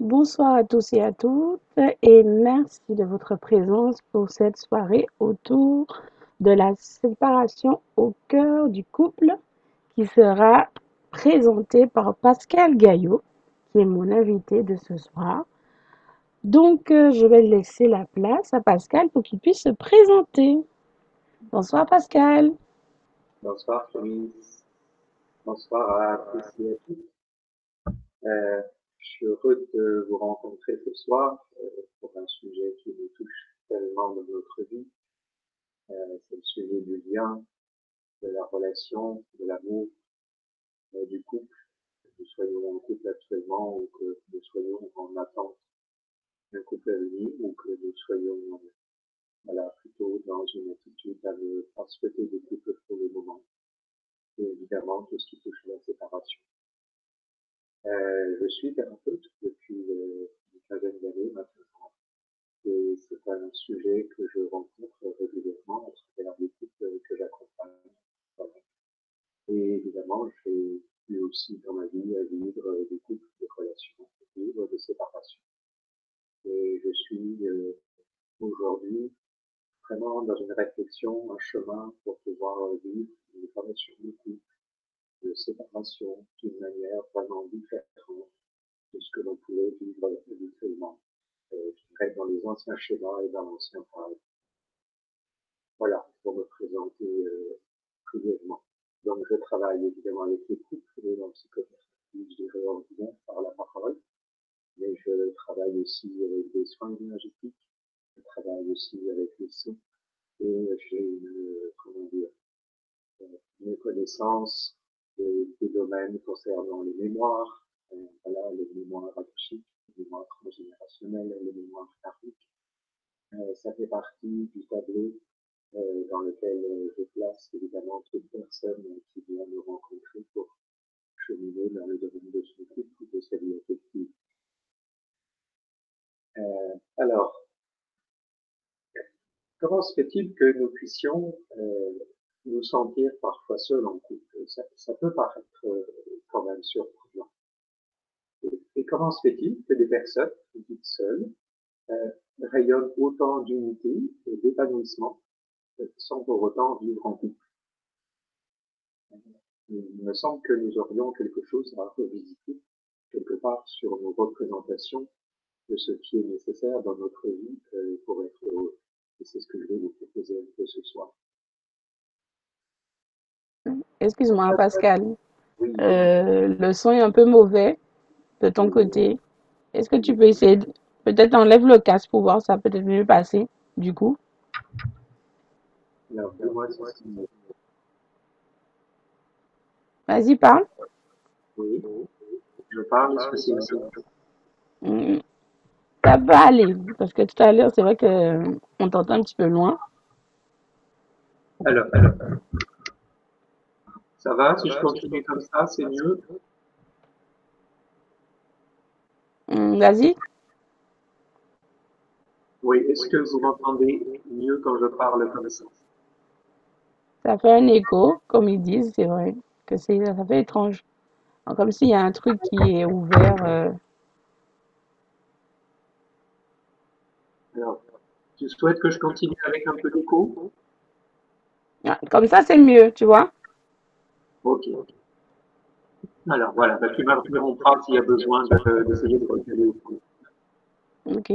Bonsoir à tous et à toutes et merci de votre présence pour cette soirée autour de la séparation au cœur du couple qui sera présentée par Pascal Gaillot qui est mon invité de ce soir. Donc euh, je vais laisser la place à Pascal pour qu'il puisse se présenter. Bonsoir Pascal. Bonsoir Camille. Bonsoir à tous et à toutes. Euh, je suis heureux de vous rencontrer ce soir euh, pour un sujet qui nous touche tellement dans notre vie. Euh, c'est le sujet du lien, de la relation, de l'amour, euh, du couple. Que nous soyons en couple actuellement ou que nous soyons en attente d'un couple à venir ou que nous soyons voilà, plutôt dans une attitude à ne pas souhaiter de couple pour le moment. Et évidemment, tout ce qui touche à la séparation. Euh, je suis thérapeute depuis euh, une quinzaine d'années maintenant. Et c'est un sujet que je rencontre régulièrement à travers les couples que j'accompagne. Et évidemment, j'ai eu aussi dans ma vie à vivre des couples, des relations, vivre des séparations. Et je suis euh, aujourd'hui vraiment dans une réflexion, un chemin pour pouvoir vivre une relation de couple de séparation d'une manière vraiment différente de ce que l'on pouvait vivre habituellement, euh, dans les anciens schémas et dans l'ancien travail. Voilà, pour me présenter euh, brièvement. Donc je travaille évidemment avec les couples et dans psychothérapie, je dirais ordinaire par la parole, mais je travaille aussi avec des soins énergétiques, je travaille aussi avec les sons et j'ai une, comment dire, une connaissance des, des domaines concernant les mémoires, euh, voilà, les mémoires akashiques, les mémoires transgénérationnelles, les mémoires karmiques. Euh, ça fait partie du tableau euh, dans lequel euh, je place évidemment toute personne qui vient me rencontrer pour cheminer dans le domaine de son couple ou de sa vie affective. Euh, alors, comment se fait-il que nous puissions euh, nous sentir parfois seuls en couple ça, ça, peut paraître euh, quand même surprenant. Et, comment se fait-il que des personnes dites seules euh, rayonnent autant d'unité et d'épanouissement sans pour autant vivre en couple? Il me semble que nous aurions quelque chose à revisiter quelque part sur nos représentations de ce qui est nécessaire dans notre vie euh, pour être heureux. Et c'est ce que je vais vous proposer un peu ce soir. Excuse-moi Pascal. Euh, le son est un peu mauvais de ton côté. Est-ce que tu peux essayer de... Peut-être enlève le casque pour voir ça peut-être mieux passer, du coup? Vas-y, parle. Oui, je parle, Mm, Ça peut aller, parce que tout à l'heure, c'est vrai que on t'entend un petit peu loin. Alors, alors, ça va Si je continue comme ça, c'est mieux Mm, Vas-y. Oui, est-ce que vous m'entendez mieux quand je parle comme ça? Ça fait un écho, comme ils disent, c'est vrai que c'est ça fait étrange. Comme s'il y a un truc qui est ouvert. euh, Alors, tu souhaites que je continue avec un peu d'écho? Ah, Comme ça, c'est mieux, tu vois? Ok. Alors voilà, bah, tu m'interrompras s'il y a besoin d'essayer de, de reculer au fond. Ok.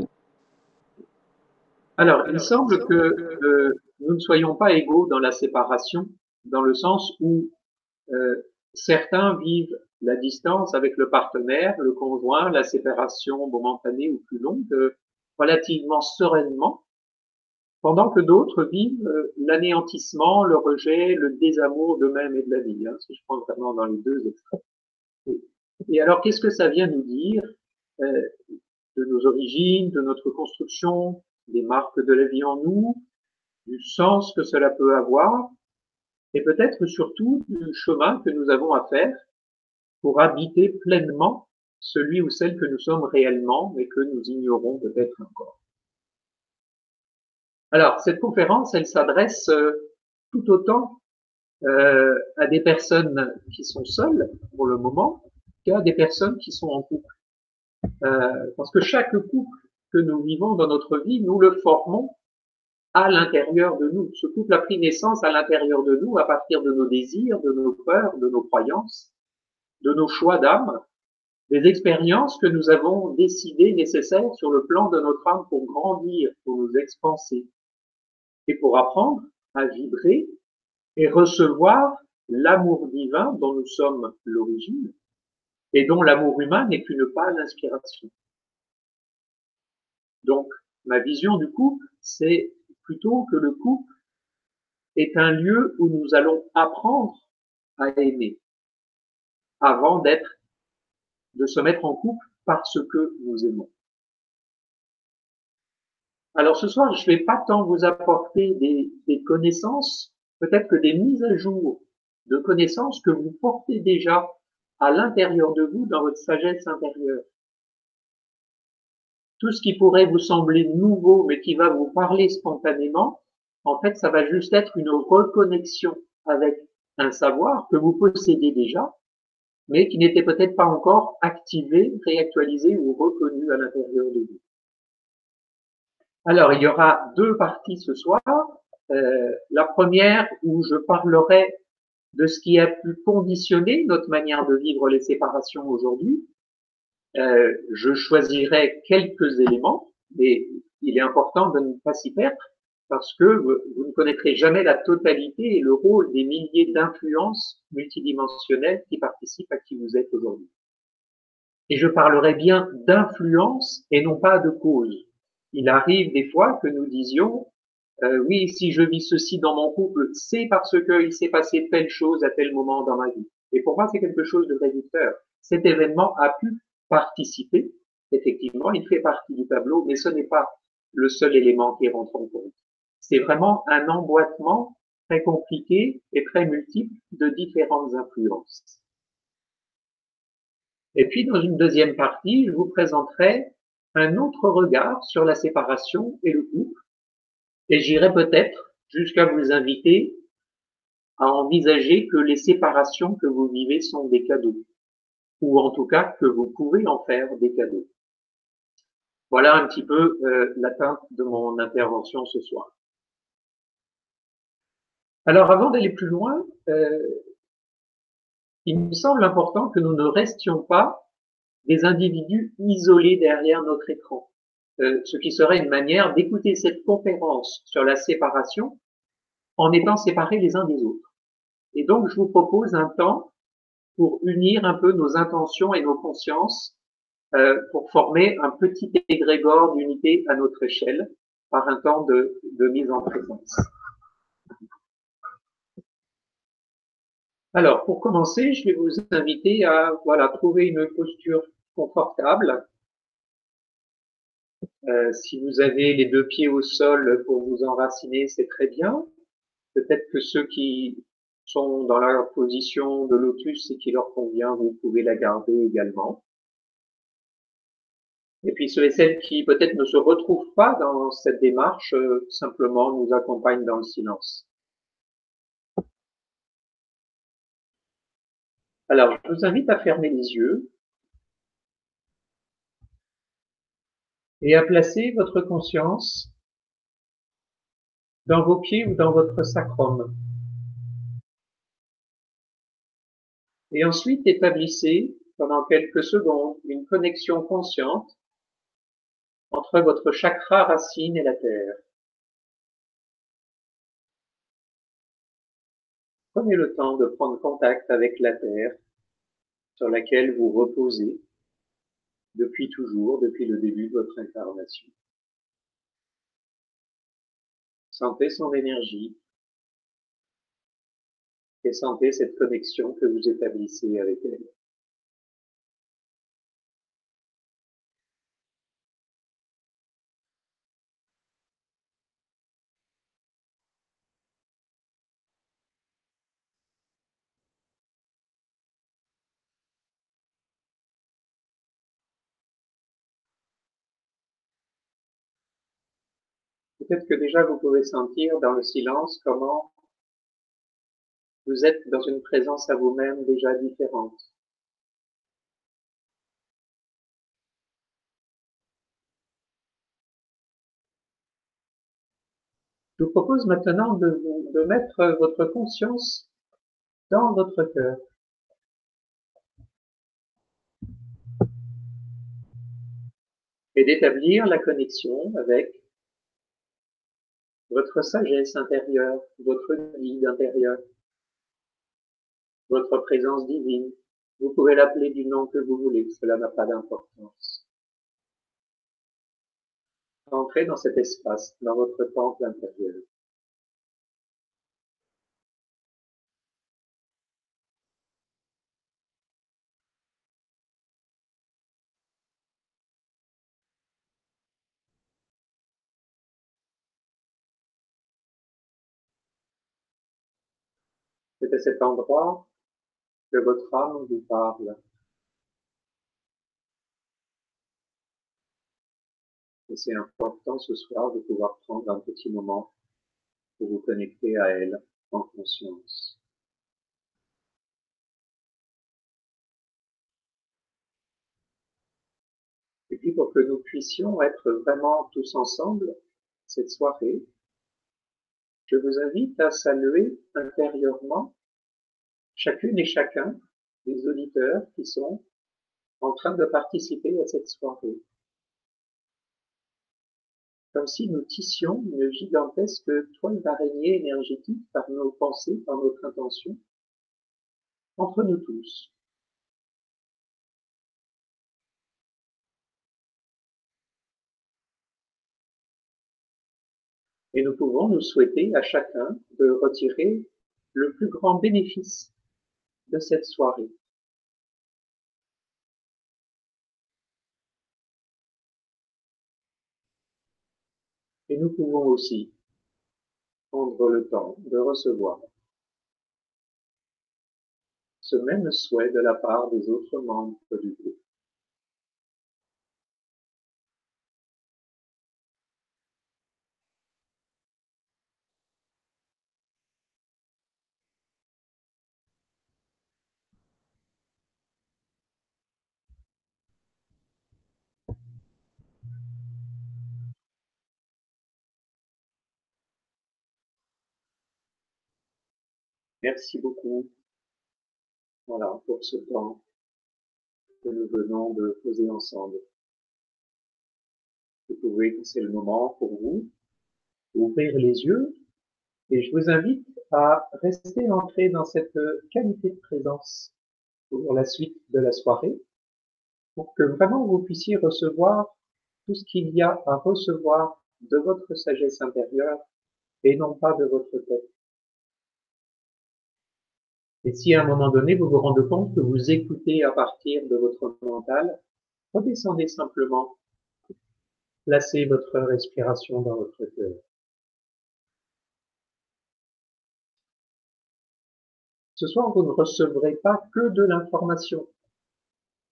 Alors, il semble que euh, nous ne soyons pas égaux dans la séparation, dans le sens où euh, certains vivent la distance avec le partenaire, le conjoint, la séparation momentanée ou plus longue, euh, relativement sereinement, pendant que d'autres vivent euh, l'anéantissement, le rejet, le désamour d'eux-mêmes et de la vie, hein, si je prends vraiment dans les deux extrêmes. Et, alors, qu'est-ce que ça vient nous dire euh, de nos origines, de notre construction, des marques de la vie en nous, du sens que cela peut avoir, et peut-être surtout du chemin que nous avons à faire pour habiter pleinement celui ou celle que nous sommes réellement, mais que nous ignorons peut-être encore? Alors, cette conférence, elle s'adresse euh, tout autant euh, à des personnes qui sont seules pour le moment qu'à des personnes qui sont en couple. Euh, parce que chaque couple que nous vivons dans notre vie, nous le formons à l'intérieur de nous. Ce couple a pris naissance à l'intérieur de nous à partir de nos désirs, de nos peurs, de nos croyances, de nos choix d'âme, des expériences que nous avons décidées nécessaires sur le plan de notre âme pour grandir, pour nous expanser et pour apprendre à vibrer et recevoir l'amour divin dont nous sommes l'origine et dont l'amour humain n'est qu'une pâle inspiration. Donc, ma vision du couple, c'est plutôt que le couple est un lieu où nous allons apprendre à aimer avant d'être, de se mettre en couple parce que nous aimons. Alors ce soir, je ne vais pas tant vous apporter des, connaissances, peut-être que des mises à jour de connaissances que vous portez déjà à l'intérieur de vous dans votre sagesse intérieure. Tout ce qui pourrait vous sembler nouveau, mais qui va vous parler spontanément, en fait, ça va juste être une reconnexion avec un savoir que vous possédez déjà, mais qui n'était peut-être pas encore activé, réactualisé ou reconnu à l'intérieur de vous. Alors, il y aura deux parties ce soir. Euh, la première où je parlerai de ce qui a pu conditionner notre manière de vivre les séparations aujourd'hui. Euh, je choisirai quelques éléments, mais il est important de ne pas s'y perdre parce que vous, ne connaîtrez jamais la totalité et le rôle des milliers d'influences multidimensionnelles qui participent à qui vous êtes aujourd'hui. Et je parlerai bien d'influence et non pas de cause. Il arrive des fois que nous disions euh, oui, si je vis ceci dans mon couple, c'est parce qu'il s'est passé telle chose à tel moment dans ma vie. Et pour moi, c'est quelque chose de réducteur. Cet événement a pu participer. Effectivement, il fait partie du tableau, mais ce n'est pas le seul élément qui rentre en compte. C'est vraiment un emboîtement très compliqué et très multiple de différentes influences. Et puis, dans une deuxième partie, je vous présenterai un autre regard sur la séparation et le couple et j'irai peut-être jusqu'à vous inviter à envisager que les séparations que vous vivez sont des cadeaux, ou en tout cas que vous pouvez en faire des cadeaux. Voilà un petit peu euh, l'atteinte de mon intervention ce soir. Alors avant d'aller plus loin, euh, il me semble important que nous ne restions pas des individus isolés derrière notre écran. Euh, ce qui serait une manière d'écouter cette conférence sur la séparation en étant séparés les uns des autres. Et donc, je vous propose un temps pour unir un peu nos intentions et nos consciences euh, pour former un petit égrégore d'unité à notre échelle par un temps de, de mise en présence. Alors, pour commencer, je vais vous inviter à voilà trouver une posture confortable euh, si vous avez les deux pieds au sol pour vous enraciner, c'est très bien. Peut-être que ceux qui sont dans la position de lotus et qui leur convient, vous pouvez la garder également. Et puis ceux et celles qui peut-être ne se retrouvent pas dans cette démarche, euh, simplement nous accompagnent dans le silence. Alors, je vous invite à fermer les yeux et à placer votre conscience dans vos pieds ou dans votre sacrum. Et ensuite établissez pendant quelques secondes une connexion consciente entre votre chakra racine et la terre. Prenez le temps de prendre contact avec la terre sur laquelle vous reposez depuis toujours, depuis le début de votre incarnation. Sentez son énergie et sentez cette connexion que vous établissez avec elle. peut-être que déjà vous pouvez sentir dans le silence comment vous êtes dans une présence à vous-même déjà différente. Je vous propose maintenant de, de mettre votre conscience dans votre cœur. et d'établir la connexion avec votre sagesse intérieure, votre guide intérieur, votre présence divine. Vous pouvez l'appeler du nom que vous voulez, cela n'a pas d'importance. Entrez dans cet espace, dans votre temple intérieur. C'est à cet endroit que votre âme vous parle. Et c'est important ce soir de pouvoir prendre un petit moment pour vous connecter à elle en conscience. Et puis pour que nous puissions être vraiment tous ensemble cette soirée, je vous invite à saluer intérieurement chacune et chacun des auditeurs qui sont en train de participer à cette soirée. Comme si nous tissions une gigantesque toile d'araignée énergétique par nos pensées, par notre intention, entre nous tous. Et nous pouvons nous souhaiter à chacun de retirer le plus grand bénéfice de cette soirée. Et nous pouvons aussi prendre le temps de recevoir ce même souhait de la part des autres membres du groupe. Merci beaucoup. Voilà, pour ce temps que nous venons de poser ensemble. Vous pouvez, c'est le moment pour vous, ouvrir les yeux et je vous invite à rester ancré dans cette qualité de présence pour la suite de la soirée pour que vraiment vous puissiez recevoir tout ce qu'il y a à recevoir de votre sagesse intérieure et non pas de votre tête. Et si à un moment donné, vous vous rendez compte que vous écoutez à partir de votre mental, redescendez simplement. Placez votre respiration dans votre cœur. Ce soir, vous ne recevrez pas que de l'information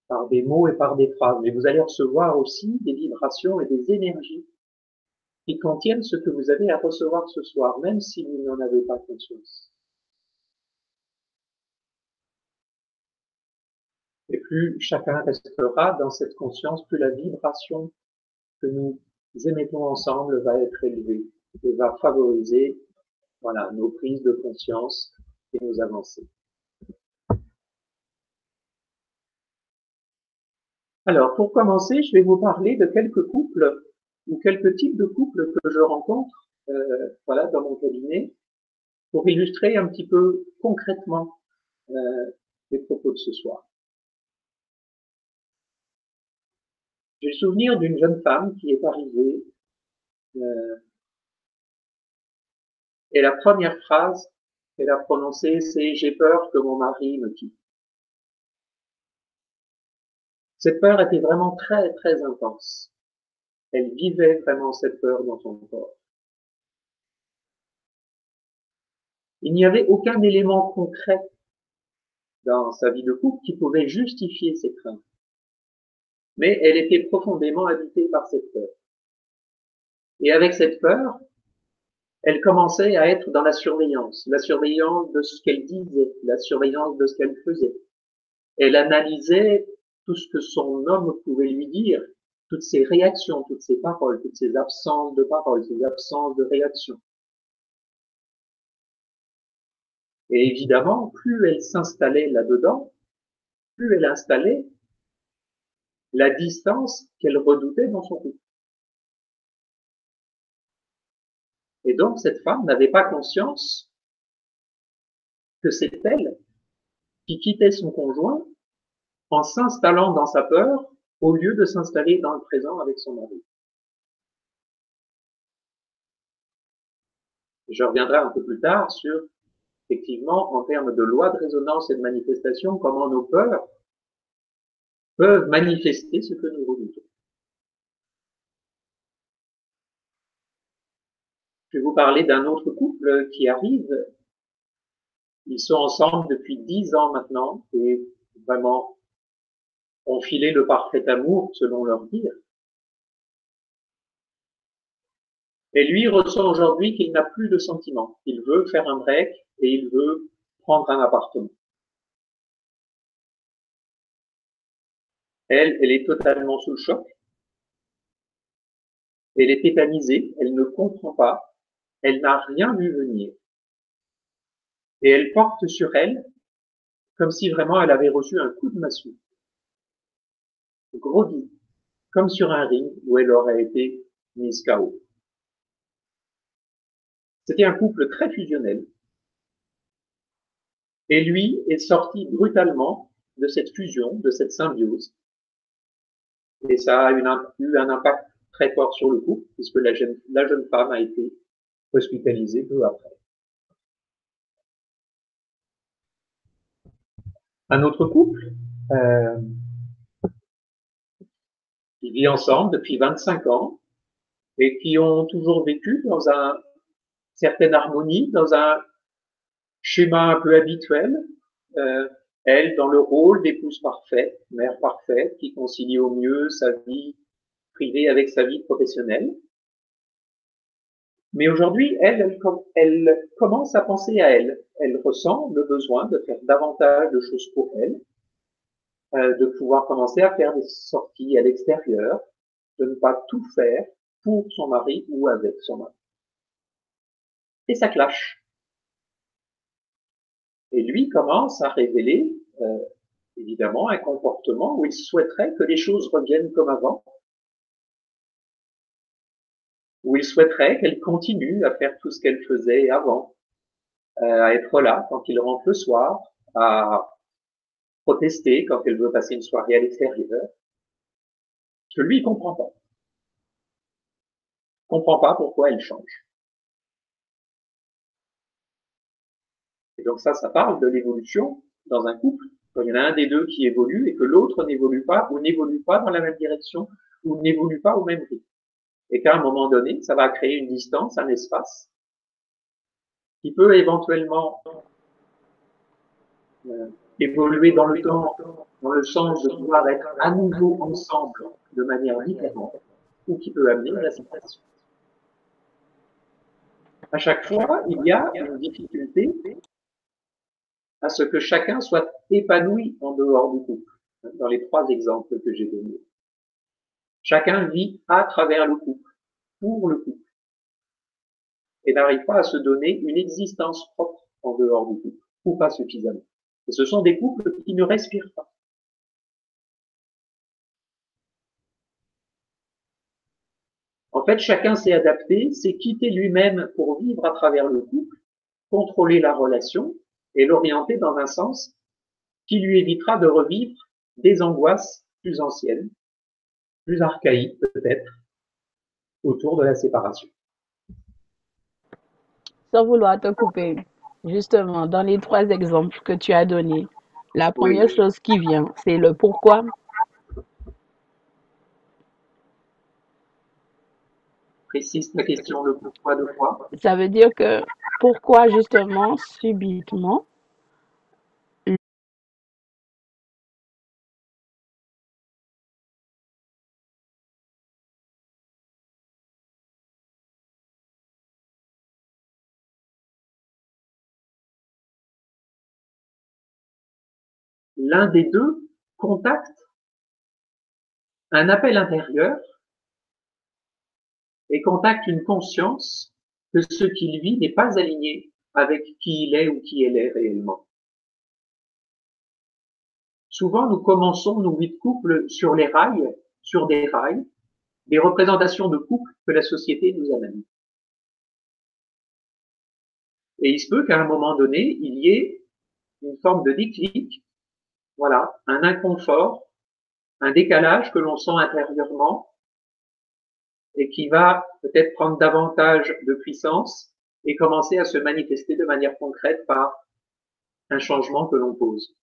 par des mots et par des phrases, mais vous allez recevoir aussi des vibrations et des énergies qui contiennent ce que vous avez à recevoir ce soir, même si vous n'en avez pas conscience. Et plus chacun restera dans cette conscience, plus la vibration que nous émettons ensemble va être élevée et va favoriser voilà, nos prises de conscience et nos avancées. Alors, pour commencer, je vais vous parler de quelques couples ou quelques types de couples que je rencontre euh, voilà, dans mon cabinet pour illustrer un petit peu concrètement euh, les propos de ce soir. J'ai le souvenir d'une jeune femme qui est arrivée euh, et la première phrase qu'elle a prononcée, c'est J'ai peur que mon mari me quitte. Cette peur était vraiment très très intense. Elle vivait vraiment cette peur dans son corps. Il n'y avait aucun élément concret dans sa vie de couple qui pouvait justifier ses craintes mais elle était profondément habitée par cette peur. Et avec cette peur, elle commençait à être dans la surveillance, la surveillance de ce qu'elle disait, la surveillance de ce qu'elle faisait. Elle analysait tout ce que son homme pouvait lui dire, toutes ses réactions, toutes ses paroles, toutes ses absences de paroles, ses absences de réactions. Et évidemment, plus elle s'installait là-dedans, plus elle installait la distance qu'elle redoutait dans son couple. Et donc, cette femme n'avait pas conscience que c'est elle qui quittait son conjoint en s'installant dans sa peur au lieu de s'installer dans le présent avec son mari. Je reviendrai un peu plus tard sur, effectivement, en termes de loi de résonance et de manifestation, comment nos peurs peuvent manifester ce que nous redoutons. Je vais vous parler d'un autre couple qui arrive. Ils sont ensemble depuis dix ans maintenant et vraiment ont filé le parfait amour selon leur dire. Et lui ressent aujourd'hui qu'il n'a plus de sentiments. Il veut faire un break et il veut prendre un appartement. Elle, elle est totalement sous le choc. Elle est tétanisée, elle ne comprend pas, elle n'a rien vu venir. Et elle porte sur elle comme si vraiment elle avait reçu un coup de massue. Gros comme sur un ring où elle aurait été mise KO. C'était un couple très fusionnel. Et lui est sorti brutalement de cette fusion, de cette symbiose. Et ça a eu un impact très fort sur le couple, puisque la jeune, femme a été hospitalisée peu après. Un autre couple euh, qui vit ensemble depuis 25 ans et qui ont toujours vécu dans un certaine harmonie, dans un schéma un peu habituel. Euh, elle, dans le rôle d'épouse parfaite, mère parfaite, qui concilie au mieux sa vie privée avec sa vie professionnelle. Mais aujourd'hui, elle, elle, commence à penser à elle. Elle ressent le besoin de faire davantage de choses pour elle, euh, de pouvoir commencer à faire des sorties à l'extérieur, de ne pas tout faire pour son mari ou avec son mari et ça clash. Et lui commence à révéler, euh, évidemment, un comportement où il souhaiterait que les choses reviennent comme avant, où il souhaiterait qu'elle continue à faire tout ce qu'elle faisait avant, euh, à être là quand il rentre le soir, à protester quand elle veut passer une soirée à l'extérieur, que lui, il comprend pas. Il comprend pas pourquoi elle change. Donc ça, ça parle de l'évolution dans un couple, quand il y en a un des deux qui évolue et que l'autre n'évolue pas ou n'évolue pas dans la même direction ou n'évolue pas au même rythme. Et qu'à un moment donné, ça va créer une distance, un espace qui peut éventuellement euh, évoluer dans le temps, dans le sens de pouvoir être à nouveau ensemble de manière différente, ou qui peut amener à la séparation. À chaque fois, il y a une difficulté à ce que chacun soit épanoui en dehors du couple, dans les trois exemples que j'ai donnés. Chacun vit à travers le couple, pour le couple, et n'arrive pas à se donner une existence propre en dehors du couple, ou pas suffisamment. Et ce sont des couples qui ne respirent pas. En fait, chacun s'est adapté, s'est quitté lui-même pour vivre à travers le couple, contrôler la relation, et l'orienter dans un sens qui lui évitera de revivre des angoisses plus anciennes, plus archaïques peut-être, autour de la séparation. Sans vouloir te couper, justement, dans les trois exemples que tu as donnés, la première chose qui vient, c'est le pourquoi. Précise ta question, le pourquoi de quoi Ça veut dire que pourquoi justement, subitement, l'un des deux contacte un appel intérieur et contacte une conscience que ce qu'il vit n'est pas aligné avec qui il est ou qui elle est réellement. Souvent, nous commençons nos vies de couple sur les rails, sur des rails, des représentations de couple que la société nous amène. Et il se peut qu'à un moment donné, il y ait une forme de déclic, voilà, un inconfort, un décalage que l'on sent intérieurement et qui va peut-être prendre davantage de puissance et commencer à se manifester de manière concrète par un changement que l'on pose.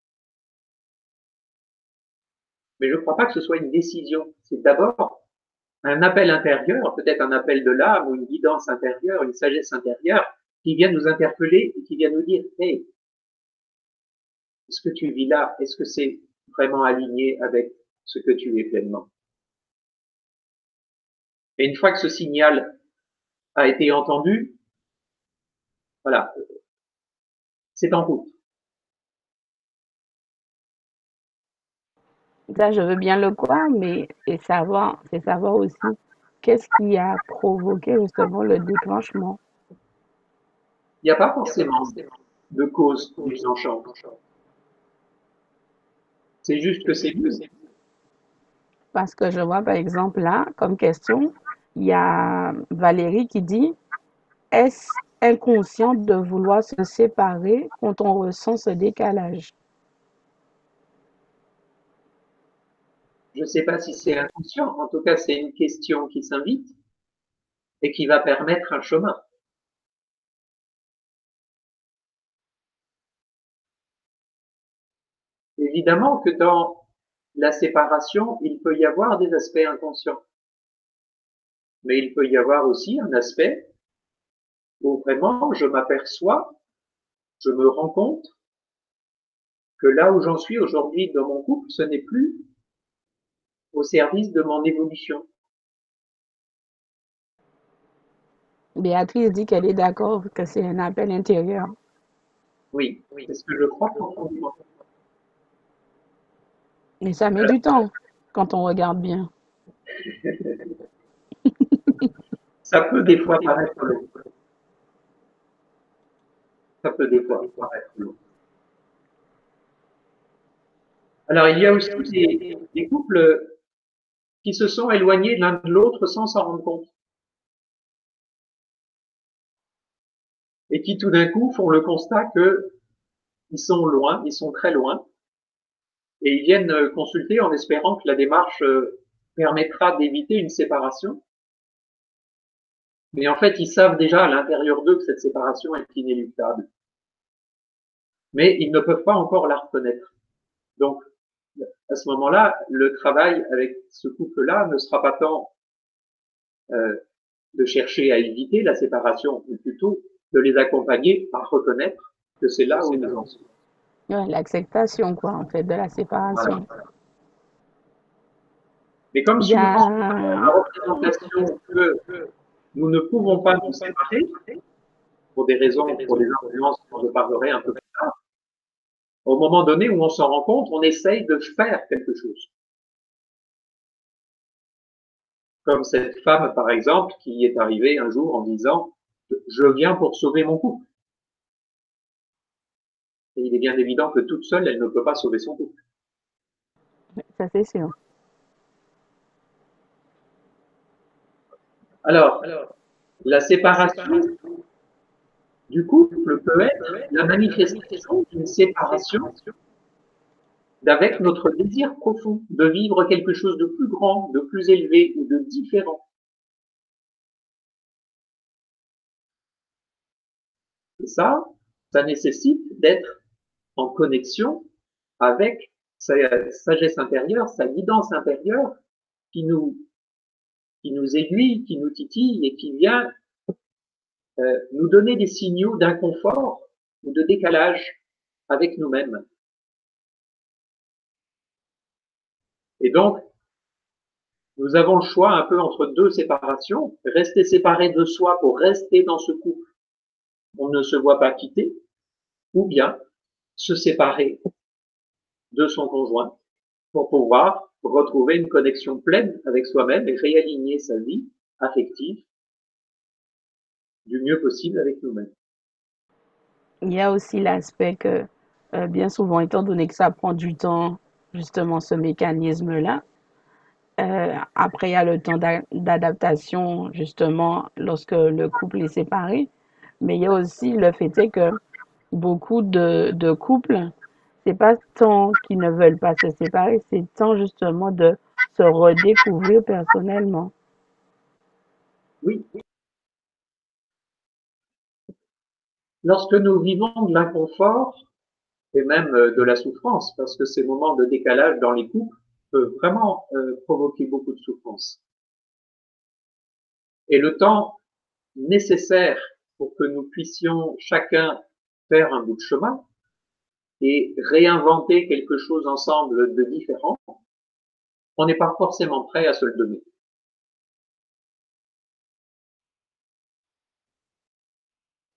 Mais je ne crois pas que ce soit une décision. C'est d'abord un appel intérieur, peut-être un appel de l'âme ou une guidance intérieure, une sagesse intérieure qui vient nous interpeller et qui vient nous dire, hey, ce que tu vis là, est-ce que c'est vraiment aligné avec ce que tu es pleinement? Et une fois que ce signal a été entendu, voilà, c'est en route. Ça, je veux bien le croire, mais c'est savoir, c'est savoir aussi qu'est-ce qui a provoqué justement le déclenchement. Il n'y a pas forcément de cause du enchant. C'est juste que c'est Parce que je vois par exemple là, comme question, il y a Valérie qui dit Est-ce inconscient de vouloir se séparer quand on ressent ce décalage? Je ne sais pas si c'est inconscient, en tout cas c'est une question qui s'invite et qui va permettre un chemin. Évidemment que dans la séparation, il peut y avoir des aspects inconscients. Mais il peut y avoir aussi un aspect où vraiment je m'aperçois, je me rends compte que là où j'en suis aujourd'hui dans mon couple, ce n'est plus au service de mon évolution. Béatrice dit qu'elle est d'accord que c'est un appel intérieur. Oui, oui, c'est ce que je crois profondément. Mais ça met du temps quand on regarde bien. ça peut des fois paraître long. Ça peut des fois paraître long. Alors, il y a aussi des, couples qui se sont éloignés l'un de l'autre sans s'en rendre compte. Et qui tout d'un coup font le constat que ils sont loin, ils sont très loin, et ils viennent consulter en espérant que la démarche euh, permettra d'éviter une séparation. Mais en fait, ils savent déjà à l'intérieur d'eux que cette séparation est inéluctable. Mais ils ne peuvent pas encore la reconnaître. Donc, à ce moment-là, le travail avec ce couple-là ne sera pas tant euh, de chercher à éviter la séparation, mais plutôt de les accompagner à reconnaître que c'est là où ils en sont. L'acceptation, quoi, en fait, de la séparation. Mais comme souvent, la représentation que nous ne pouvons pas nous séparer, pour des raisons, pour des influences dont je parlerai un peu plus tard, au moment donné où on s'en rend compte, on essaye de faire quelque chose. Comme cette femme, par exemple, qui est arrivée un jour en disant, je viens pour sauver mon couple. Et il est bien évident que toute seule, elle ne peut pas sauver son couple. Ça, c'est sûr. Alors, la séparation du couple peut être la manifestation d'une séparation d'avec notre désir profond de vivre quelque chose de plus grand, de plus élevé ou de différent. Et ça, ça nécessite d'être en connexion avec sa sagesse intérieure, sa guidance intérieure qui nous, qui nous aiguille, qui nous titille et qui vient euh, nous donner des signaux d'inconfort ou de décalage avec nous-mêmes. Et donc, nous avons le choix un peu entre deux séparations. Rester séparé de soi pour rester dans ce couple. On ne se voit pas quitter. Ou bien se séparer de son conjoint pour pouvoir retrouver une connexion pleine avec soi-même et réaligner sa vie affective du mieux possible avec nous-mêmes. il y a aussi l'aspect que, euh, bien souvent, étant donné que ça prend du temps, justement, ce mécanisme-là, euh, après, il y a le temps d'a- d'adaptation, justement, lorsque le couple est séparé. Mais il y a aussi le fait que beaucoup de couples, c'est pas tant qu'ils ne veulent pas se séparer, c'est tant justement de se redécouvrir personnellement. Oui, lorsque nous vivons de l'inconfort et même euh, de la souffrance, parce que ces moments de décalage dans les couples peuvent vraiment euh, provoquer beaucoup de souffrance. Et le temps nécessaire pour que nous puissions chacun faire un bout de chemin et réinventer quelque chose ensemble de différent, on n'est pas forcément prêt à se le donner.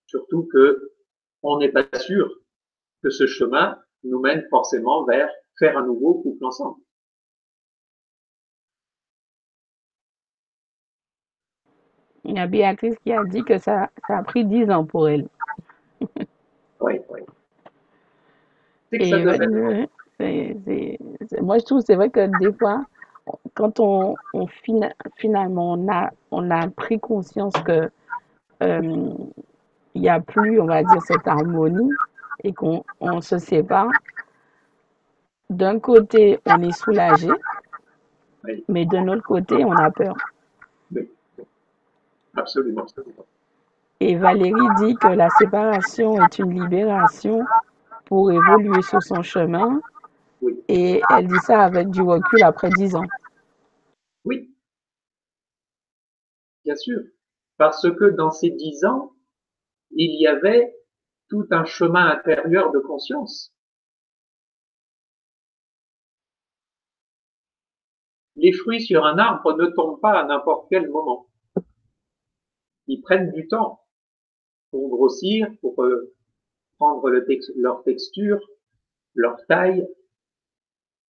Surtout que on n'est pas sûr que ce chemin nous mène forcément vers faire un nouveau couple ensemble. Il y a Béatrice qui a dit que ça, ça a pris dix ans pour elle. Oui, oui. C'est que ça Et devait être. ouais, c'est, c'est- c'est- moi, je trouve, c'est vrai que des fois, quand on, on fina- finalement, on a, on a pris conscience que euh, il n'y a plus, on va dire, cette harmonie et qu'on on se sépare, d'un côté, on est soulagé, Oui, mais d'un autre côté, on a peur. oui, absolument. Et Valérie dit que la séparation est une libération pour évoluer sur son chemin et elle dit ça avec du recul après dix ans. oui, bien sûr. Parce que dans ces dix ans, il y avait tout un chemin intérieur de conscience. Les fruits sur un arbre ne tombent pas à n'importe quel moment. Ils prennent du temps pour grossir, pour euh, prendre le tex- leur texture, leur taille,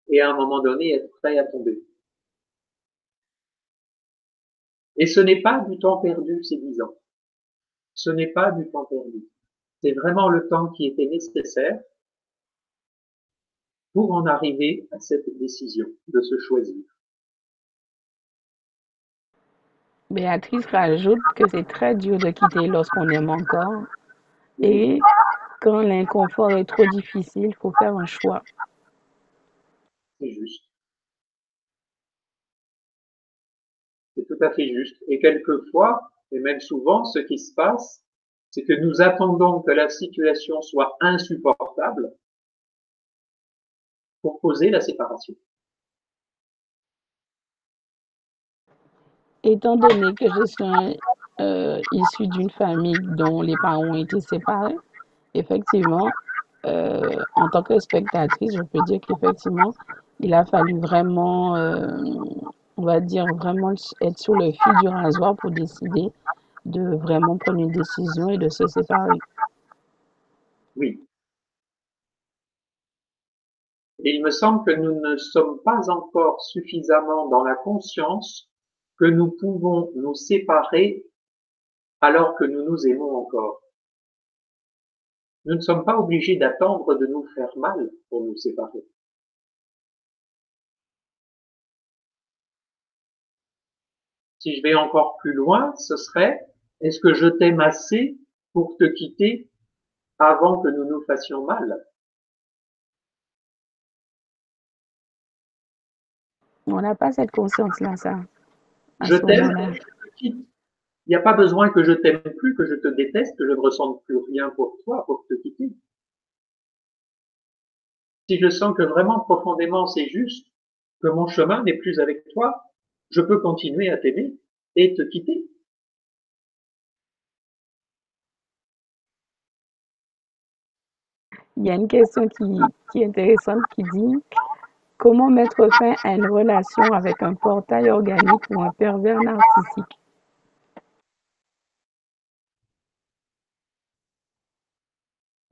et à un moment donné être prêts à tomber. Et ce n'est pas du temps perdu ces dix ans. Ce n'est pas du temps perdu. C'est vraiment le temps qui était nécessaire pour en arriver à cette décision de se choisir. Béatrice rajoute que c'est très dur de quitter lorsqu'on aime encore et quand l'inconfort est trop difficile, il faut faire un choix. c'est juste. C'est tout à fait juste. Et quelquefois, et même souvent, ce qui se passe, c'est que nous attendons que la situation soit insupportable pour poser la séparation. Étant donné que je suis euh, issue d'une famille dont les parents ont été séparés, effectivement, euh, en tant que spectatrice, je peux dire qu'effectivement, il a fallu vraiment, euh, on va dire, vraiment être sur le fil du rasoir pour décider de vraiment prendre une décision et de se séparer. Oui. Il me semble que nous ne sommes pas encore suffisamment dans la conscience que nous pouvons nous séparer alors que nous nous aimons encore. Nous ne sommes pas obligés d'attendre de nous faire mal pour nous séparer. Si je vais encore plus loin, ce serait est-ce que je t'aime assez pour te quitter avant que nous nous fassions mal? On n'a pas cette conscience-là, ça, Je t'aime je te quitte. Il n'y a pas besoin que je t'aime plus, que je te déteste, que je ne ressente plus rien pour toi pour te quitter. Si je sens que vraiment profondément c'est juste, que mon chemin n'est plus avec toi, je peux continuer à t'aimer et te quitter. Il y a une question qui, qui est intéressante qui dit comment mettre fin à une relation avec un portail organique ou un pervers narcissique?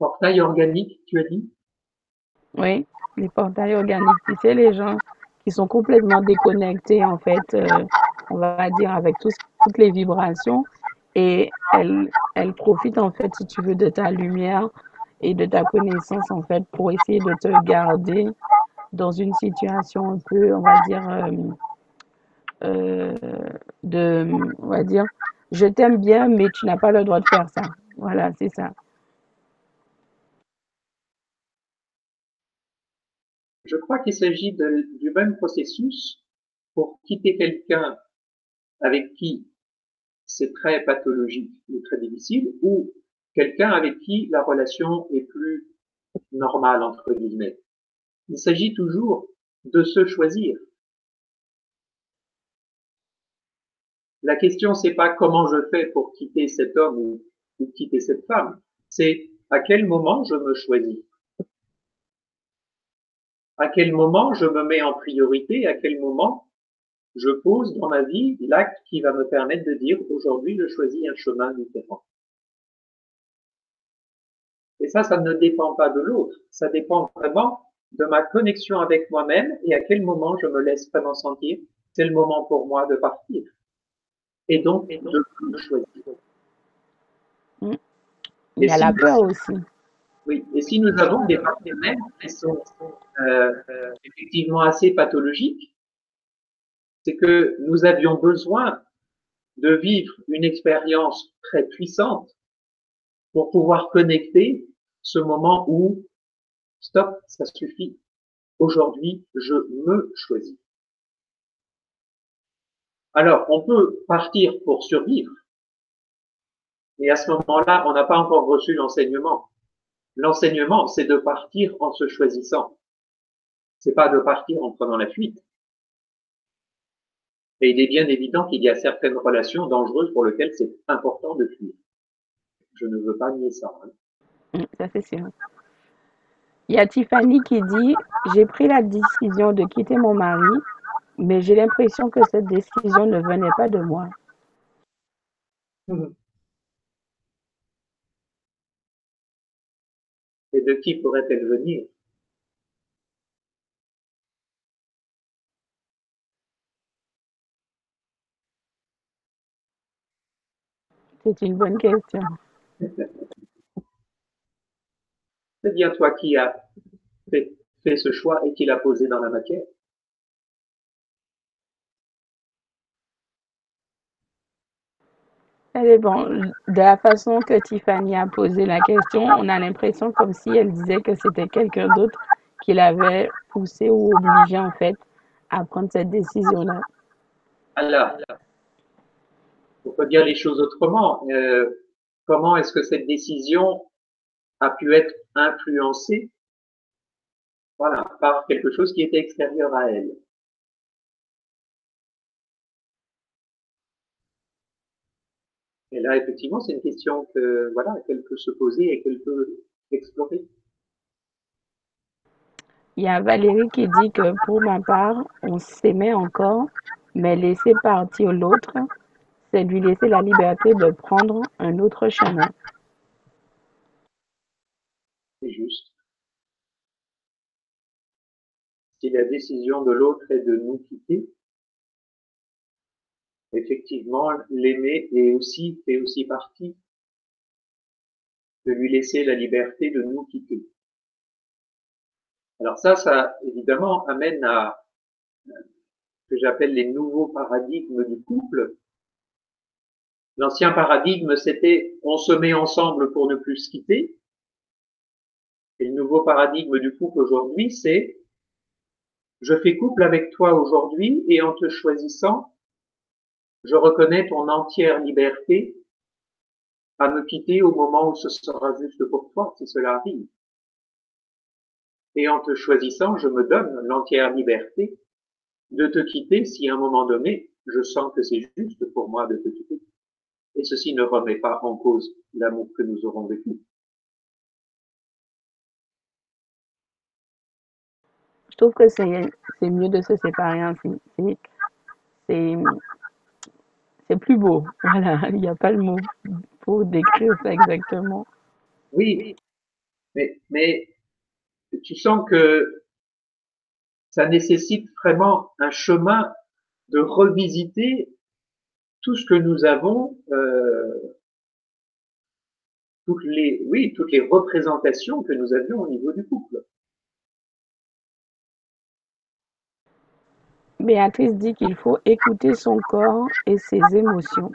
Portail organique, tu as dit? Oui, les portails organiques, tu sais, les gens qui sont complètement déconnectés, en fait, euh, on va dire, avec toutes les vibrations, et elles, elles profitent, en fait, si tu veux, de ta lumière et de ta connaissance, en fait, pour essayer de te garder dans une situation un peu, on va dire, euh, euh, de, on va dire, je t'aime bien, mais tu n'as pas le droit de faire ça. Voilà, c'est ça. Je crois qu'il s'agit du même processus pour quitter quelqu'un avec qui c'est très pathologique ou très difficile, ou quelqu'un avec qui la relation est plus normale, entre guillemets. Il s'agit toujours de se choisir. La question, c'est pas comment je fais pour quitter cet homme ou, ou quitter cette femme, c'est à quel moment je me choisis à quel moment je me mets en priorité, à quel moment je pose dans ma vie l'acte qui va me permettre de dire aujourd'hui je choisis un chemin différent. Et ça, ça ne dépend pas de l'autre, ça dépend vraiment de ma connexion avec moi-même et à quel moment je me laisse vraiment sentir c'est le moment pour moi de partir. Et donc, de choisir. Mm. Il y a la peur aussi. Oui, et si nous avons des partenaires qui sont euh, effectivement assez pathologiques, c'est que nous avions besoin de vivre une expérience très puissante pour pouvoir connecter ce moment où stop, ça suffit. Aujourd'hui, je me choisis. Alors, on peut partir pour survivre, mais à ce moment-là, on n'a pas encore reçu l'enseignement. L'enseignement, c'est de partir en se choisissant. C'est pas de partir en prenant la fuite. Et il est bien évident qu'il y a certaines relations dangereuses pour lesquelles c'est important de fuir. Je ne veux pas nier ça. Hein. Ça, c'est sûr. Il y a Tiffany qui dit J'ai pris la décision de quitter mon mari, mais j'ai l'impression que cette décision ne venait pas de moi. Mmh. Et de qui pourrait-elle venir? C'est une bonne question. C'est bien toi qui as fait, fait, ce choix et qui l'a posé dans la matière. Ça dépend. De la façon que Tiffany a posé la question, on a l'impression comme si elle disait que c'était quelqu'un d'autre qui l'avait poussé ou obligé en fait à prendre cette décision-là. Alors, on peut dire les choses autrement. Euh, comment est-ce que cette décision a pu être influencée voilà, par quelque chose qui était extérieur à elle? Et là, effectivement, c'est une question que voilà qu'elle peut se poser et qu'elle peut explorer. Il y a Valérie qui dit que pour ma part, on s'aimait encore, mais laisser partir l'autre, c'est lui laisser la liberté de prendre un autre chemin. C'est juste. Si la décision de l'autre est de nous quitter, effectivement, l'aimer est aussi, fait aussi partie de lui laisser la liberté de nous quitter. Alors ça, ça évidemment amène à ce que j'appelle les nouveaux paradigmes du couple. L'ancien paradigme, c'était on se met ensemble pour ne plus se quitter. Et le nouveau paradigme du couple aujourd'hui, c'est je fais couple avec toi aujourd'hui et en te choisissant, je reconnais ton entière liberté à me quitter au moment où ce sera juste pour toi, si cela arrive. Et en te choisissant, je me donne l'entière liberté de te quitter si à un moment donné, je sens que c'est juste pour moi de te quitter. Et ceci ne remet pas en cause l'amour que nous aurons vécu. Je trouve que c'est mieux de se séparer ainsi. C'est c'est plus beau. Voilà, il n'y a pas le mot pour décrire ça exactement. Oui, mais, tu sens que ça nécessite vraiment un chemin de revisiter tout ce que nous avons euh, oui, toutes les représentations que nous avions au niveau du couple. Béatrice dit qu'il faut écouter son corps et ses émotions.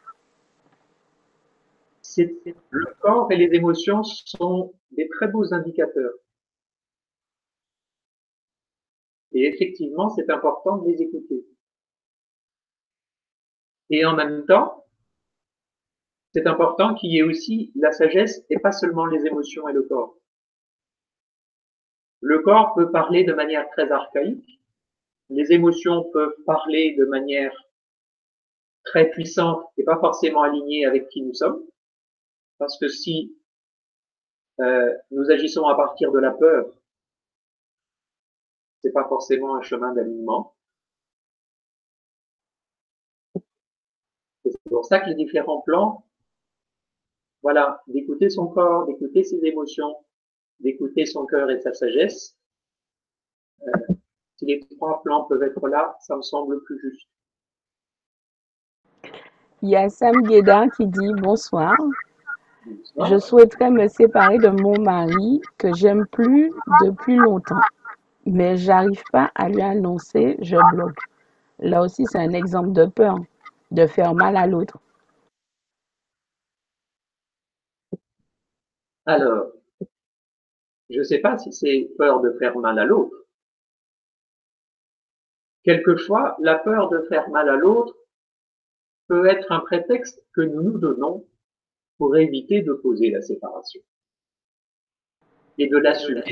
Le corps et les émotions sont des très beaux indicateurs. Et effectivement, c'est important de les écouter. Et en même temps, c'est important qu'il y ait aussi la sagesse et pas seulement les émotions et le corps. Le corps peut parler de manière très archaïque, les émotions peuvent parler de manière très puissante et pas forcément alignée avec qui nous sommes, parce que si euh, nous agissons à partir de la peur, c'est pas forcément un chemin d'alignement. C'est pour ça que les différents plans voilà, d'écouter son corps, d'écouter ses émotions, d'écouter son cœur et sa sagesse. Euh, si les trois plans peuvent être là, ça me semble plus juste. Il y a Sam Guédin qui dit bonsoir. bonsoir. Je souhaiterais me séparer de mon mari que j'aime plus depuis longtemps, mais j'arrive pas à lui annoncer, je bloque. Là aussi, c'est un exemple de peur, de faire mal à l'autre. Alors, je ne sais pas si c'est peur de faire mal à l'autre. Quelquefois, la peur de faire mal à l'autre peut être un prétexte que nous nous donnons pour éviter de poser la séparation et de l'assumer.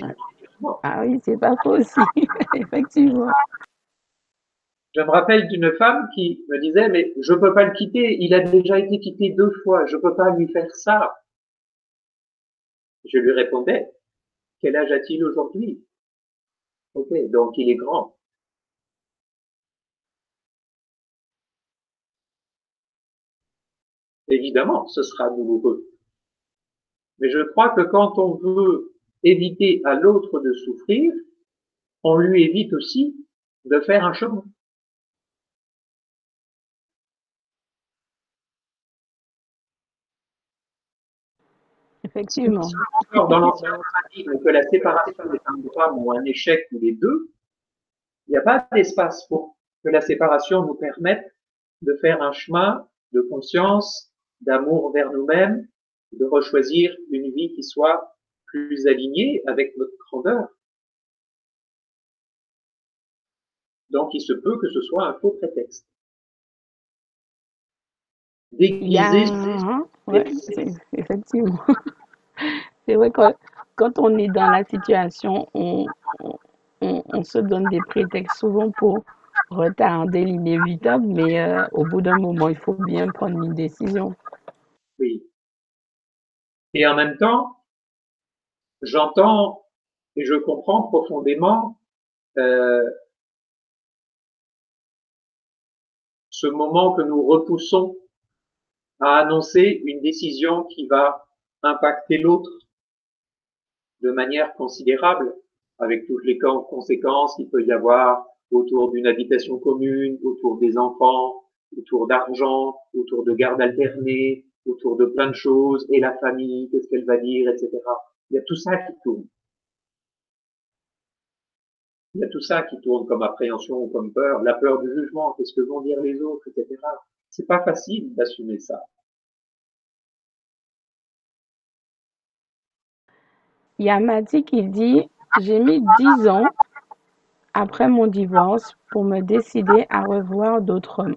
Ah oui, c'est pas aussi, effectivement. Je me rappelle d'une femme qui me disait, mais je peux pas le quitter, il a déjà été quitté deux fois, je peux pas lui faire ça. Je lui répondais, quel âge a-t-il aujourd'hui? Ok, donc il est grand. Évidemment, ce sera douloureux. Mais je crois que quand on veut éviter à l'autre de souffrir, on lui évite aussi de faire un chemin. Effectivement. Dans l'ancien que la séparation est un drame ou un échec ou les deux, il n'y a pas d'espace pour que la séparation nous permette de faire un chemin de conscience, d'amour vers nous-mêmes, de rechoisir une vie qui soit plus alignée avec notre grandeur. Donc il se peut que ce soit un faux prétexte. Déguisé. Ouais, effectivement. C'est vrai que quand on est dans la situation, on, on, on, se donne des prétextes souvent pour retarder l'inévitable, mais euh, au bout d'un moment, il faut bien prendre une décision. Oui. Et en même temps, j'entends et je comprends profondément euh, ce moment que nous repoussons à annoncer une décision qui va impacter l'autre de manière considérable, avec toutes les conséquences qu'il peut y avoir autour d'une habitation commune, autour des enfants, autour d'argent, autour de garde alternée, autour de plein de choses, et la famille, qu'est-ce qu'elle va dire, etc. Il y a tout ça qui tourne. Il y a tout ça qui tourne comme appréhension ou comme peur, la peur du jugement, qu'est-ce que vont dire les autres, etc. C'est pas facile d'assumer ça. Il qui dit J'ai mis dix ans après mon divorce pour me décider à revoir d'autres hommes.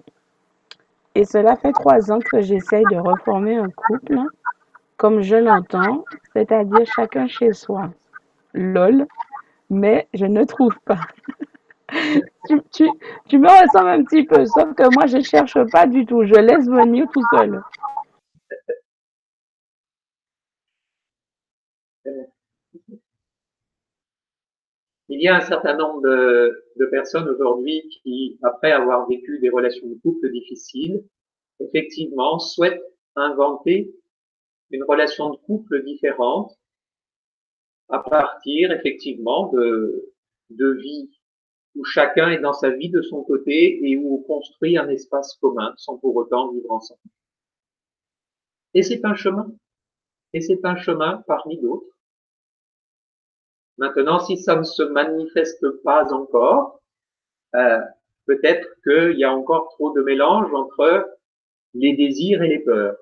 Et cela fait trois ans que j'essaye de reformer un couple comme je l'entends, c'est-à-dire chacun chez soi. Lol, mais je ne trouve pas. tu, tu, tu, me ressembles un petit peu, sauf que moi je cherche pas du tout, je laisse venir tout seul. Il y a un certain nombre de, personnes aujourd'hui qui, après avoir vécu des relations de couple difficiles, effectivement souhaitent inventer une relation de couple différente à partir effectivement de, de vie où chacun est dans sa vie de son côté et où on construit un espace commun sans pour autant vivre ensemble. Et c'est un chemin. et c'est un chemin parmi d'autres. Maintenant, si ça ne se manifeste pas encore, euh, peut-être qu'il y a encore trop de mélange entre les désirs et les peurs.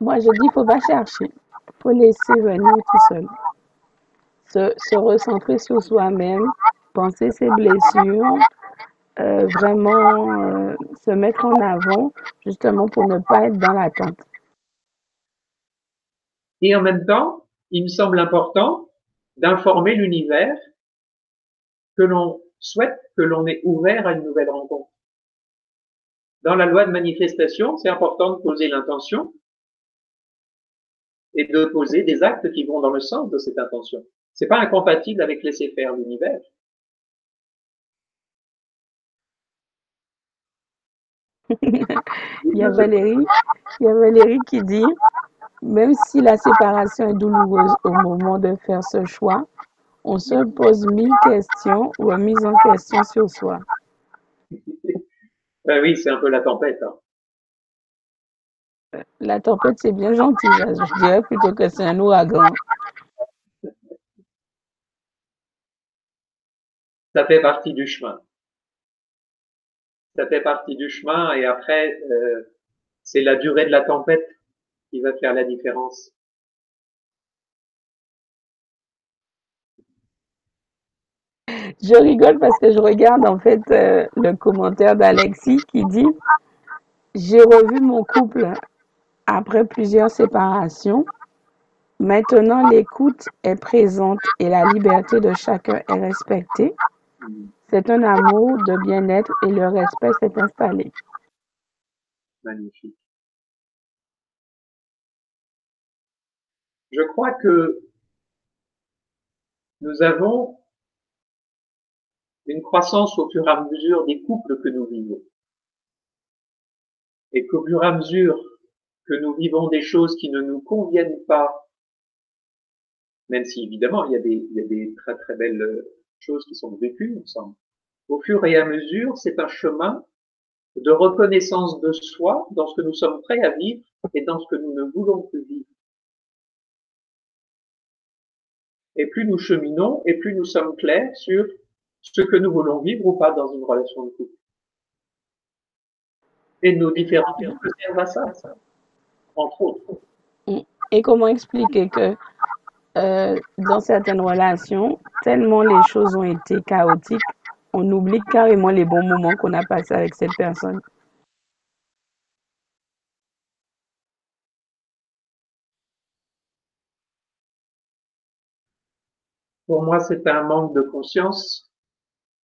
Moi, je dis, faut pas chercher. Faut laisser venir tout seul. Se, se recentrer sur soi-même, penser ses blessures, euh, vraiment euh, se mettre en avant, justement pour ne pas être dans l'attente. Et en même temps, il me semble important d'informer l'univers que l'on souhaite que l'on est ouvert à une nouvelle rencontre. Dans la loi de manifestation, c'est important de poser l'intention et de poser des actes qui vont dans le sens de cette intention. C'est pas incompatible avec laisser faire l'univers. il y a Valérie, il y a Valérie qui dit, même si la séparation est douloureuse au moment de faire ce choix, on se pose mille questions ou mise en question sur soi. Ben oui, c'est un peu la tempête. Hein. La tempête, c'est bien gentil. Je dirais plutôt que c'est un ouragan. Ça fait partie du chemin. Ça fait partie du chemin et après, euh, c'est la durée de la tempête qui va faire la différence. Je rigole parce que je regarde en fait euh, le commentaire d'Alexis qui dit J'ai revu mon couple après plusieurs séparations. Maintenant, l'écoute est présente et la liberté de chacun est respectée. C'est un amour de bien-être et le respect s'est installé. Magnifique. Je crois que nous avons une croissance au fur et à mesure des couples que nous vivons. Et qu'au fur et à mesure que nous vivons des choses qui ne nous conviennent pas, même si évidemment il y a des, très très belles choses qui sont vécues ensemble, au fur et à mesure, c'est un chemin de reconnaissance de soi dans ce que nous sommes prêts à vivre et dans ce que nous ne voulons plus vivre. Et plus nous cheminons, et plus nous sommes clairs sur ce que nous voulons vivre ou pas dans une relation de couple. Et nos différents servent à ça, entre autres. Et comment expliquer que euh, dans certaines relations, tellement les choses ont été chaotiques, on oublie carrément les bons moments qu'on a passés avec cette personne? Pour moi, c'est un manque de conscience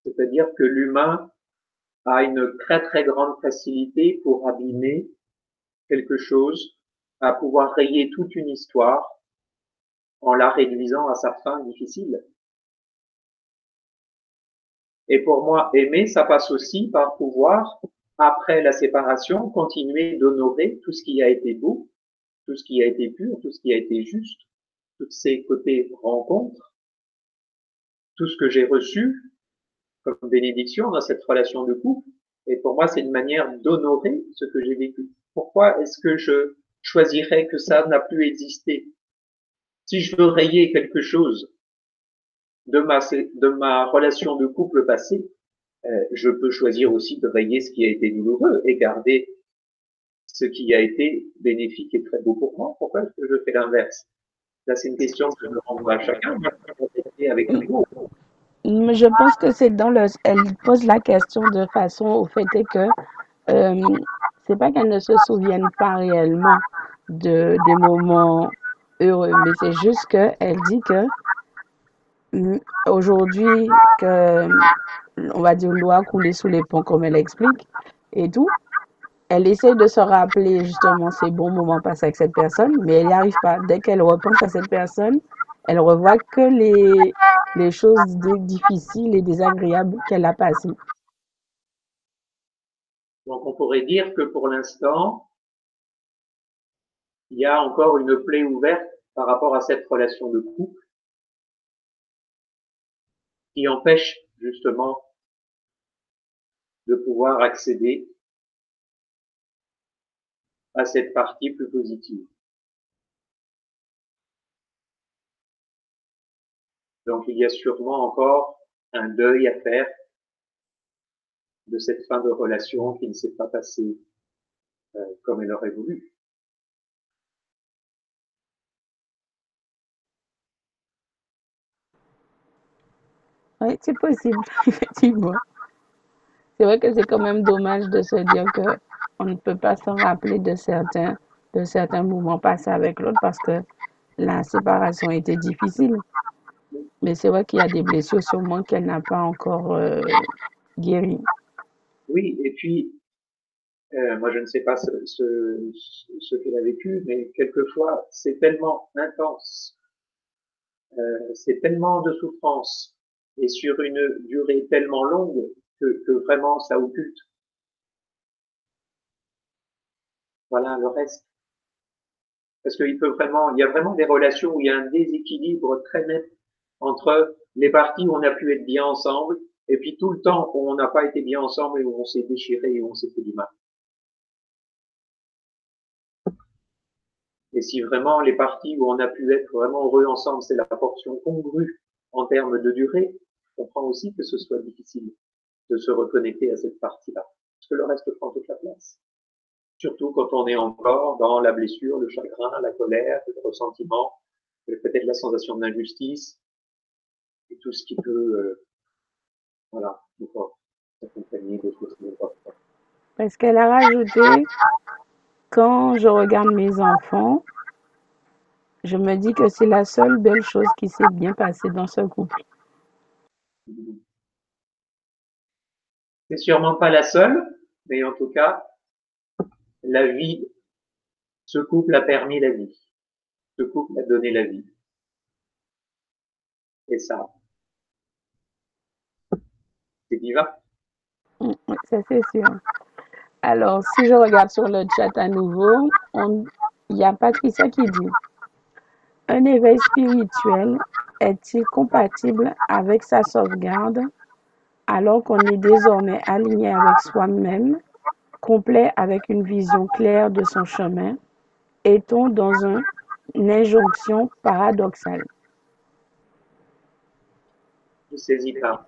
c'est-à-dire que l'humain a une très très grande facilité pour abîmer quelque chose, à pouvoir rayer toute une histoire en la réduisant à sa fin difficile. Et pour moi, aimer, ça passe aussi par pouvoir, après la séparation, continuer d'honorer tout ce qui a été beau, tout ce qui a été pur, tout ce qui a été juste, tous ces côtés rencontres, tout ce que j'ai reçu, comme bénédiction dans cette relation de couple. Et pour moi, c'est une manière d'honorer ce que j'ai vécu. Pourquoi est-ce que je choisirais que ça n'a plus existé? Si je veux rayer quelque chose de ma, relation de couple passée, euh, je peux choisir aussi de rayer ce qui a été douloureux et garder ce qui a été bénéfique et très beau pour moi. Pourquoi est-ce que je fais l'inverse? Là, c'est une question que je renvoie à chacun. Avec je pense que c'est dans le. Elle pose la question de façon au fait que euh, c'est pas qu'elle ne se souvienne pas réellement de des moments heureux, mais c'est juste qu'elle dit que mm, aujourd'hui que on va dire l'eau a coulé sous les ponts comme elle explique et tout. Elle essaie de se rappeler justement ces bons moments passés avec cette personne, mais elle n'y arrive pas. Dès qu'elle repense à cette personne, elle revoit que les, les choses difficiles et désagréables qu'elle a passées. Donc on pourrait dire que pour l'instant, il y a encore une plaie ouverte par rapport à cette relation de couple qui empêche justement de pouvoir accéder à cette partie plus positive. Donc il y a sûrement encore un deuil à faire de cette fin de relation qui ne s'est pas passée euh, comme elle aurait voulu. Oui, c'est possible, effectivement. C'est vrai que c'est quand même dommage de se dire que on ne peut pas s'en rappeler de certains, de certains moments passés avec l'autre parce que la séparation était difficile. Mais c'est vrai qu'il y a des blessures sûrement qu'elle n'a pas encore euh. Oui, et puis, euh, moi je ne sais pas ce qu'elle a vécu, mais quelquefois c'est tellement intense, euh, c'est tellement de souffrance, et sur une durée tellement longue que, que vraiment ça occulte. Voilà le reste. Parce qu'il peut vraiment, il y a vraiment des relations où il y a un déséquilibre très net entre les parties où on a pu être bien ensemble et puis tout le temps où on n'a pas été bien ensemble et où on s'est déchiré et où on s'est fait du mal. Et si vraiment les parties où on a pu être vraiment heureux ensemble, c'est la portion congrue en termes de durée, on comprend aussi que ce soit difficile de se reconnecter à cette partie-là, parce que le reste prend toute la place. Surtout quand on est encore dans la blessure, le chagrin, la colère, le ressentiment, peut-être la sensation d'injustice, et tout ce qui peut, euh, voilà, s'accompagner de choses Parce qu'elle a rajouté, quand je regarde mes enfants, je me dis que c'est la seule belle chose qui s'est bien passée dans ce couple. C'est sûrement pas la seule, mais en tout cas, la vie, ce couple a permis la vie. Ce couple a donné la vie. Et ça, c'est divin. Ça, c'est sûr. Alors, si je regarde sur le chat à nouveau, il y a Patricia qui dit Un éveil spirituel est-il compatible avec sa sauvegarde alors qu'on est désormais aligné avec soi-même, complet avec une vision claire de son chemin Est-on dans un- une injonction paradoxale? Je saisis pas.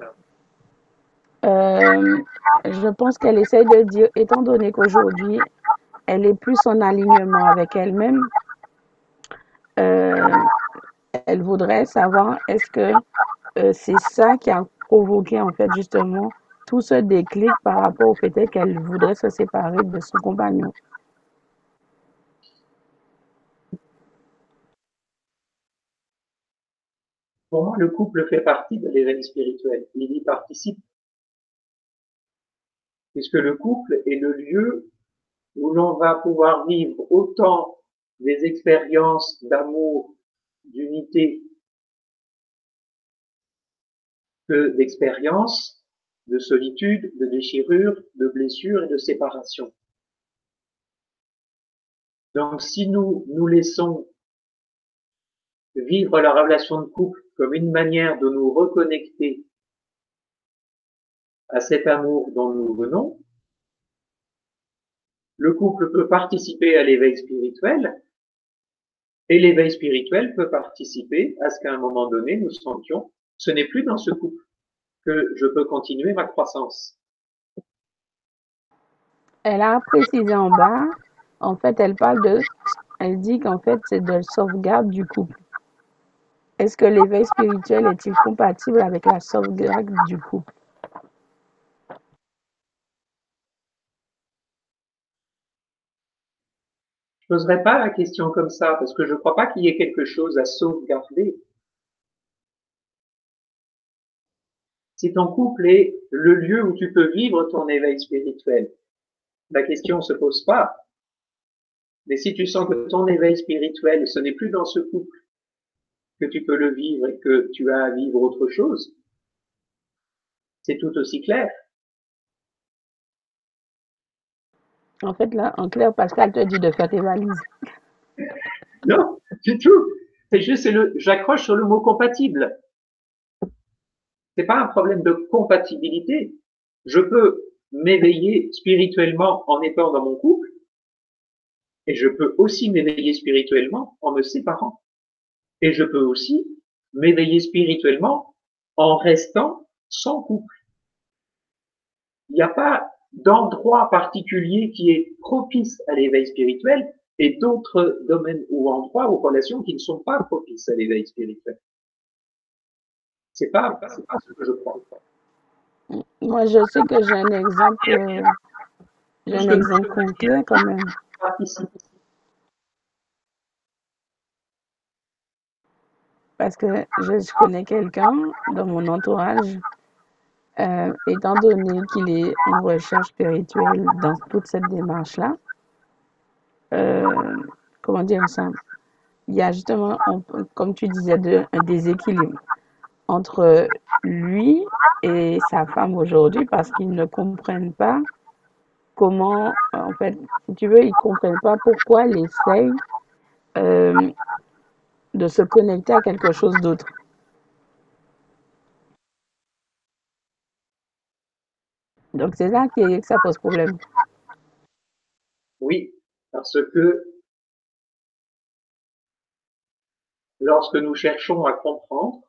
Euh, je pense qu'elle essaye de dire, étant donné qu'aujourd'hui, elle est plus en alignement avec elle-même, euh, elle voudrait savoir est-ce que euh, c'est ça qui a provoqué en fait justement tout ce déclic par rapport au fait qu'elle voudrait se séparer de son compagnon. Pour moi, le couple fait partie de l'éveil spirituel? Il y participe. Puisque le couple est le lieu où l'on va pouvoir vivre autant des expériences d'amour, d'unité, que d'expériences de solitude, de déchirure, de blessure et de séparation. Donc si nous nous laissons vivre la relation de couple comme une manière de nous reconnecter à cet amour dont nous venons, le couple peut participer à l'éveil spirituel et l'éveil spirituel peut participer à ce qu'à un moment donné nous sentions ce n'est plus dans ce couple que je peux continuer ma croissance. Elle a précisé en bas, en fait, elle parle de, elle dit qu'en fait, c'est de sauvegarde du couple. Est-ce que l'éveil spirituel est-il compatible avec la sauvegarde du couple? Je poserai pas la question comme ça parce que je ne crois pas qu'il y ait quelque chose à sauvegarder. Si ton couple est le lieu où tu peux vivre ton éveil spirituel, la question se pose pas. Mais si tu sens que ton éveil spirituel, ce n'est plus dans ce couple que tu peux le vivre et que tu as à vivre autre chose, c'est tout aussi clair. En fait, là, en clair, Pascal te dit de faire tes valises. Non, du tout. C'est juste, c'est le, j'accroche sur le mot compatible. C'est pas un problème de compatibilité. Je peux m'éveiller spirituellement en étant dans mon couple, Et je peux aussi m'éveiller spirituellement en me séparant. Et je peux aussi m'éveiller spirituellement en restant sans couple. Il n'y a pas d'endroit particulier qui est propice à l'éveil spirituel et d'autres domaines ou endroits ou relations qui ne sont pas propices à l'éveil spirituel. C'est pas, c'est pas ce que je crois. Moi, je sais que j'ai un exemple, euh, j'ai un exemple concret quand même. Parce que je, je connais quelqu'un dans mon entourage, euh, étant donné qu'il est en recherche spirituelle dans toute cette démarche-là, euh, comment dire ça? Il y a justement, on- comme tu disais, de, un déséquilibre entre lui et sa femme aujourd'hui parce qu'ils ne comprennent pas comment, en fait, si tu veux, ils comprennent pas pourquoi elle essaye euh, de se connecter à quelque chose d'autre. Donc c'est là que ça pose problème. Oui, parce que lorsque nous cherchons à comprendre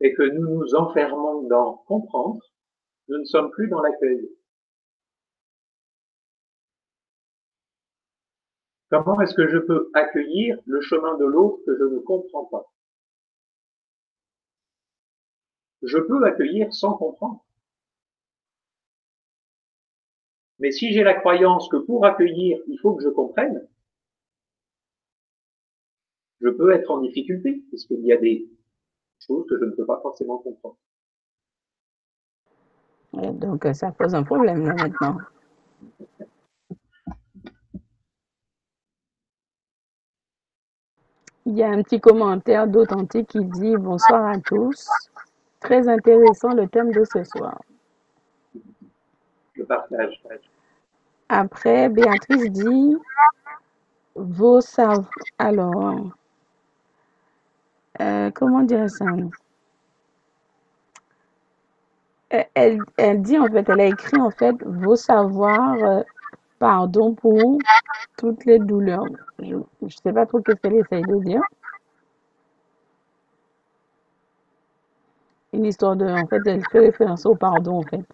et que nous nous enfermons dans comprendre, nous ne sommes plus dans l'accueil. Comment est-ce que je peux accueillir le chemin de l'autre que je ne comprends pas? Je peux accueillir sans comprendre. Mais si j'ai la croyance que pour accueillir, il faut que je comprenne, je peux être en difficulté, puisqu'il y a des que je ne peux pas forcément comprendre. Et donc euh, ça pose un problème là maintenant. Il y a un petit commentaire d'Authentique qui dit Bonsoir à tous. Très intéressant le thème de ce soir. Je partage. Après, Béatrice dit Vos sav... Alors, euh, comment dire ça elle, elle, elle dit en fait, elle a écrit en fait Vos savoirs, euh, pardon pour toutes les douleurs. Je ne sais pas trop qu'est-ce qu'elle essaye de dire. Une histoire de. En fait, elle fait référence au pardon en fait.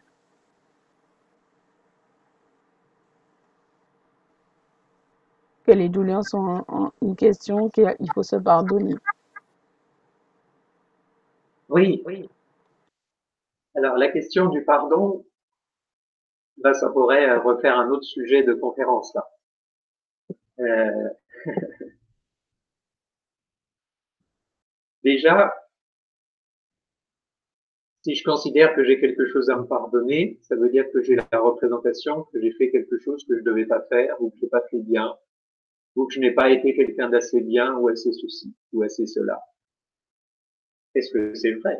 Que les douleurs sont une question qu'il faut se pardonner. Oui, oui. Alors la question du pardon, là, ça pourrait euh, refaire un autre sujet de conférence là. Euh, déjà, si je considère que j'ai quelque chose à me pardonner, ça veut dire que j'ai la représentation que j'ai fait quelque chose que je devais pas faire ou que j'ai pas fait bien ou que je n'ai pas été quelqu'un d'assez bien ou assez ceci ou assez cela. Est-ce que c'est vrai?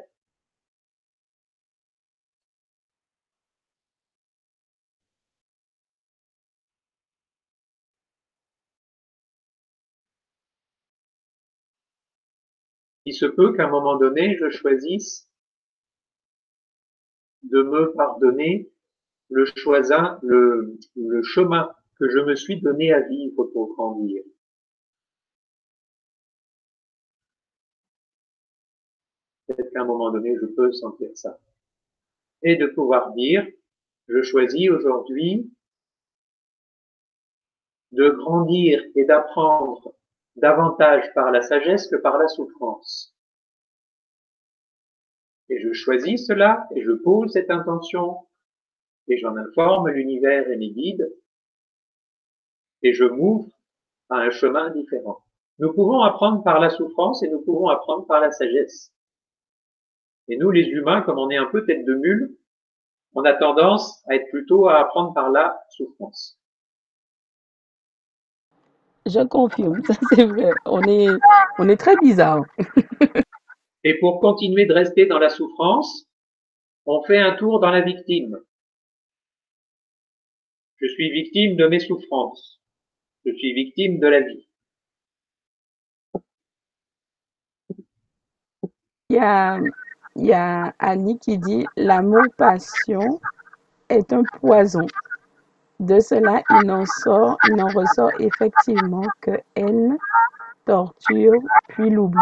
Il se peut qu'à un moment donné, je choisisse de me pardonner le le chemin que je me suis donné à vivre pour grandir. Peut-être qu'à un moment donné, je peux sentir ça. Et de pouvoir dire, je choisis aujourd'hui de grandir et d'apprendre davantage par la sagesse que par la souffrance. Et je choisis cela et je pose cette intention et j'en informe l'univers et mes guides et je m'ouvre à un chemin différent. Nous pouvons apprendre par la souffrance et nous pouvons apprendre par la sagesse. Et nous, les humains, comme on est un peu tête de mule, on a tendance à être plutôt à apprendre par la souffrance. Je confirme, ça c'est vrai. On est, on est très bizarre. Et pour continuer de rester dans la souffrance, on fait un tour dans la victime. Je suis victime de mes souffrances. Je suis victime de la vie. Il y a, il y a Annie qui dit L'amour-passion est un poison. De cela, il n'en sort, il n'en ressort effectivement que haine, torture, puis l'oubli.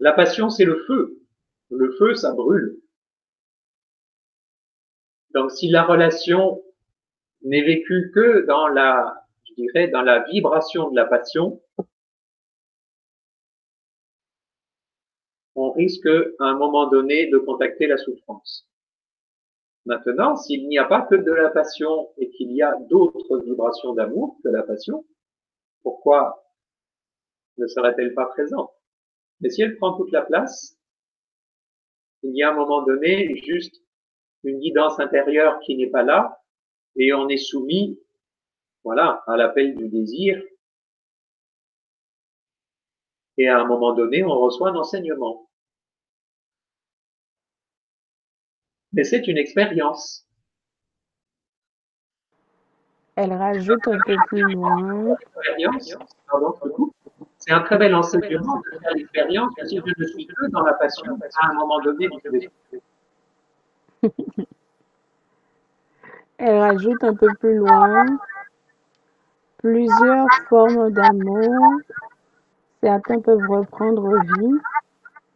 La passion, c'est le feu. Le feu, ça brûle. Donc, si la relation n'est vécue que dans la, je dirais, dans la vibration de la passion, on risque à un moment donné de contacter la souffrance. Maintenant, s'il n'y a pas que de la passion et qu'il y a d'autres vibrations d'amour que la passion, pourquoi ne serait-elle pas présente? Mais si elle prend toute la place, il y a un moment donné juste une guidance intérieure qui n'est pas là et on est soumis, voilà, à l'appel du désir. Et à un moment donné, on reçoit un enseignement. Mais c'est une expérience. Elle rajoute un peu plus loin. C'est un très bel enseignement de faire l'expérience. Si je ne suis que dans la passion, à un moment donné, je vais Elle rajoute un peu plus loin plusieurs formes d'amour. Certains peuvent reprendre vie.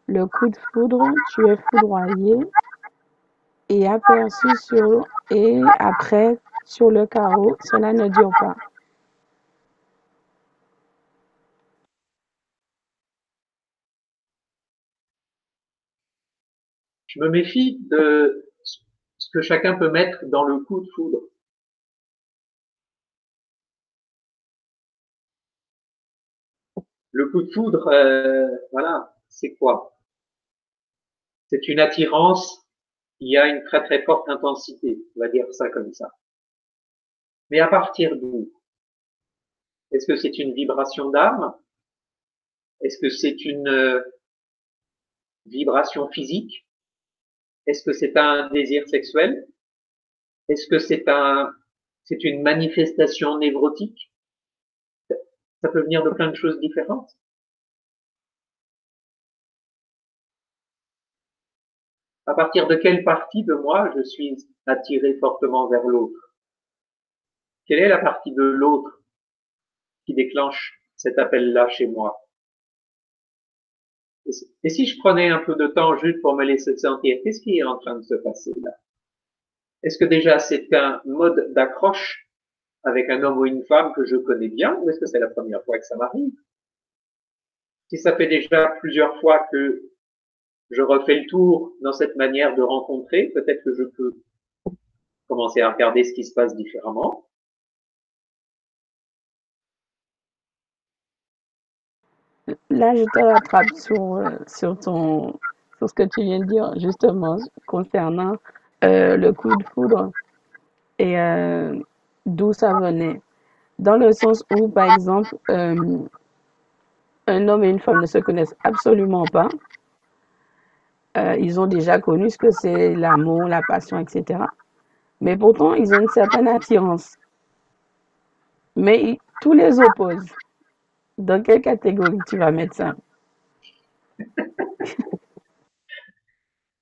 Le coup de foudre, tu es foudroyé et aperçu sur et après sur le carreau, cela ne dure pas. Je me méfie de ce que chacun peut mettre dans le coup de foudre. Le coup de foudre, euh, voilà, c'est quoi? C'est une attirance qui a une très très forte intensité, on va dire ça comme ça. Mais à partir d'où? Est-ce que c'est une vibration d'âme? Est-ce que c'est une euh, vibration physique? Est-ce que c'est un désir sexuel? Est-ce que c'est un, c'est une manifestation névrotique? Ça peut venir de plein de choses différentes. À partir de quelle partie de moi je suis attiré fortement vers l'autre? Quelle est la partie de l'autre qui déclenche cet appel-là chez moi? Et si je prenais un peu de temps juste pour me laisser sentir, qu'est-ce qui est en train de se passer là? Est-ce que déjà c'est un mode d'accroche avec un homme ou une femme que je connais bien, ou est-ce que c'est la première fois que ça m'arrive? Si ça fait déjà plusieurs fois que je refais le tour dans cette manière de rencontrer, peut-être que je peux commencer à regarder ce qui se passe différemment. Là, je te rattrape sur, euh, sur, ton, sur ce que tu viens de dire, justement, concernant euh, le coup de foudre et euh, d'où ça venait. Dans le sens où, par exemple, un homme et une femme ne se connaissent absolument pas. ils ont déjà connu ce que c'est l'amour, la passion, etc. Mais pourtant, ils ont une certaine attirance. Mais tous les opposent. Dans quelle catégorie tu vas mettre ça?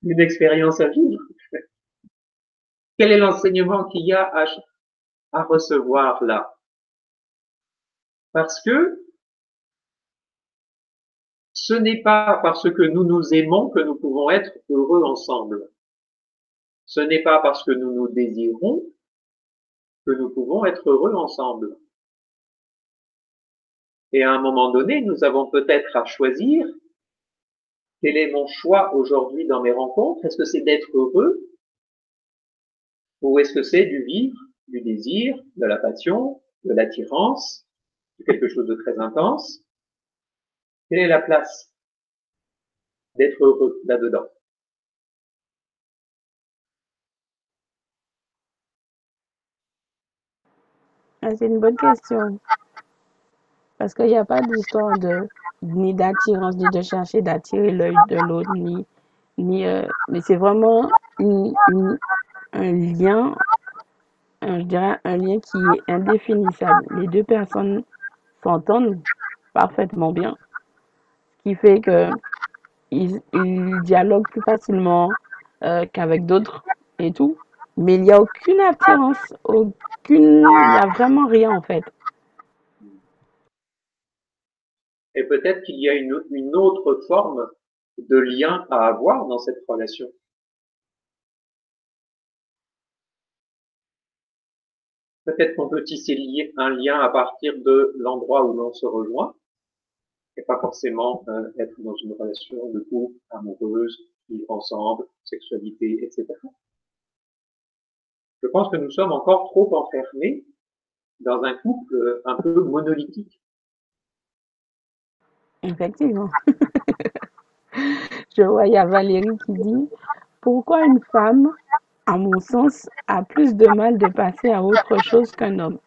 Une expérience à vivre. Quel est l'enseignement qu'il y a à, à recevoir là Parce que ce n'est pas parce que nous nous aimons que nous pouvons être heureux ensemble. Ce n'est pas parce que nous nous désirons que nous pouvons être heureux ensemble. Et à un moment donné, nous avons peut-être à choisir quel est mon choix aujourd'hui dans mes rencontres Est-ce que c'est d'être heureux Ou est-ce que c'est du vivre, du désir, de la passion, de l'attirance, quelque chose de très intense Quelle est la place d'être heureux là-dedans? Ah, C'est une bonne question. Parce qu'il n'y a pas d'histoire de ni d'attirance, ni de chercher d'attirer l'œil de l'autre, ni, ni euh, mais c'est vraiment un lien, je dirais un lien qui est indéfinissable. Les deux personnes s'entendent parfaitement bien, ce qui fait que ils, dialoguent plus facilement euh, qu'avec d'autres et tout, mais il n'y a aucune attirance, aucune, il n'y a vraiment rien en fait. Et peut-être qu'il y a une, une autre forme de lien à avoir dans cette relation. Peut-être qu'on peut tisser un lien à partir de l'endroit où l'on se rejoint, et pas forcément euh, être dans une relation de couple, amoureuse, vivre ensemble, sexualité, etc. Je pense que nous sommes encore trop enfermés dans un couple euh, un peu monolithique. Effectivement. Je vois, il y a Valérie qui dit Pourquoi une femme, à mon sens, a plus de mal de passer à autre chose qu'un homme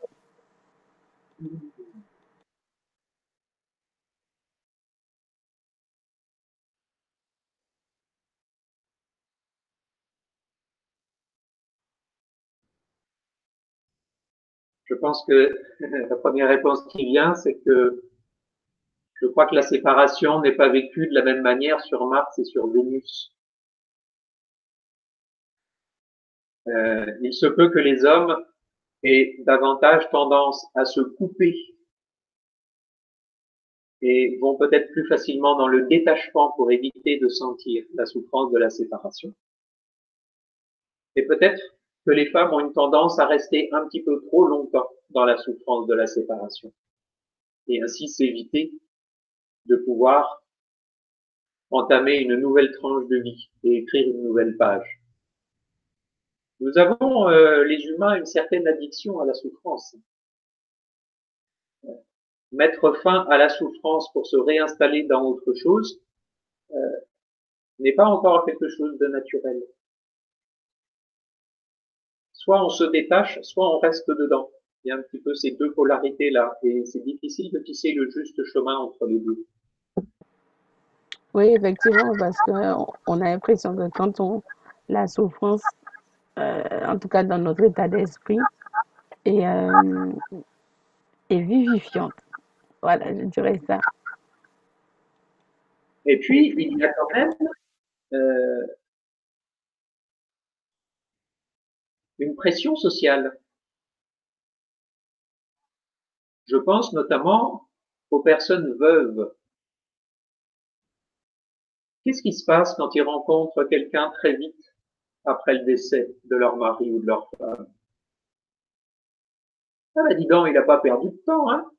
Je pense que la première réponse qui vient, c'est que je crois que la séparation n'est pas vécue de la même manière sur Mars et sur Vénus. Euh, il se peut que les hommes aient davantage tendance à se couper et vont peut-être plus facilement dans le détachement pour éviter de sentir la souffrance de la séparation. Et peut-être que les femmes ont une tendance à rester un petit peu trop longtemps dans la souffrance de la séparation et ainsi s'éviter de pouvoir entamer une nouvelle tranche de vie et écrire une nouvelle page. Nous avons, euh, les humains, une certaine addiction à la souffrance. Mettre fin à la souffrance pour se réinstaller dans autre chose euh, n'est pas encore quelque chose de naturel. Soit on se détache, soit on reste dedans. Il y a un petit peu ces deux polarités-là, et c'est difficile de tisser le juste chemin entre les deux. Oui, effectivement, parce qu'on a l'impression que quand on la souffrance, en tout cas dans notre état d'esprit, est, euh, est vivifiante. Voilà, je dirais ça. Et puis, il y a quand même euh, une pression sociale. Je pense notamment aux personnes veuves. Qu'est-ce qui se passe quand ils rencontrent quelqu'un très vite? Après le décès de leur mari ou de leur femme. Ah bah dis donc, il n'a pas perdu de temps, hein.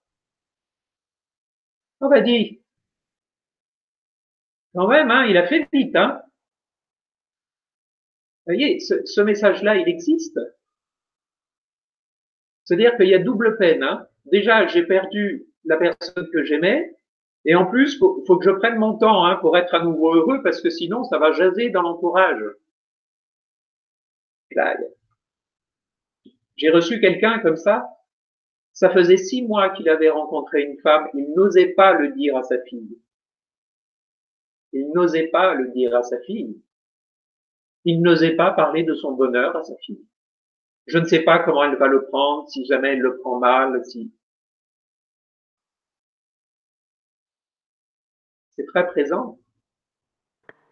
Ah bah dis, quand même, hein, il a fait vite, hein. Vous voyez, ce, message-là, il existe. C'est-à-dire qu'il y a double peine, hein. Déjà, j'ai perdu la personne que j'aimais, et en plus, faut, faut que je prenne mon temps hein, pour être à nouveau heureux, parce que sinon, ça va jaser dans l'entourage. J'ai reçu quelqu'un comme ça. Ça faisait six mois qu'il avait rencontré une femme. Il n'osait pas le dire à sa fille. Il n'osait pas le dire à sa fille. Il n'osait pas parler de son bonheur à sa fille. Je ne sais pas comment elle va le prendre, si jamais elle le prend mal, si. C'est très présent.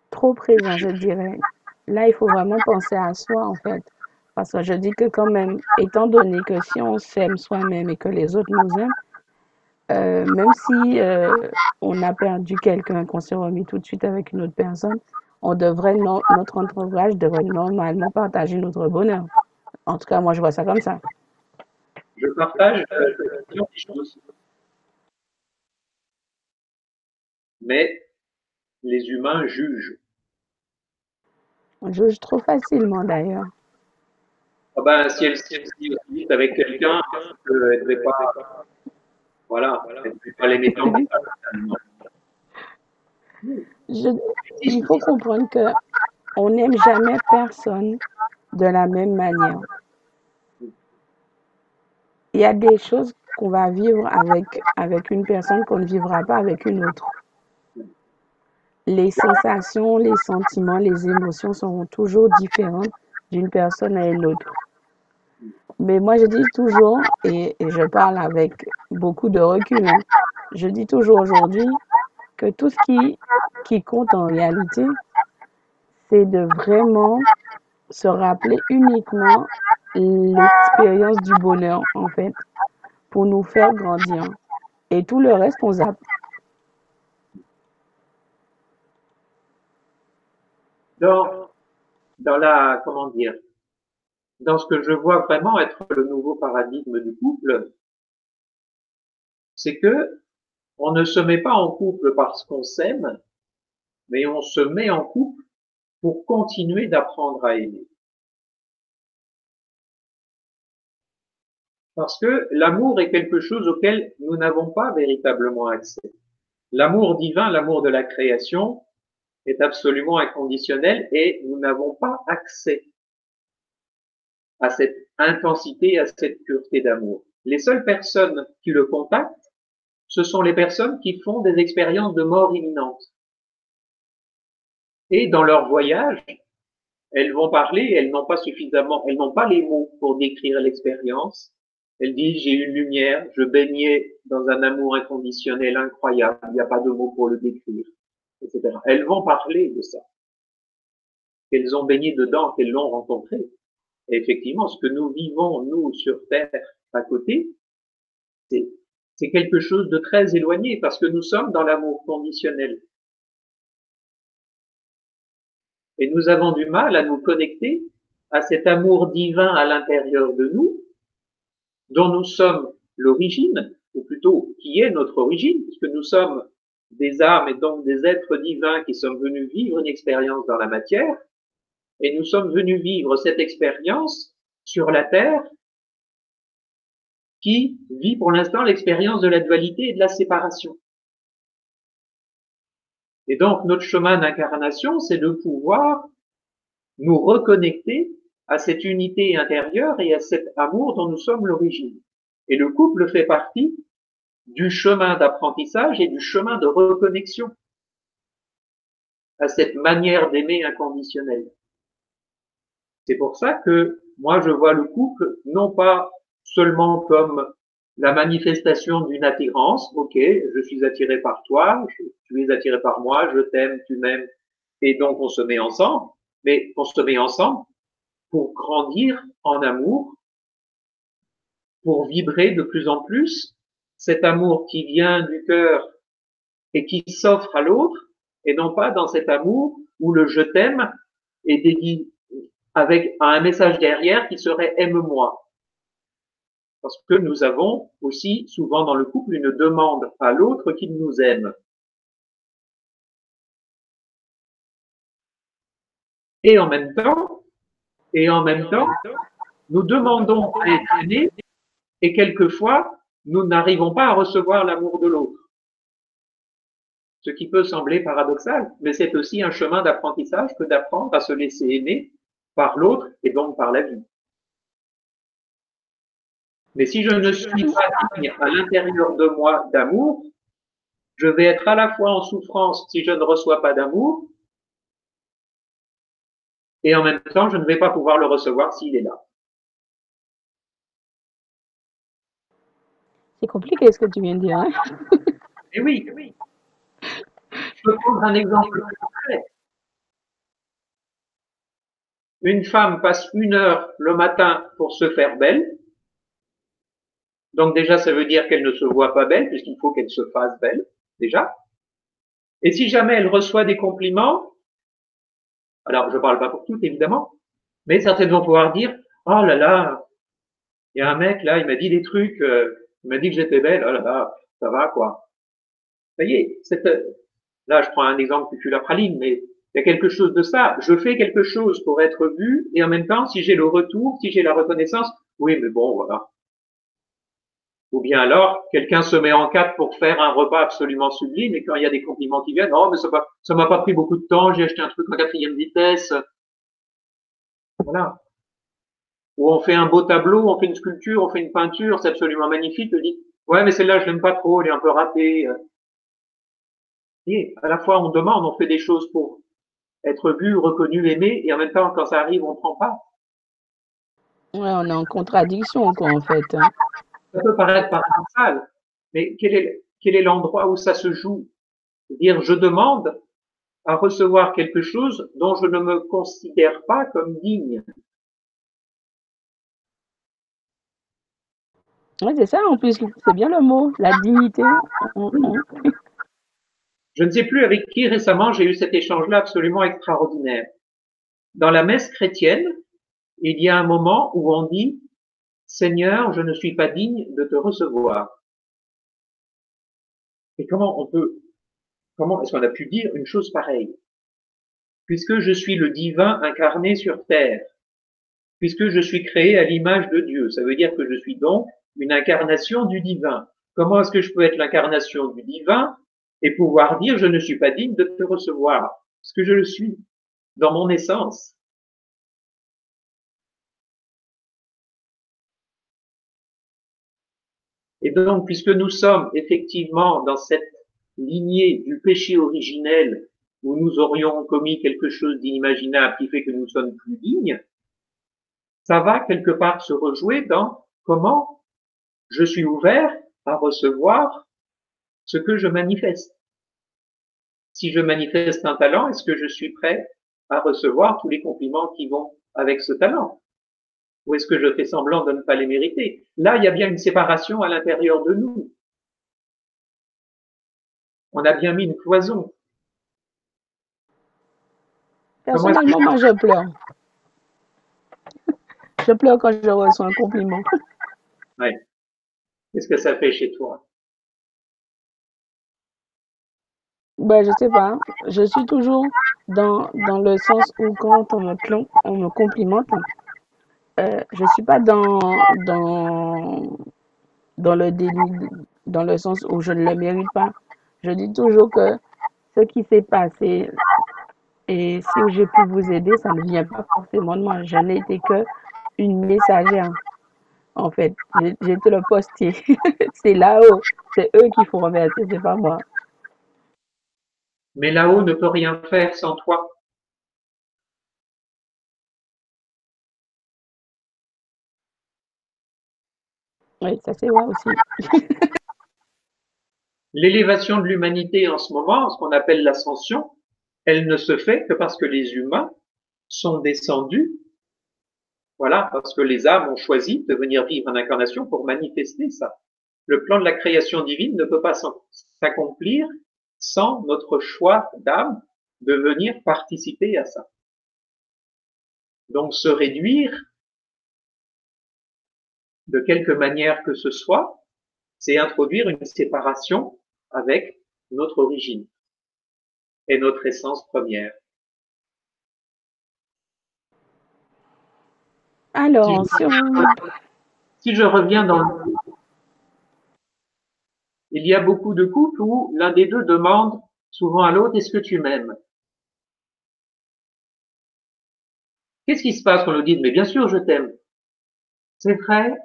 Trop présent, je dirais. Là, il faut vraiment penser à soi, en fait. Parce que je dis que quand même, étant donné que si on s'aime soi-même et que les autres nous aiment, euh, même si euh, on a perdu quelqu'un, qu'on s'est remis tout de suite avec une autre personne, on devrait, notre entourage devrait normalement partager notre bonheur. En tout cas, moi, je vois ça comme ça. Je partage euh. Mais les humains jugent. On juge trop facilement, d'ailleurs. Ah ben, si elle s'est vite avec quelqu'un, elle ne devrait pas. Voilà, elle ne devrait pas l'aimer tant que il faut comprendre que on n'aime jamais personne de la même manière. Il y a des choses qu'on va vivre avec, avec une personne qu'on ne vivra pas avec une autre. Les sensations, les sentiments, les émotions seront toujours différentes d'une personne à une autre. Mais moi, je dis toujours, et, je parle avec beaucoup de recul, hein, je dis toujours aujourd'hui que tout ce qui, qui compte en réalité, c'est de vraiment se rappeler uniquement l'expérience du bonheur, en fait, pour nous faire grandir. Et tout le reste, on zappe. Dans, dans la, comment dire, dans ce que je vois vraiment être le nouveau paradigme du couple, c'est que on ne se met pas en couple parce qu'on s'aime, mais on se met en couple pour continuer d'apprendre à aimer. Parce que l'amour est quelque chose auquel nous n'avons pas véritablement accès. L'amour divin, l'amour de la création est absolument inconditionnel et nous n'avons pas accès à cette intensité, à cette pureté d'amour. Les seules personnes qui le contactent, ce sont les personnes qui font des expériences de mort imminente. Et dans leur voyage, elles vont parler, elles n'ont pas suffisamment, elles n'ont pas les mots pour décrire l'expérience. Elles disent, j'ai eu une lumière, je baignais dans un amour inconditionnel incroyable, il n'y a pas de mots pour le décrire, Elles vont parler de ça. Qu'elles ont baigné dedans, qu'elles l'ont rencontré. Et effectivement, ce que nous vivons, nous, sur Terre, à côté, c'est quelque chose de très éloigné parce que nous sommes dans l'amour conditionnel. Et nous avons du mal à nous connecter à cet amour divin à l'intérieur de nous, dont nous sommes l'origine, ou plutôt qui est notre origine, puisque nous sommes des âmes et donc des êtres divins qui sommes venus vivre une expérience dans la matière, et nous sommes venus vivre cette expérience sur la Terre qui vit pour l'instant l'expérience de la dualité et de la séparation. Et donc, notre chemin d'incarnation, c'est de pouvoir nous reconnecter à cette unité intérieure et à cet amour dont nous sommes l'origine. Et le couple fait partie du chemin d'apprentissage et du chemin de reconnexion à cette manière d'aimer inconditionnelle. C'est pour ça que moi je vois le couple non pas seulement comme la manifestation d'une attirance. Ok, je suis attiré par toi, tu es attiré par moi, je t'aime, tu m'aimes, et donc on se met ensemble. Mais on se met ensemble pour grandir en amour, pour vibrer de plus en plus cet amour qui vient du cœur et qui s'offre à l'autre, et non pas dans cet amour où le je t'aime est dédié avec un message derrière qui serait aime-moi. Parce que nous avons aussi souvent dans le couple une demande à l'autre qu'il nous aime. Et en même temps, et en même temps, nous demandons à être aimés et quelquefois, nous n'arrivons pas à recevoir l'amour de l'autre. Ce qui peut sembler paradoxal, mais c'est aussi un chemin d'apprentissage que d'apprendre à se laisser aimer par l'autre et donc par la vie. Mais si je ne suis pas digne à l'intérieur de moi d'amour, je vais être à la fois en souffrance si je ne reçois pas d'amour, et en même temps, je ne vais pas pouvoir le recevoir s'il est là. C'est compliqué ce que tu viens de dire. Hein et eh oui, oui. Je peux prendre un exemple. Une femme passe une heure le matin pour se faire belle. Donc déjà, ça veut dire qu'elle ne se voit pas belle, puisqu'il faut qu'elle se fasse belle, déjà. Et si jamais elle reçoit des compliments, alors je ne parle pas pour toutes, évidemment, mais certaines vont pouvoir dire, oh là là, il y a un mec là, il m'a dit des trucs, euh, il m'a dit que j'étais belle, oh là là, ça va quoi. Ça y est, là je prends un exemple que tu la praline, mais il y a quelque chose de ça. Je fais quelque chose pour être vu et en même temps, si j'ai le retour, si j'ai la reconnaissance, oui, mais bon, voilà. Ou bien alors, quelqu'un se met en quatre pour faire un repas absolument sublime et quand il y a des compliments qui viennent, oh, mais ça m'a pas pris beaucoup de temps, j'ai acheté un truc en quatrième vitesse. Voilà. Ou on fait un beau tableau, on fait une sculpture, on fait une peinture, c'est absolument magnifique. On dit, ouais, mais celle-là, je l'aime pas trop, elle est un peu ratée. Et à la fois, on demande, on fait des choses pour être vu, reconnu, aimé, et en même temps, quand ça arrive, on ne prend pas. Ouais, on est en contradiction, quoi, en fait. Hein. Ça peut paraître paradoxal, mais quel est, quel est l'endroit où ça se joue? Dire je demande à recevoir quelque chose dont je ne me considère pas comme digne. Oui, c'est ça, en plus, c'est bien le mot, la dignité. Je ne sais plus avec qui récemment j'ai eu cet échange-là absolument extraordinaire. Dans la messe chrétienne, il y a un moment où on dit Seigneur, je ne suis pas digne de te recevoir. Et comment on peut, comment est-ce qu'on a pu dire une chose pareille? Puisque je suis le divin incarné sur terre, puisque je suis créé à l'image de Dieu, ça veut dire que je suis donc une incarnation du divin. Comment est-ce que je peux être l'incarnation du divin et pouvoir dire je ne suis pas digne de te recevoir? Parce que je le suis dans mon essence. Et donc, puisque nous sommes effectivement dans cette lignée du péché originel où nous aurions commis quelque chose d'inimaginable qui fait que nous sommes plus dignes, ça va quelque part se rejouer dans comment je suis ouvert à recevoir ce que je manifeste. Si je manifeste un talent, est-ce que je suis prêt à recevoir tous les compliments qui vont avec ce talent? Ou est-ce que je fais semblant de ne pas les mériter? Là, il y a bien une séparation à l'intérieur de nous. On a bien mis une cloison. Personnellement, moi, je pleure. Je pleure quand je reçois un compliment. Oui. Qu'est-ce que ça fait chez toi? Ben, Je sais pas. Je suis toujours dans, dans le sens où quand on me, on me complimente, euh, je suis pas dans, dans, dans le délit, dans le sens où je ne le mérite pas. Je dis toujours que ce qui s'est passé et si j'ai pu vous aider, ça ne vient pas forcément de moi. Je n'ai été que une messagère. En fait, j'étais le postier. c'est là-haut. C'est eux qui font remercier, c'est pas moi. Mais là-haut ne peut rien faire sans toi. Oui, ça c'est vrai aussi. L'élévation de l'humanité en ce moment, ce qu'on appelle l'ascension, elle ne se fait que parce que les humains sont descendus, voilà, parce que les âmes ont choisi de venir vivre en incarnation pour manifester ça. Le plan de la création divine ne peut pas s'accomplir sans notre choix d'âme de venir participer à ça. Donc se réduire de quelque manière que ce soit, c'est introduire une séparation avec notre origine et notre essence première. Alors, si, si je reviens dans le... Il y a beaucoup de couples où l'un des deux demande souvent à l'autre, est-ce que tu m'aimes? Qu'est-ce qui se passe? Quand on nous dit, mais bien sûr, je t'aime. C'est vrai,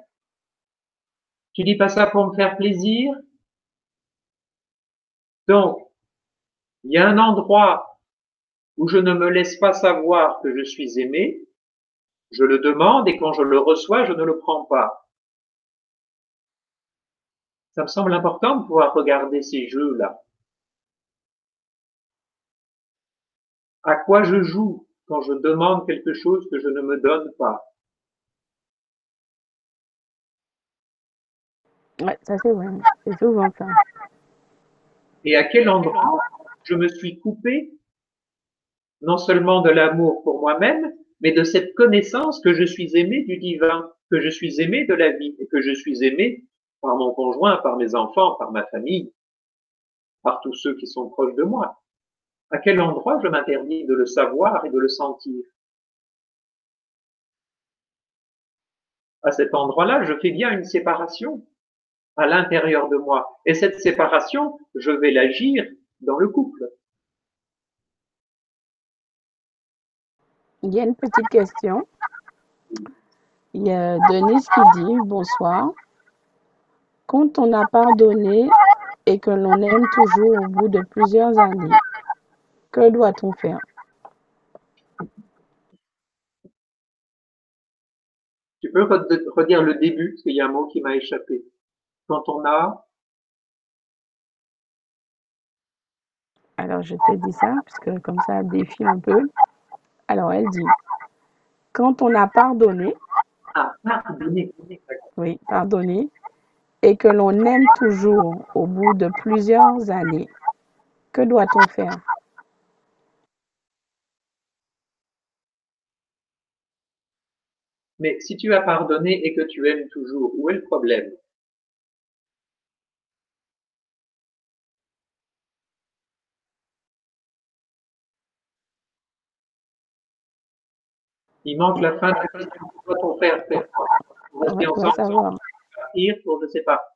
tu dis pas ça pour me faire plaisir? Donc, il y a un endroit où je ne me laisse pas savoir que je suis aimé, je le demande et quand je le reçois, je ne le prends pas. Ça me semble important de pouvoir regarder ces jeux-là. À quoi je joue quand je demande quelque chose que je ne me donne pas? Ouais, ça c'est vrai. C'est souvent ça. Et à quel endroit je me suis coupé? Non seulement de l'amour pour moi-même, mais de cette connaissance que je suis aimé du divin, que je suis aimé de la vie et que je suis aimé par mon conjoint, par mes enfants, par ma famille, par tous ceux qui sont proches de moi. À quel endroit je m'interdis de le savoir et de le sentir? À cet endroit-là, je fais bien une séparation à l'intérieur de moi. Et cette séparation, je vais l'agir dans le couple. Il y a une petite question. Il y a Denise qui dit bonsoir. Quand on a pardonné et que l'on aime toujours au bout de plusieurs années, que doit-on faire? Tu peux redire le début, parce qu'il y a un mot qui m'a échappé quand on a Alors, je te dis ça, puisque comme ça, défie un peu. Alors, elle dit, quand on a pardonné, Ah, pardonnez. oui, pardonné, et que l'on aime toujours au bout de plusieurs années, que doit-on faire? Mais si tu as pardonné et que tu aimes toujours, où est le problème? Il manque la fin de la question. Pourquoi ton frère fait rester ensemble, partir pour je sais pas.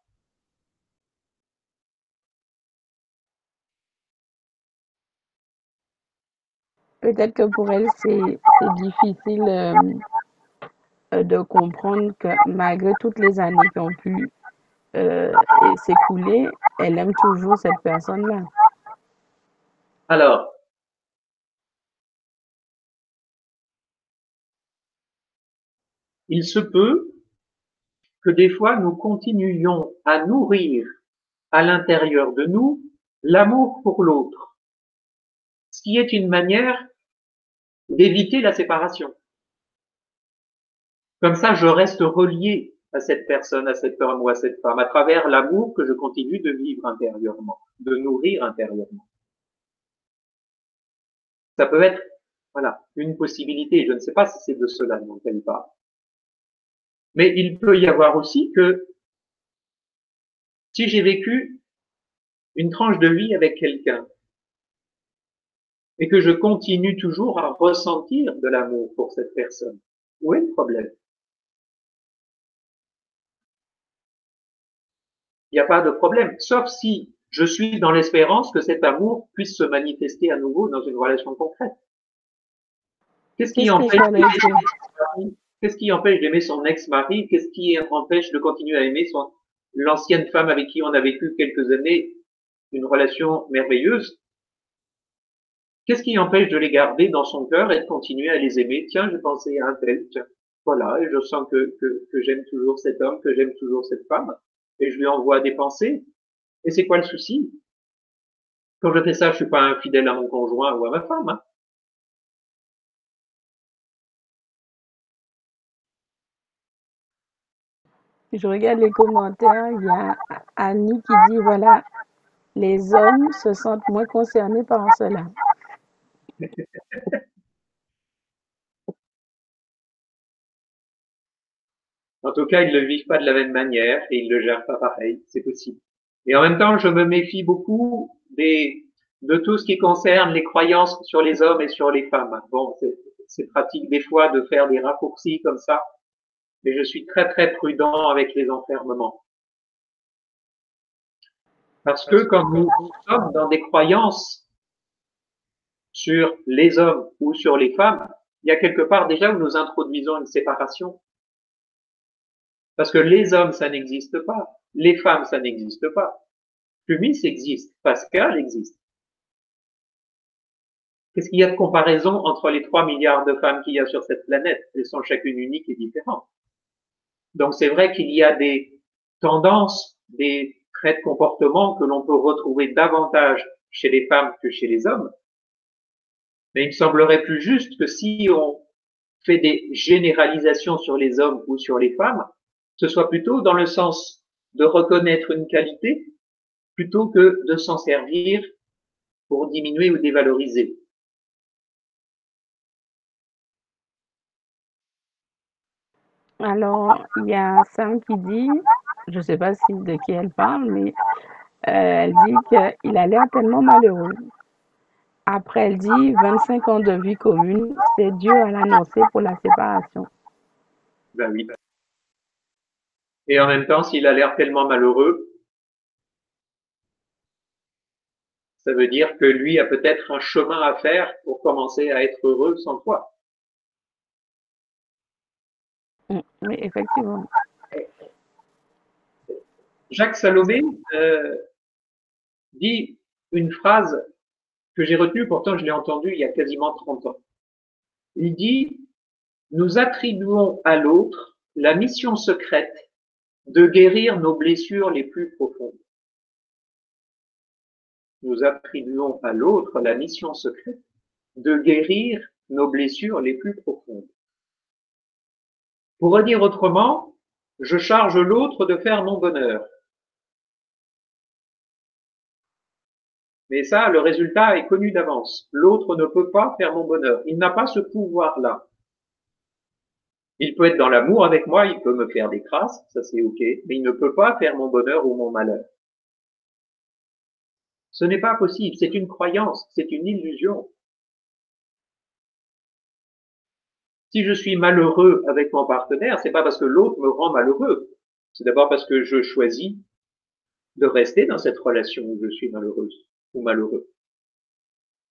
Peut-être que pour elle, c'est difficile euh, euh, de comprendre que malgré toutes les années qui ont pu euh, s'écouler, elle aime toujours cette personne-là. Alors, il se peut que des fois nous continuions à nourrir à l'intérieur de nous l'amour pour l'autre, ce qui est une manière d'éviter la séparation. Comme ça, je reste relié à cette personne, à cet homme ou à cette femme, à travers l'amour que je continue de vivre intérieurement, de nourrir intérieurement. Ça peut être, voilà, une possibilité. Je ne sais pas si c'est de cela dont elle parle. Mais il peut y avoir aussi que si j'ai vécu une tranche de vie avec quelqu'un et que je continue toujours à ressentir de l'amour pour cette personne, où est le problème? Il n'y a pas de problème, sauf si je suis dans l'espérance que cet amour puisse se manifester à nouveau dans une relation concrète. Qu'est-ce qui que empêche Qu'est-ce qui empêche d'aimer son ex-mari? Qu'est-ce qui empêche de continuer à aimer son l'ancienne femme avec qui on a vécu quelques années? Une relation merveilleuse Qu'est-ce qui empêche de les garder dans son cœur et de continuer à les aimer? Tiens, je pensais à un tel, tiens, voilà, et je sens que, que, que j'aime toujours cet homme, que j'aime toujours cette femme, et je lui envoie des pensées. Et c'est quoi le souci? Quand je fais ça, je suis pas infidèle à mon conjoint ou à ma femme. hein. Je regarde les commentaires, il y a Annie qui dit, voilà, les hommes se sentent moins concernés par cela. En tout cas, ils le vivent pas de la même manière et ils le gèrent pas pareil, c'est possible. Et en même temps, je me méfie beaucoup de tout ce qui concerne les croyances sur les hommes et sur les femmes. Bon, c'est pratique des fois de faire des raccourcis comme ça, mais je suis très très prudent avec les enfermements. Parce que quand nous sommes dans des croyances sur les hommes ou sur les femmes, il y a quelque part déjà où nous introduisons une séparation. Parce que les hommes, ça n'existe pas. Les femmes, ça n'existe pas. Plumis existe. Pascal existe. Qu'est-ce qu'il y a de comparaison entre les 3 milliards de femmes qu'il y a sur cette planète? Elles sont chacune uniques et différentes. Donc c'est vrai qu'il y a des tendances, des traits de comportement que l'on peut retrouver davantage chez les femmes que chez les hommes. Mais il me semblerait plus juste que si on fait des généralisations sur les hommes ou sur les femmes, ce soit plutôt dans le sens de reconnaître une qualité plutôt que de s'en servir pour diminuer ou dévaloriser. Alors, il y a Sam qui dit, je ne sais pas si de qui elle parle, mais euh, elle dit qu'il a l'air tellement malheureux. Après, elle dit 25 ans de vie commune, c'est Dieu à l'annoncer pour la séparation. Ben oui. Et en même temps, s'il a l'air tellement malheureux, ça veut dire que lui a peut-être un chemin à faire pour commencer à être heureux sans toi. Oui, effectivement. Jacques Salomé euh, dit une phrase que j'ai retenue, pourtant je l'ai entendue il y a quasiment 30 ans. Il dit, nous attribuons à l'autre la mission secrète de guérir nos blessures les plus profondes. nous attribuons à l'autre la mission secrète de guérir nos blessures les plus profondes. Pour redire autrement, je charge l'autre de faire mon bonheur. Mais ça, le résultat est connu d'avance. L'autre ne peut pas faire mon bonheur. Il n'a pas ce pouvoir-là. Il peut être dans l'amour avec moi, il peut me faire des crasses, ça c'est ok, mais il ne peut pas faire mon bonheur ou mon malheur. Ce n'est pas possible, c'est une croyance, c'est une illusion. Si je suis malheureux avec mon partenaire, c'est pas parce que l'autre me rend malheureux. C'est d'abord parce que je choisis de rester dans cette relation où je suis malheureuse ou malheureux.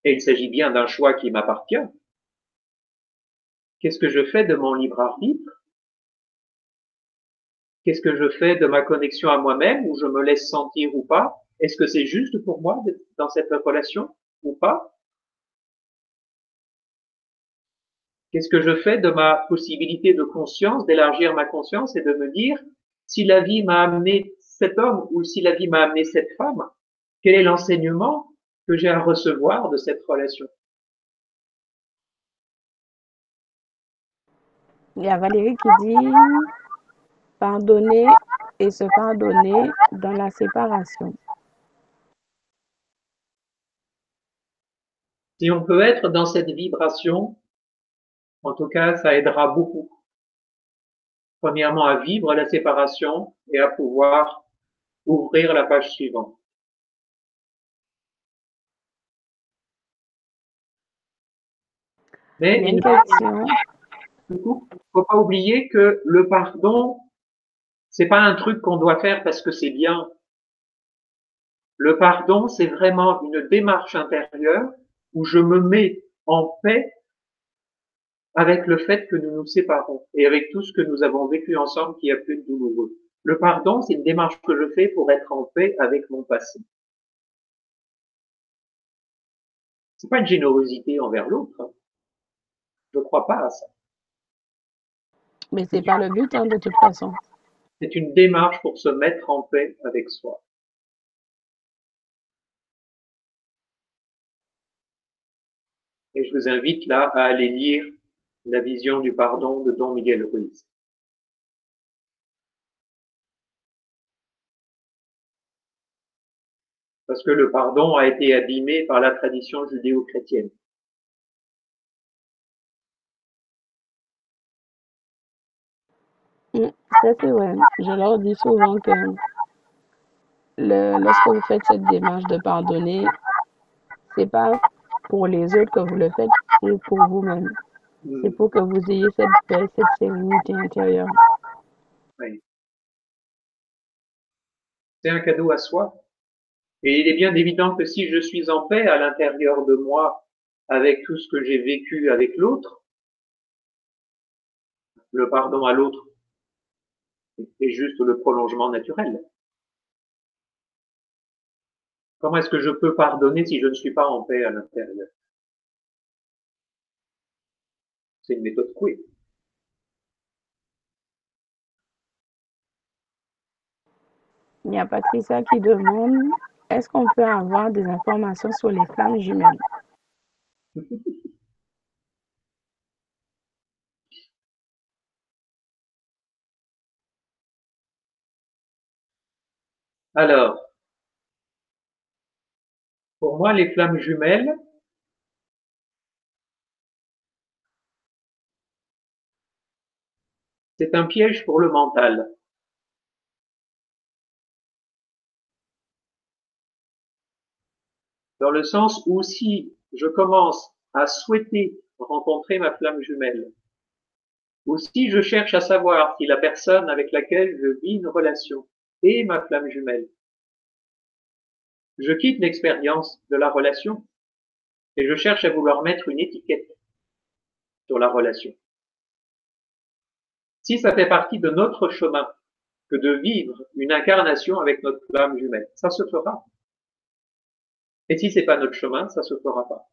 Et il s'agit bien d'un choix qui m'appartient. Qu'est-ce que je fais de mon libre arbitre? Qu'est-ce que je fais de ma connexion à moi-même, où je me laisse sentir ou pas? Est-ce que c'est juste pour moi d'être dans cette relation ou pas? Qu'est-ce que je fais de ma possibilité de conscience, d'élargir ma conscience et de me dire, si la vie m'a amené cet homme ou si la vie m'a amené cette femme, quel est l'enseignement que j'ai à recevoir de cette relation? Il y a Valérie qui dit pardonner et se pardonner dans la séparation. Si on peut être dans cette vibration, en tout cas, ça aidera beaucoup. Premièrement, à vivre la séparation et à pouvoir ouvrir la page suivante. Mais Il. Du coup, faut pas oublier que le pardon, c'est pas un truc qu'on doit faire parce que c'est bien. Le pardon, c'est vraiment une démarche intérieure où je me mets en paix avec le fait que nous nous séparons et avec tout ce que nous avons vécu ensemble qui a pu être douloureux. Le pardon, c'est une démarche que je fais pour être en paix avec mon passé. C'est pas une générosité envers l'autre. hein. Je crois pas à ça. Mais c'est pas le but, hein, de toute façon. C'est une démarche pour se mettre en paix avec soi. Et je vous invite là à aller lire la vision du pardon de Don Miguel Ruiz. Parce que le pardon a été abîmé par la tradition judéo-chrétienne. Mm, Ça, c'est vrai. Je leur dis souvent que lorsque vous faites cette démarche de pardonner, c'est pas pour les autres que vous le faites, c'est pour vous-même. C'est pour que vous ayez cette paix, cette sérénité intérieure. Oui. C'est un cadeau à soi. Et il est bien évident que si je suis en paix à l'intérieur de moi avec tout ce que j'ai vécu avec l'autre, le pardon à l'autre est juste le prolongement naturel. Comment est-ce que je peux pardonner si je ne suis pas en paix à l'intérieur? C'est une méthode couée. Il y a Patricia qui demande est-ce qu'on peut avoir des informations sur les flammes jumelles? Alors, pour moi, les flammes jumelles, c'est un piège pour le mental. Dans le sens où si je commence à souhaiter rencontrer ma flamme jumelle, ou si je cherche à savoir si la personne avec laquelle je vis une relation est ma flamme jumelle, je quitte l'expérience de la relation et je cherche à vouloir mettre une étiquette sur la relation. Si ça fait partie de notre chemin que de vivre une incarnation avec notre flamme jumelle, ça se fera. Et si c'est pas notre chemin, ça se fera pas.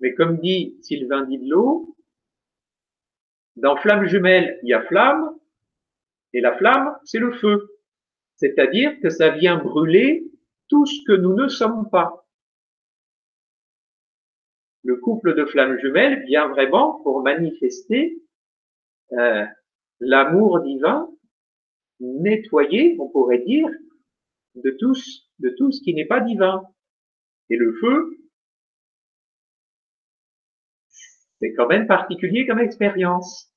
Mais comme dit Sylvain Didlot, dans flamme jumelle, il y a flamme, et la flamme, c'est le feu. C'est-à-dire que ça vient brûler tout ce que nous ne sommes pas. Le couple de flammes jumelles vient vraiment pour manifester euh, l'amour divin, nettoyer, on pourrait dire, de tout, de tout ce qui n'est pas divin. Et le feu, c'est quand même particulier comme expérience.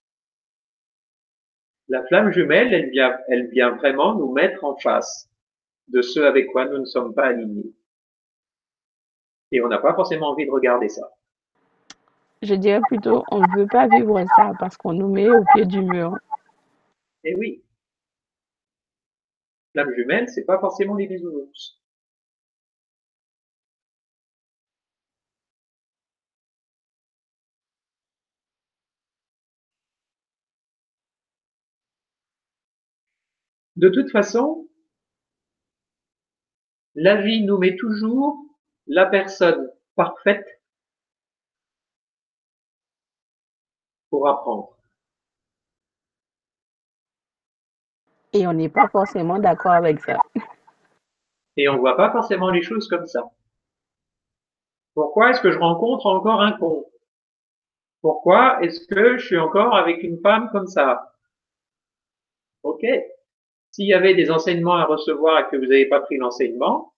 La flamme jumelle, elle vient, elle vient vraiment nous mettre en face de ce avec quoi nous ne sommes pas alignés. Et on n'a pas forcément envie de regarder ça. Je dirais plutôt, on ne veut pas vivre ça parce qu'on nous met au pied du mur. Eh oui. Flamme jumelle, c'est pas forcément les bisounours. De toute façon, la vie nous met toujours la personne parfaite pour apprendre. Et on n'est pas forcément d'accord avec ça. Et on voit pas forcément les choses comme ça. Pourquoi est-ce que je rencontre encore un con? Pourquoi est-ce que je suis encore avec une femme comme ça? Ok, s'il y avait des enseignements à recevoir et que vous n'avez pas pris l'enseignement,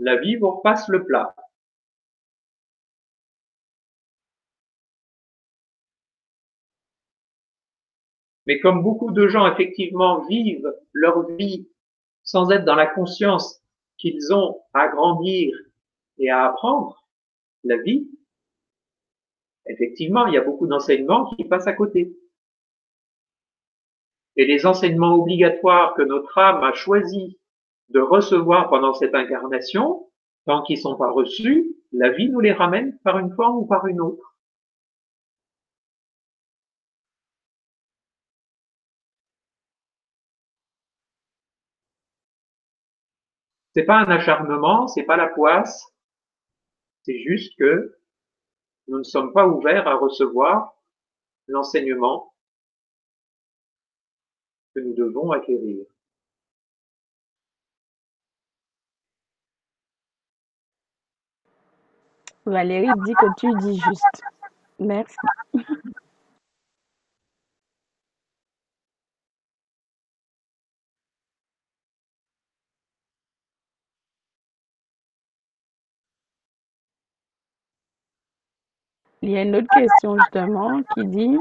la vie vous repasse le plat. Mais comme beaucoup de gens effectivement vivent leur vie sans être dans la conscience qu'ils ont à grandir et à apprendre, la vie, effectivement, il y a beaucoup d'enseignements qui passent à côté. Et les enseignements obligatoires que notre âme a choisi de recevoir pendant cette incarnation, tant qu'ils ne sont pas reçus, la vie nous les ramène par une forme ou par une autre. C'est pas un acharnement, c'est pas la poisse, c'est juste que nous ne sommes pas ouverts à recevoir l'enseignement que nous devons acquérir. Valérie dit que tu dis juste. Merci. Il y a une autre question justement qui dit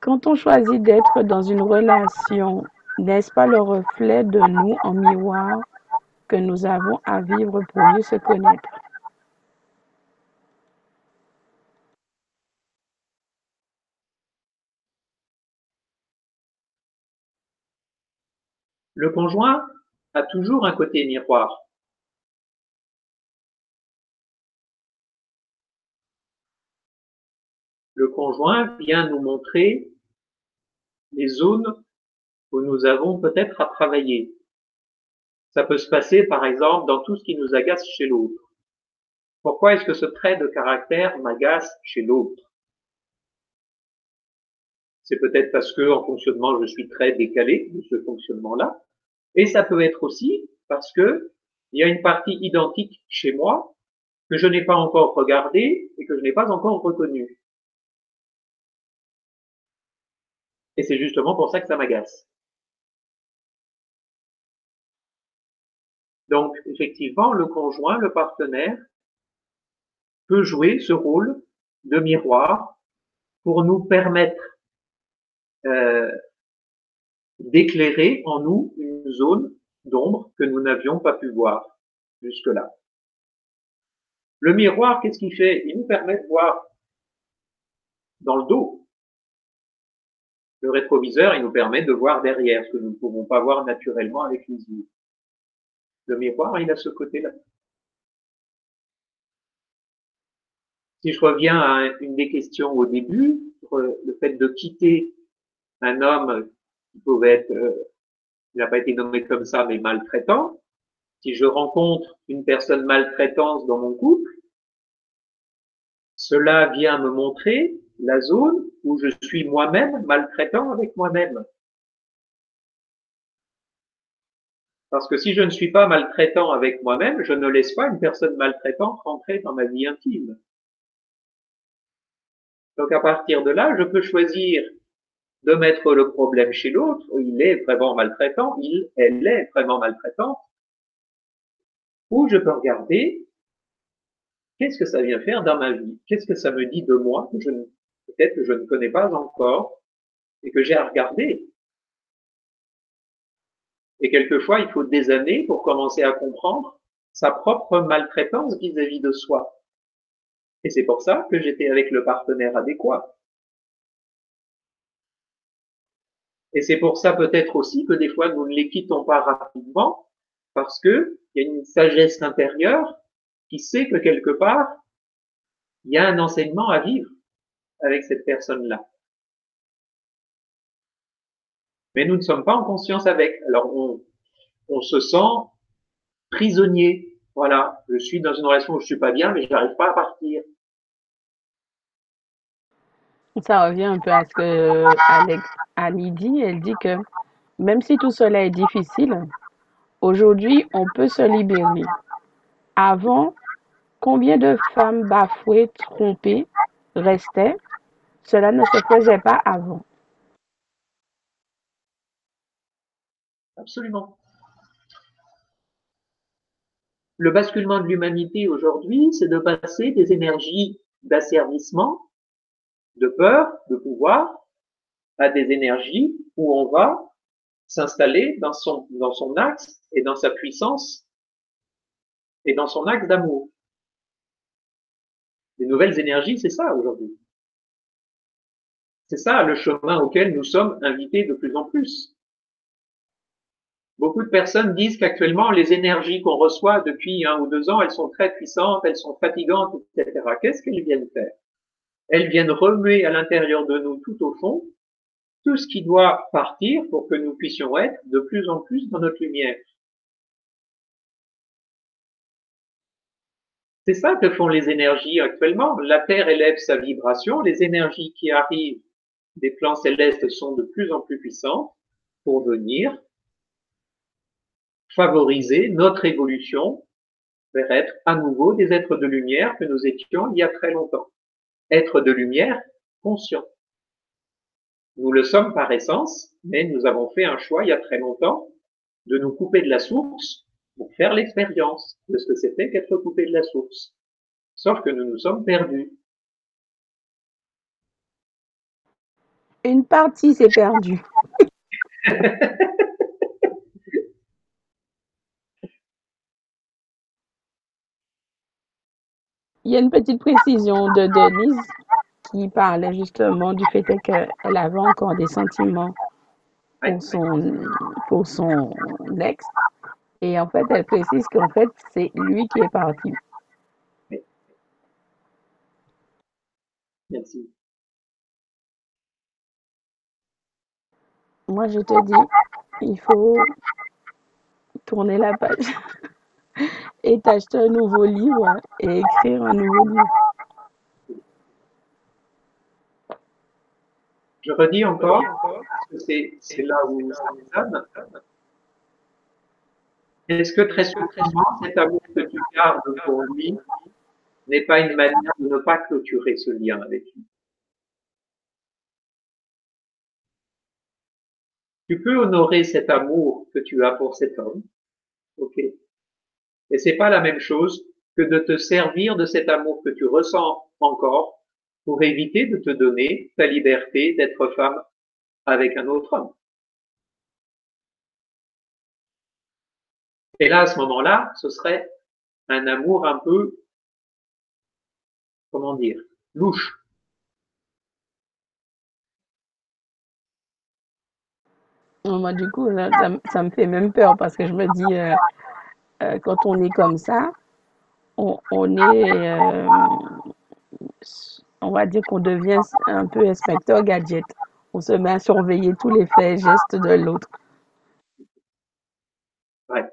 quand on choisit d'être dans une relation, n'est-ce pas le reflet de nous en miroir que nous avons à vivre pour mieux se connaître? Le conjoint a toujours un côté miroir. Le conjoint vient nous montrer les zones où nous avons peut-être à travailler. Ça peut se passer, par exemple, dans tout ce qui nous agace chez l'autre. Pourquoi est-ce que ce trait de caractère m'agace chez l'autre? C'est peut-être parce que, en fonctionnement, je suis très décalé de ce fonctionnement-là. Et ça peut être aussi parce que il y a une partie identique chez moi que je n'ai pas encore regardée et que je n'ai pas encore reconnue. Et c'est justement pour ça que ça m'agace. Donc, effectivement, le conjoint, le partenaire, peut jouer ce rôle de miroir pour nous permettre euh, d'éclairer en nous une zone d'ombre que nous n'avions pas pu voir jusque-là. Le miroir, qu'est-ce qu'il fait? Il nous permet de voir dans le dos. Le rétroviseur, il nous permet de voir derrière, ce que nous ne pouvons pas voir naturellement avec les yeux. Le miroir, il a ce côté-là. Si je reviens à une des questions au début, le fait de quitter un homme qui pouvait être, euh, il n'a pas été nommé comme ça, mais maltraitant. Si je rencontre une personne maltraitante dans mon couple, cela vient me montrer la zone où je suis moi-même maltraitant avec moi-même. Parce que si je ne suis pas maltraitant avec moi-même, je ne laisse pas une personne maltraitante rentrer dans ma vie intime. Donc à partir de là, je peux choisir de mettre le problème chez l'autre, il est vraiment maltraitant, il, elle est vraiment maltraitante, ou je peux regarder qu'est-ce que ça vient faire dans ma vie, qu'est-ce que ça me dit de moi, que je peut-être que je ne connais pas encore, et que j'ai à regarder? Et quelquefois, il faut des années pour commencer à comprendre sa propre maltraitance vis-à-vis de soi. Et c'est pour ça que j'étais avec le partenaire adéquat. Et c'est pour ça peut-être aussi que des fois nous ne les quittons pas rapidement parce que il y a une sagesse intérieure qui sait que quelque part il y a un enseignement à vivre avec cette personne-là. Mais nous ne sommes pas en conscience avec. Alors on, on se sent prisonnier. Voilà, je suis dans une relation où je suis pas bien, mais je n'arrive pas à partir. Ça revient un peu à ce que Alex Annie dit. Elle dit que même si tout cela est difficile, aujourd'hui, on peut se libérer. Avant, combien de femmes bafouées, trompées restaient? Cela ne se faisait pas avant. Absolument. Le basculement de l'humanité aujourd'hui, c'est de passer des énergies d'asservissement, de peur, de pouvoir, à des énergies où on va s'installer dans son, axe et dans sa puissance et dans son axe d'amour. Les nouvelles énergies, c'est ça aujourd'hui. C'est ça le chemin auquel nous sommes invités de plus en plus. Beaucoup de personnes disent qu'actuellement, les énergies qu'on reçoit depuis un ou deux ans, elles sont très puissantes, elles sont fatigantes, etc. Qu'est-ce qu'elles viennent faire? Elles viennent remuer à l'intérieur de nous, tout au fond, tout ce qui doit partir pour que nous puissions être de plus en plus dans notre lumière. C'est ça que font les énergies actuellement. La Terre élève sa vibration, les énergies qui arrivent des plans célestes sont de plus en plus puissantes pour venir favoriser notre évolution vers être à nouveau des êtres de lumière que nous étions il y a très longtemps. Être de lumière conscient. Nous le sommes par essence, mais nous avons fait un choix il y a très longtemps de nous couper de la source pour faire l'expérience de ce que c'était qu'être coupé de la source. Sauf que nous nous sommes perdus. Une partie s'est perdue. Il y a une petite précision de Denise qui parlait justement du fait qu'elle avait encore des sentiments pour son, pour son ex. Et en fait, elle précise qu'en fait, c'est lui qui est parti. Merci. Moi, je te dis, il faut tourner la page et t'acheter un nouveau livre et écrire un nouveau livre. Je redis encore, parce que c'est là où ça m'étonne. Est-ce que très souvent, cet amour que tu gardes pour lui n'est pas une manière de ne pas clôturer ce lien avec lui? Tu peux honorer cet amour que tu as pour cet homme, ok? Et c'est pas la même chose que de te servir de cet amour que tu ressens encore pour éviter de te donner ta liberté d'être femme avec un autre homme. Et là, à ce moment-là, ce serait un amour un peu, comment dire, louche. Moi, du coup, ça, ça, ça, me fait même peur parce que je me dis, euh, euh, quand on est comme ça, on, est, euh, on va dire qu'on devient un peu inspecteur gadget. On se met à surveiller tous les faits et gestes de l'autre. Ouais.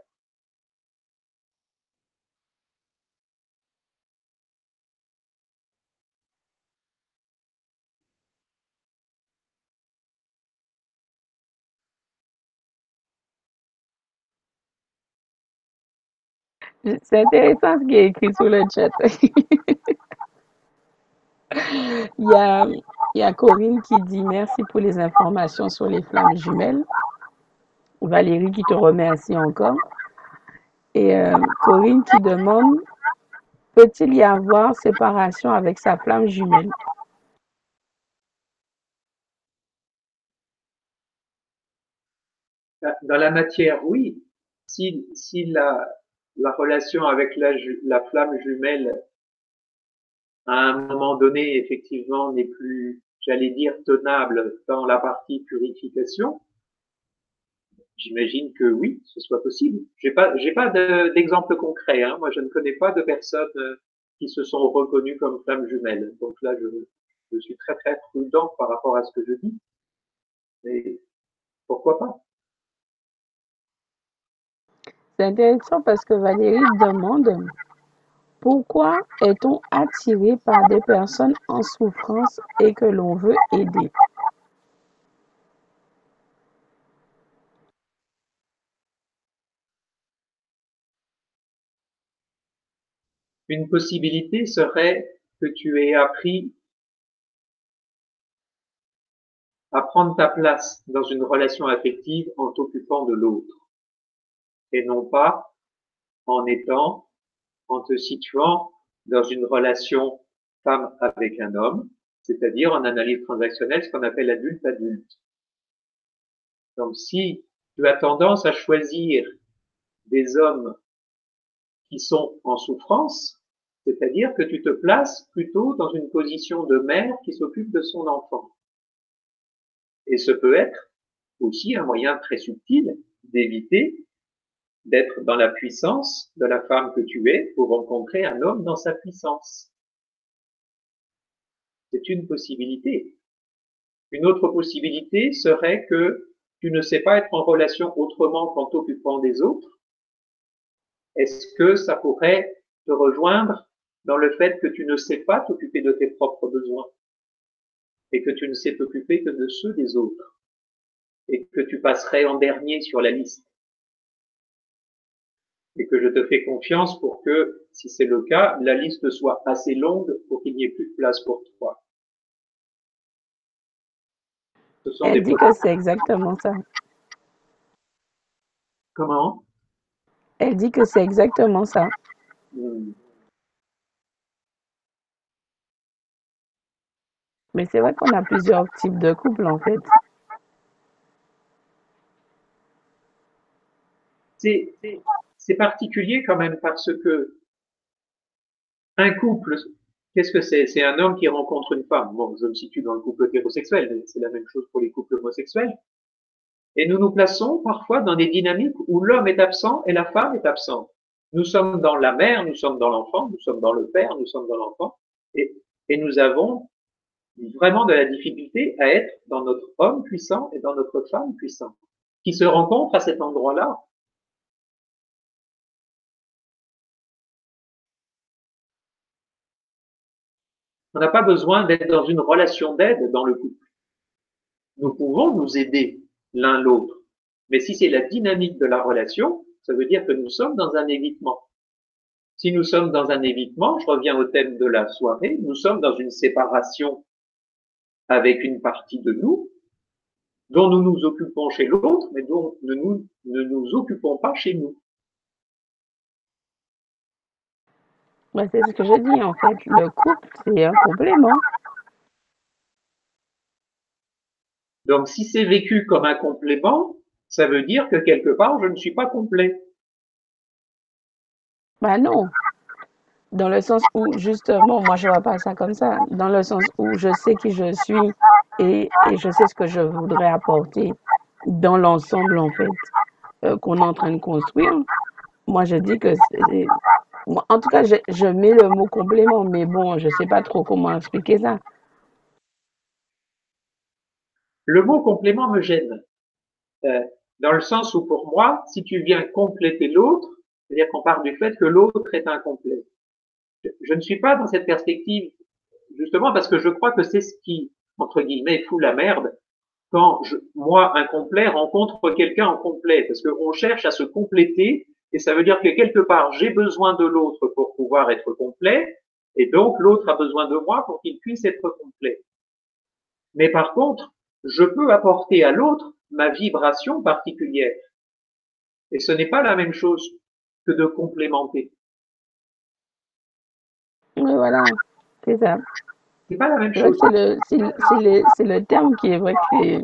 C'est intéressant ce qui est écrit sur le chat. il, y a, Corinne qui dit merci pour les informations sur les flammes jumelles. Valérie qui te remercie encore. Et euh, Corinne qui demande peut-il y avoir séparation avec sa flamme jumelle? Dans la matière, oui. Si, si la relation avec la, la flamme jumelle, à un moment donné, effectivement, n'est plus, j'allais dire, tenable dans la partie purification, j'imagine que oui, ce soit possible. J'ai pas, j'ai pas d'exemple concret. Hein. Moi, je ne connais pas de personnes euh, qui se sont reconnues comme flammes jumelles. Donc là, je, je suis très très prudent par rapport à ce que je dis. Mais pourquoi pas? C'est intéressant parce que Valérie demande pourquoi est-on attiré par des personnes en souffrance et que l'on veut aider? Une possibilité serait que tu aies appris à prendre ta place dans une relation affective en t'occupant de l'autre et non pas en étant, en te situant dans une relation femme avec un homme, c'est-à-dire en analyse transactionnelle, ce qu'on appelle adulte-adulte. Donc si tu as tendance à choisir des hommes qui sont en souffrance, c'est-à-dire que tu te places plutôt dans une position de mère qui s'occupe de son enfant. Et ce peut être aussi un moyen très subtil d'éviter d'être dans la puissance de la femme que tu es pour rencontrer un homme dans sa puissance. C'est une possibilité. Une autre possibilité serait que tu ne sais pas être en relation autrement qu'en t'occupant des autres. Est-ce que ça pourrait te rejoindre dans le fait que tu ne sais pas t'occuper de tes propres besoins et que tu ne sais t'occuper que de ceux des autres et que tu passerais en dernier sur la liste? Et que je te fais confiance pour que, si c'est le cas, la liste soit assez longue pour qu'il n'y ait plus de place pour toi. Elle dit que c'est exactement ça. Comment? Elle dit que c'est exactement ça. Hmm. Mais c'est vrai qu'on a plusieurs types de couples en fait. C'est c'est particulier quand même parce que un couple, qu'est-ce que c'est? C'est un homme qui rencontre une femme. Bon, je me situe dans le couple hétérosexuel, mais c'est la même chose pour les couples homosexuels. Et nous nous plaçons parfois dans des dynamiques où l'homme est absent et la femme est absente. Nous sommes dans la mère, nous sommes dans l'enfant, nous sommes dans le père, nous sommes dans l'enfant, et, et nous avons vraiment de la difficulté à être dans notre homme puissant et dans notre femme puissante, qui se rencontrent à cet endroit-là On n'a pas besoin d'être dans une relation d'aide dans le couple. Nous pouvons nous aider l'un l'autre. Mais si c'est la dynamique de la relation, ça veut dire que nous sommes dans un évitement. Si nous sommes dans un évitement, je reviens au thème de la soirée, nous sommes dans une séparation avec une partie de nous dont nous nous occupons chez l'autre, mais dont nous ne nous occupons pas chez nous. C'est ce que je dis en fait. Le couple, c'est un complément. Donc, si c'est vécu comme un complément, ça veut dire que quelque part, je ne suis pas complet. Bah non. Dans le sens où, justement, moi, je vois pas ça comme ça. Dans le sens où je sais qui je suis et, je sais ce que je voudrais apporter dans l'ensemble, en fait, euh, qu'on est en train de construire. Moi, je dis que en tout cas, je, mets le mot complément, mais bon, je sais pas trop comment expliquer ça. Le mot complément me gêne. Euh, dans le sens où pour moi, si tu viens compléter l'autre, c'est-à-dire qu'on part du fait que l'autre est incomplet. Je, je, ne suis pas dans cette perspective, justement parce que je crois que c'est ce qui, entre guillemets, fout la merde quand je, moi, incomplet, rencontre quelqu'un en complet, parce qu'on cherche à se compléter Et ça veut dire que quelque part, j'ai besoin de l'autre pour pouvoir être complet, et donc l'autre a besoin de moi pour qu'il puisse être complet. Mais par contre, je peux apporter à l'autre ma vibration particulière. Et ce n'est pas la même chose que de complémenter. Oui, voilà, c'est ça. C'est pas la même chose. C'est le, le, le, terme qui est vrai que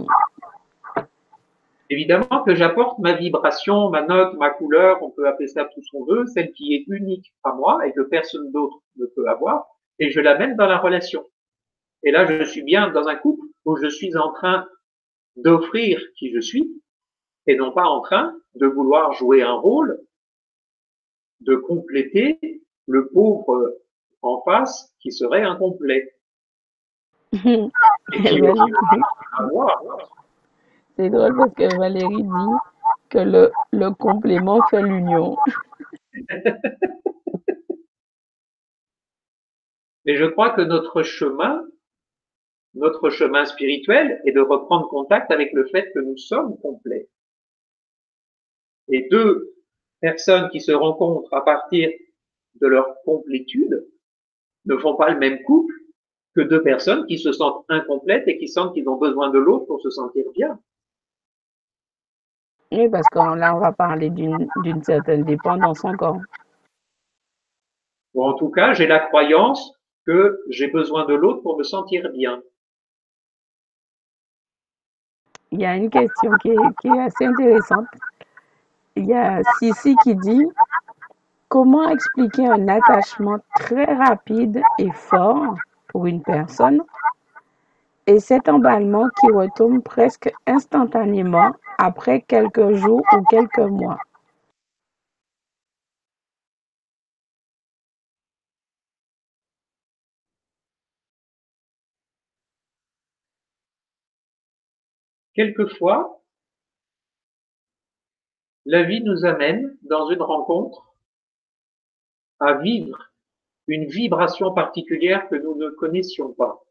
Évidemment que j'apporte ma vibration, ma note, ma couleur, on peut appeler ça tout ce qu'on veut, celle qui est unique à moi et que personne d'autre ne peut avoir, et je l'amène dans la relation. Et là, je suis bien dans un couple où je suis en train d'offrir qui je suis, et non pas en train de vouloir jouer un rôle, de compléter le pauvre en face qui serait incomplet. C'est drôle parce que Valérie dit que le, le complément fait l'union. Mais je crois que notre chemin, notre chemin spirituel est de reprendre contact avec le fait que nous sommes complets. Et deux personnes qui se rencontrent à partir de leur complétude ne font pas le même couple que deux personnes qui se sentent incomplètes et qui sentent qu'ils ont besoin de l'autre pour se sentir bien. Oui, parce que là, on va parler d'une certaine dépendance encore. Ou en tout cas, j'ai la croyance que j'ai besoin de l'autre pour me sentir bien. Il y a une question qui est, assez intéressante. Il y a Sissi qui dit Comment expliquer un attachement très rapide et fort pour une personne et cet emballement qui retombe presque instantanément après quelques jours ou quelques mois. Quelquefois, la vie nous amène dans une rencontre à vivre une vibration particulière que nous ne connaissions pas.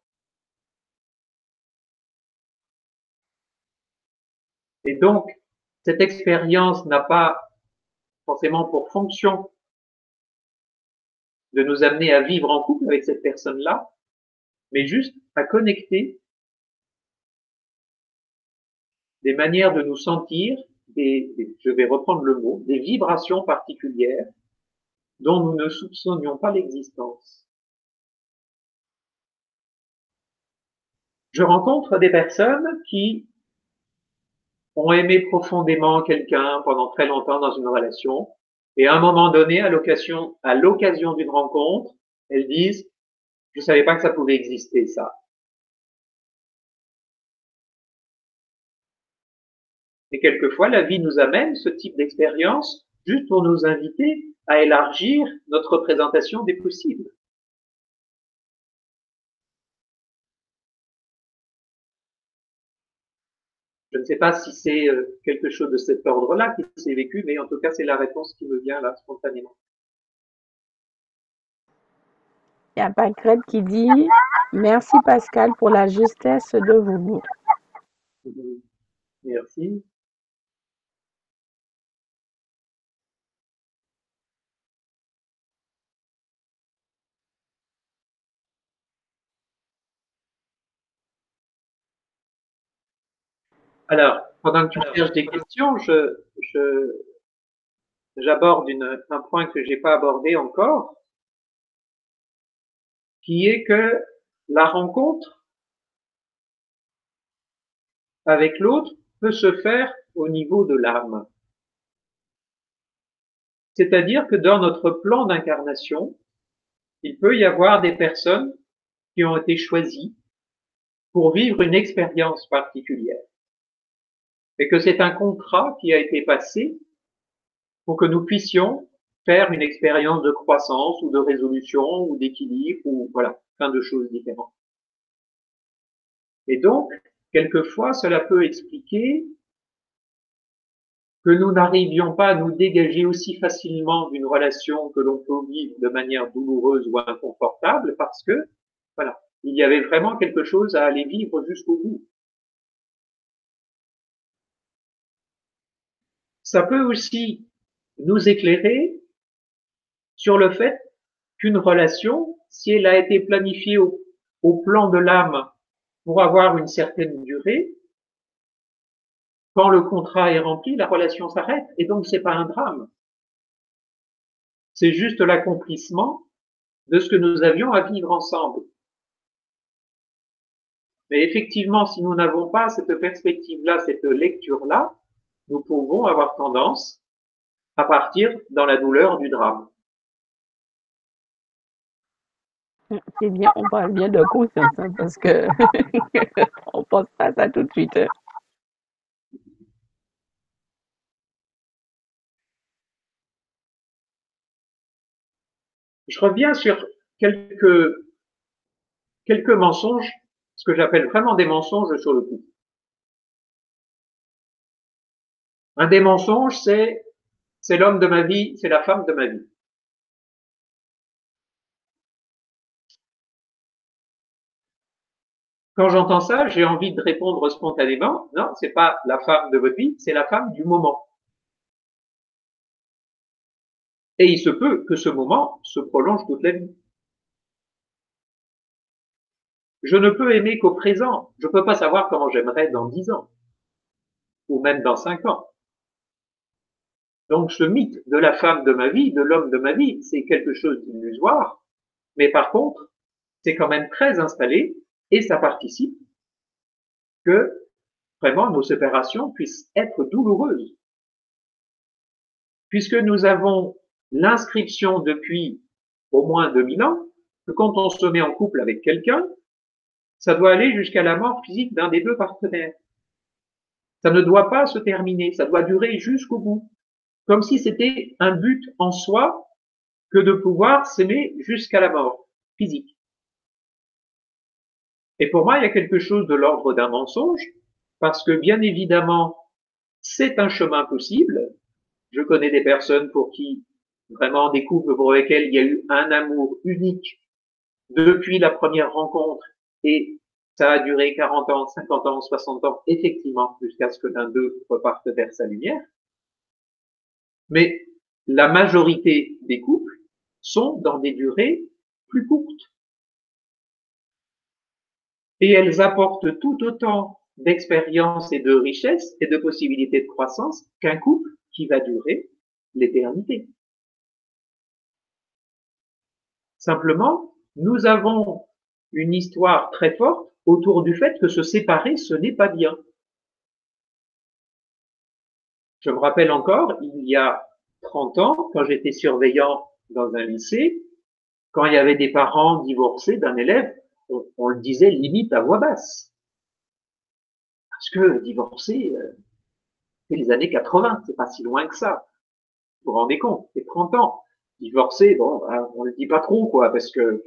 Et donc, cette expérience n'a pas forcément pour fonction de nous amener à vivre en couple avec cette personne-là, mais juste à connecter des manières de nous sentir, des, je vais reprendre le mot, des vibrations particulières dont nous ne soupçonnions pas l'existence. Je rencontre des personnes qui ont aimé profondément quelqu'un pendant très longtemps dans une relation, et à un moment donné, à l'occasion, à l'occasion d'une rencontre, elles disent, je savais pas que ça pouvait exister, ça. Et quelquefois, la vie nous amène ce type d'expérience juste pour nous inviter à élargir notre représentation des possibles. Je ne sais pas si c'est euh, quelque chose de cet ordre-là qui s'est vécu, mais en tout cas, c'est la réponse qui me vient là spontanément. Il y a Pacrette qui dit Merci Pascal pour la justesse de vos mots. Merci. Alors, pendant que tu cherches des questions, je, j'aborde un point que j'ai pas abordé encore, qui est que la rencontre avec l'autre peut se faire au niveau de l'âme. C'est-à-dire que dans notre plan d'incarnation, il peut y avoir des personnes qui ont été choisies pour vivre une expérience particulière et que c'est un contrat qui a été passé pour que nous puissions faire une expérience de croissance ou de résolution ou d'équilibre ou voilà, plein de choses différentes. Et donc, quelquefois, cela peut expliquer que nous n'arrivions pas à nous dégager aussi facilement d'une relation que l'on peut vivre de manière douloureuse ou inconfortable parce que, voilà, il y avait vraiment quelque chose à aller vivre jusqu'au bout. Ça peut aussi nous éclairer sur le fait qu'une relation, si elle a été planifiée au, plan de l'âme pour avoir une certaine durée, quand le contrat est rempli, la relation s'arrête et donc c'est pas un drame. C'est juste l'accomplissement de ce que nous avions à vivre ensemble. Mais effectivement, si nous n'avons pas cette perspective-là, cette lecture-là, nous pouvons avoir tendance à partir dans la douleur du drame. C'est bien, on parle bien de conscience, hein, parce que on pense pas à ça tout de suite. Hein. Je reviens sur quelques, quelques mensonges, ce que j'appelle vraiment des mensonges sur le coup. Un des mensonges, c'est c'est l'homme de ma vie, c'est la femme de ma vie. Quand j'entends ça, j'ai envie de répondre spontanément, non, c'est pas la femme de votre vie, c'est la femme du moment. Et il se peut que ce moment se prolonge toute la vie. Je ne peux aimer qu'au présent. Je ne peux pas savoir comment j'aimerais dans dix ans. Ou même dans cinq ans. Donc ce mythe de la femme de ma vie, de l'homme de ma vie, c'est quelque chose d'illusoire. Mais par contre, c'est quand même très installé et ça participe que vraiment nos séparations puissent être douloureuses. Puisque nous avons l'inscription depuis au moins 2000 ans que quand on se met en couple avec quelqu'un, ça doit aller jusqu'à la mort physique d'un des deux partenaires. Ça ne doit pas se terminer, ça doit durer jusqu'au bout. Comme si c'était un but en soi que de pouvoir s'aimer jusqu'à la mort physique. Et pour moi, il y a quelque chose de l'ordre d'un mensonge, parce que bien évidemment, c'est un chemin possible. Je connais des personnes pour qui vraiment des couples pour lesquels il y a eu un amour unique depuis la première rencontre et ça a duré 40 ans, 50 ans, 60 ans, effectivement, jusqu'à ce que l'un d'eux reparte vers sa lumière. Mais la majorité des couples sont dans des durées plus courtes. Et elles apportent tout autant d'expérience et de richesse et de possibilités de croissance qu'un couple qui va durer l'éternité. Simplement, nous avons une histoire très forte autour du fait que se séparer, ce n'est pas bien. Je me rappelle encore, il y a 30 ans, quand j'étais surveillant dans un lycée, quand il y avait des parents divorcés d'un élève, on, le disait limite à voix basse. Parce que divorcer, euh, c'est les années 80, c'est pas si loin que ça. Vous vous rendez compte, c'est 30 ans divorcer, bon, ben, on le dit pas trop, quoi, parce que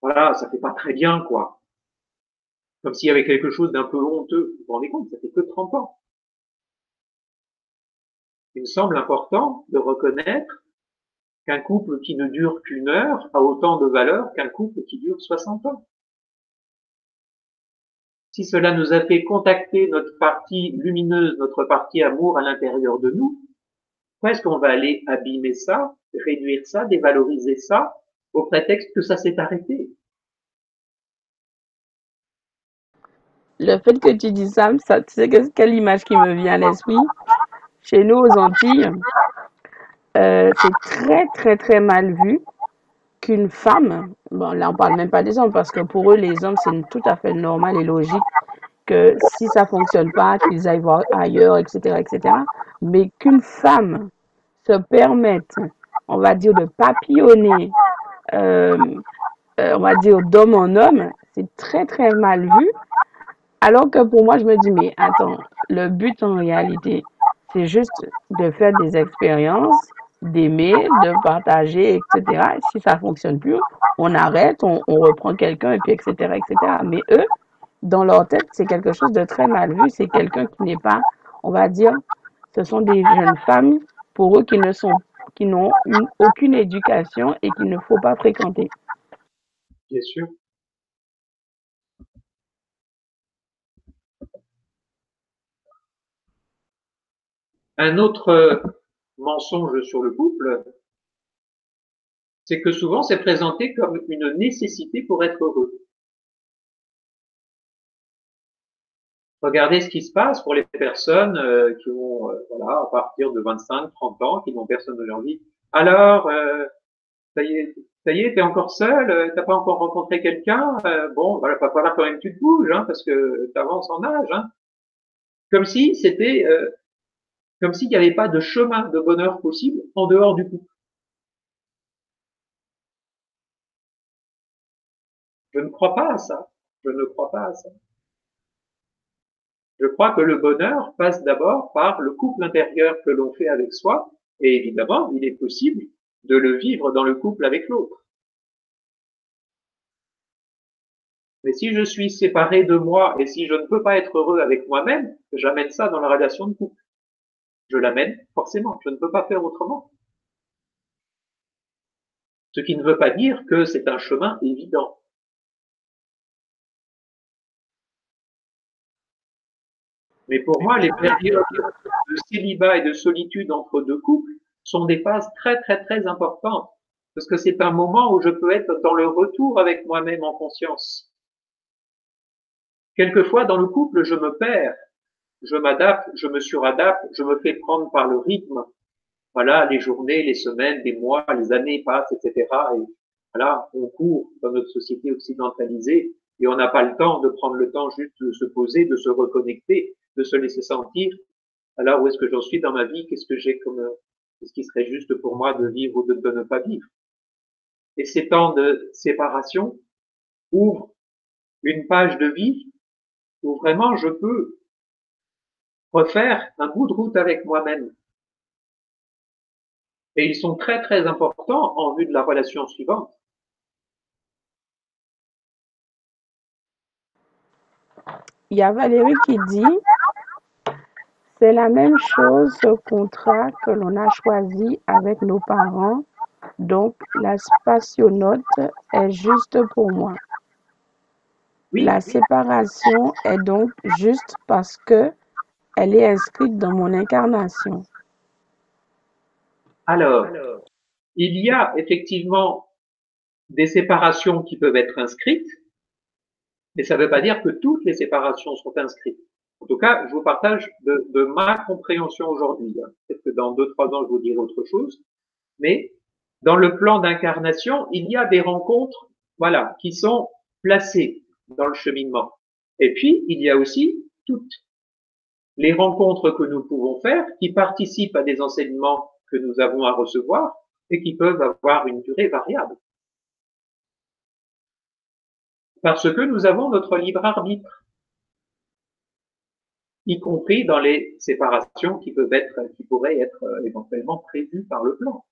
voilà, ça fait pas très bien, quoi. Comme s'il y avait quelque chose d'un peu honteux. Vous vous rendez compte, ça fait que 30 ans. Il me semble important de reconnaître qu'un couple qui ne dure qu'une heure a autant de valeur qu'un couple qui dure 60 ans. Si cela nous a fait contacter notre partie lumineuse, notre partie amour à l'intérieur de nous, pourquoi est-ce qu'on va aller abîmer ça réduire ça, dévaloriser ça, au prétexte que ça s'est arrêté? Le fait que tu dis ça, ça tu sais quelle image qui me vient à l'esprit? Chez nous aux Antilles, euh, c'est très très très mal vu qu'une femme, bon là on parle même pas des hommes parce que pour eux les hommes c'est tout à fait normal et logique que si ça fonctionne pas qu'ils aillent voir ailleurs etc etc mais qu'une femme se permette on va dire, de papillonner, euh, euh, on va dire, d'homme en homme, c'est très, très mal vu. Alors que pour moi, je me dis, mais attends, le but en réalité, c'est juste de faire des expériences, d'aimer, de partager, etc. Si ça fonctionne plus, on arrête, on, reprend quelqu'un, et puis etc., etc. Mais eux, dans leur tête, c'est quelque chose de très mal vu. C'est quelqu'un qui n'est pas, on va dire, ce sont des jeunes femmes, pour eux, qui ne sont qui n'ont aucune éducation et qu'il ne faut pas fréquenter. Bien sûr. Un autre, mensonge sur le couple, c'est que souvent c'est présenté comme une nécessité pour être heureux. Regardez ce qui se passe pour les personnes euh, qui ont, euh, voilà, à partir de 25, 30 ans, qui n'ont personne de leur vie. Alors, euh, ça y est, ça y est, t'es encore seul, euh, t'as pas encore rencontré quelqu'un, bon, voilà, va falloir quand même que tu te bouges, hein, parce que t'avances en âge, hein. Comme si c'était, comme s'il n'y avait pas de chemin de bonheur possible en dehors du couple. Je ne crois pas à ça. Je ne crois pas à ça. Je crois que le bonheur passe d'abord par le couple intérieur que l'on fait avec soi, et évidemment, il est possible de le vivre dans le couple avec l'autre. Mais si je suis séparé de moi et si je ne peux pas être heureux avec moi-même, j'amène ça dans la relation de couple. Je l'amène forcément, je ne peux pas faire autrement. Ce qui ne veut pas dire que c'est un chemin évident. Mais pour moi, les périodes de célibat et de solitude entre deux couples sont des phases très très très importantes parce que c'est un moment où je peux être dans le retour avec moi-même en conscience. Quelquefois, dans le couple, je me perds, je m'adapte, je me suradapte, je me fais prendre par le rythme. Voilà, les journées, les semaines, les mois, les années passent, etc. Et voilà, on court dans notre société occidentalisée et on n'a pas le temps de prendre le temps juste de se poser, de se reconnecter de se laisser sentir. Alors où est-ce que j'en suis dans ma vie? Qu'est-ce que j'ai comme Qu'est-ce qui serait juste pour moi de vivre ou de, ne pas vivre? Et ces temps de séparation ouvrent une page de vie où vraiment je peux refaire un bout de route avec moi-même. Et ils sont très très importants en vue de la relation suivante. Il y a Valérie qui dit c'est la même chose ce contrat que l'on a choisi avec nos parents, donc la spationaute est juste pour moi. La séparation est donc juste parce que elle est inscrite dans mon incarnation. Alors, il y a effectivement des séparations qui peuvent être inscrites, mais ça ne veut pas dire que toutes les séparations sont inscrites. En tout cas, je vous partage de, ma compréhension aujourd'hui. Peut-être que dans deux, trois ans, je vous dirai autre chose. Mais dans le plan d'incarnation, il y a des rencontres, voilà, qui sont placées dans le cheminement. Et puis, il y a aussi toutes les rencontres que nous pouvons faire qui participent à des enseignements que nous avons à recevoir et qui peuvent avoir une durée variable. Parce que nous avons notre libre arbitre y compris dans les séparations qui peuvent être, qui pourraient être euh, éventuellement prévues par le plan.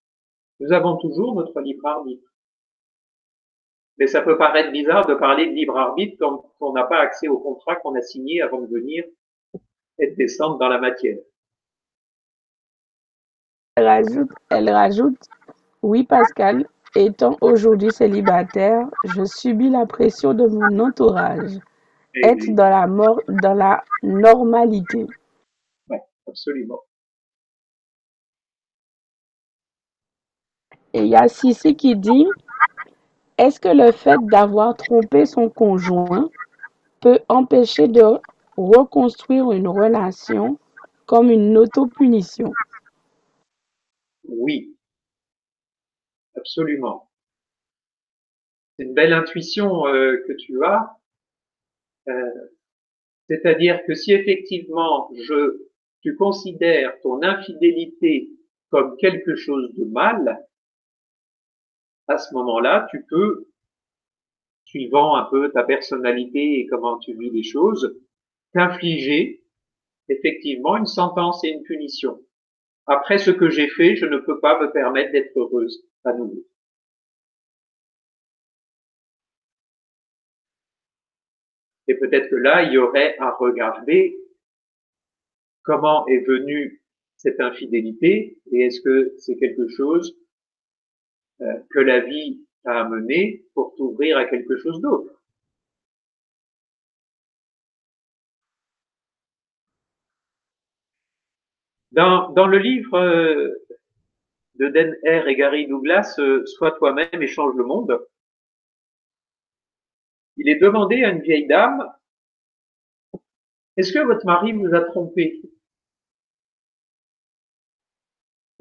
Nous avons toujours notre libre arbitre. Mais ça peut paraître bizarre de parler de libre arbitre quand on n'a pas accès au contrat qu'on a signé avant de venir et de descendre dans la matière. Elle rajoute, elle rajoute, oui Pascal, étant aujourd'hui célibataire, je subis la pression de mon entourage être dans la, mort, dans la normalité. Oui, absolument. Et il y a Sissi qui dit, est-ce que le fait d'avoir trompé son conjoint peut empêcher de reconstruire une relation comme une autopunition Oui, absolument. C'est une belle intuition euh, que tu as. Euh, c'est-à-dire que si effectivement je, tu considères ton infidélité comme quelque chose de mal, à ce moment-là, tu peux, suivant un peu ta personnalité et comment tu vis les choses, t'infliger effectivement une sentence et une punition. Après ce que j'ai fait, je ne peux pas me permettre d'être heureuse à nouveau. Et peut-être que là, il y aurait à regarder comment est venue cette infidélité et est-ce que c'est quelque chose euh, que la vie a amené pour t'ouvrir à quelque chose d'autre. Dans, le livre euh, de Den Eyre et Gary Douglas, euh, Sois toi-même et change le monde, il est demandé à une vieille dame, est-ce que votre mari vous a trompé?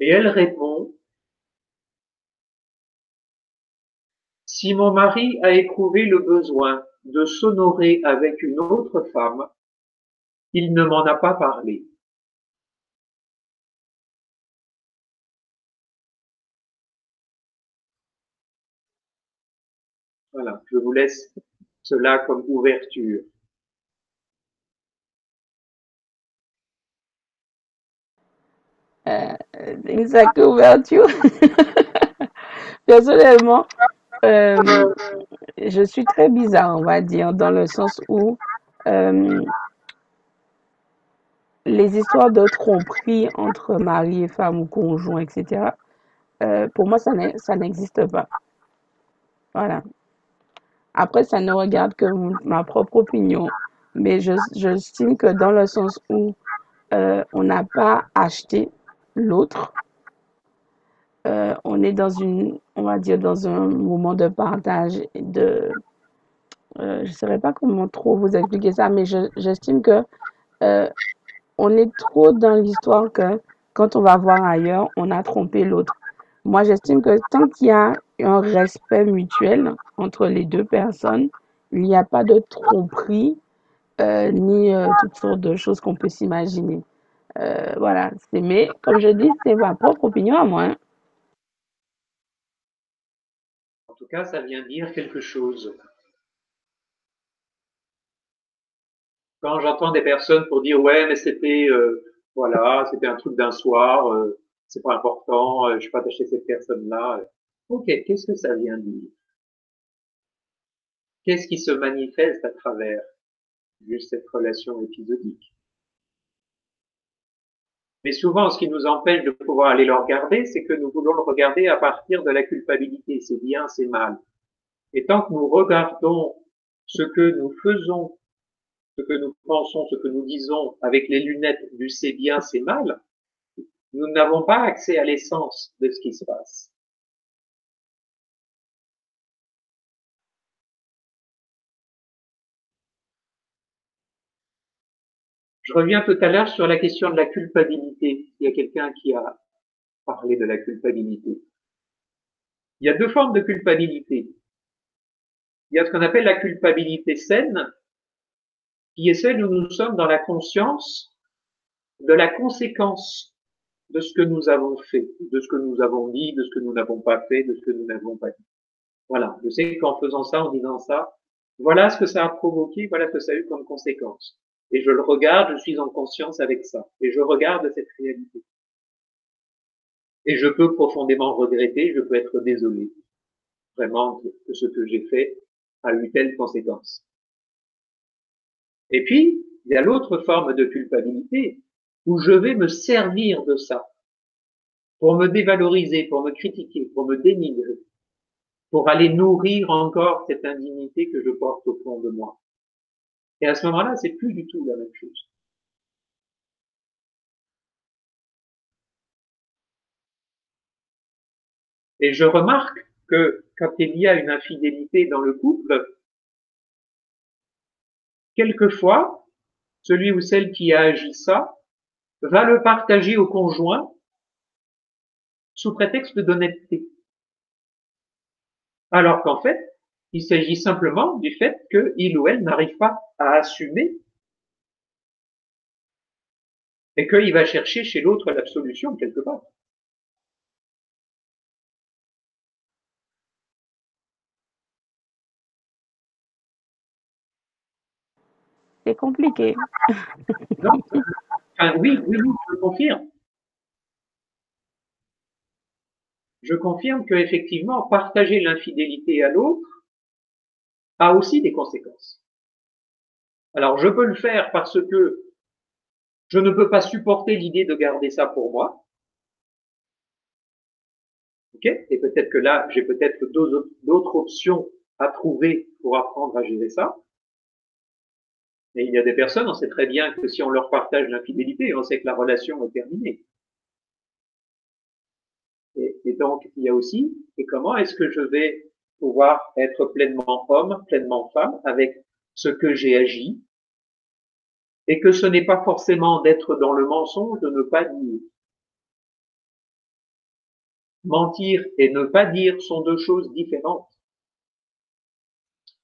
Et elle répond, si mon mari a éprouvé le besoin de s'honorer avec une autre femme, il ne m'en a pas parlé. Voilà, je vous laisse cela comme ouverture. Euh, ouverture. Personnellement, euh, je suis très bizarre, on va dire, dans le sens où euh, les histoires de tromperie entre mari et femme ou conjoint, etc., euh, pour moi, ça n'existe pas. Voilà. Après, ça ne regarde que ma propre opinion. Mais je, j'estime que dans le sens où euh, on n'a pas acheté l'autre, euh, on est dans une, on va dire, dans un moment de partage de, euh, je ne saurais pas comment trop vous expliquer ça, mais j'estime que on est trop dans l'histoire que quand on va voir ailleurs, on a trompé l'autre. Moi, j'estime que tant qu'il y a un respect mutuel entre les deux personnes, il n'y a pas de tromperie euh, ni euh, toutes sortes de choses qu'on peut s'imaginer. Euh, voilà, mais comme je dis, c'est ma propre opinion à moi. Hein. En tout cas, ça vient dire quelque chose. Quand j'entends des personnes pour dire ouais, mais c'était voilà, c'était un truc d'un soir, c'est pas important, je suis pas attaché à cette personne-là. Ok, qu'est-ce que ça vient dire? Qu'est-ce qui se manifeste à travers juste cette relation épisodique? Mais souvent, ce qui nous empêche de pouvoir aller le regarder, c'est que nous voulons le regarder à partir de la culpabilité. C'est bien, c'est mal. Et tant que nous regardons ce que nous faisons, ce que nous pensons, ce que nous disons avec les lunettes du c'est bien, c'est mal, nous n'avons pas accès à l'essence de ce qui se passe. Je reviens tout à l'heure sur la question de la culpabilité. Il y a quelqu'un qui a parlé de la culpabilité. Il y a deux formes de culpabilité. Il y a ce qu'on appelle la culpabilité saine, qui est celle où nous sommes dans la conscience de la conséquence de ce que nous avons fait, de ce que nous avons dit, de ce que nous n'avons pas fait, de ce que nous n'avons pas dit. Voilà. Je sais qu'en faisant ça, en disant ça, voilà ce que ça a provoqué, voilà ce que ça a eu comme conséquence et je le regarde, je suis en conscience avec ça, et je regarde cette réalité. Et je peux profondément regretter, je peux être désolé, vraiment, que ce que j'ai fait a eu telle conséquence. Et puis, il y a l'autre forme de culpabilité, où je vais me servir de ça, pour me dévaloriser, pour me critiquer, pour me dénigrer, pour aller nourrir encore cette indignité que je porte au fond de moi. Et à ce moment-là, c'est plus du tout la même chose. Et je remarque que quand il y a une infidélité dans le couple, quelquefois, celui ou celle qui a agi ça va le partager au conjoint sous prétexte d'honnêteté. Alors qu'en fait, il s'agit simplement du fait qu'il ou elle n'arrive pas à assumer et qu'il va chercher chez l'autre l'absolution quelque part. C'est compliqué. oui, oui, je confirme. Je confirme que effectivement, partager l'infidélité à l'autre a aussi des conséquences. Alors, je peux le faire parce que je ne peux pas supporter l'idée de garder ça pour moi. Ok? Et peut-être que là, j'ai peut-être d'autres options à trouver pour apprendre à gérer ça. Et il y a des personnes, on sait très bien que si on leur partage l'infidélité, on sait que la relation est terminée. Et donc, il y a aussi, et comment est-ce que je vais pouvoir être pleinement homme, pleinement femme, avec ce que j'ai agi, et que ce n'est pas forcément d'être dans le mensonge, de ne pas dire. Mentir et ne pas dire sont deux choses différentes.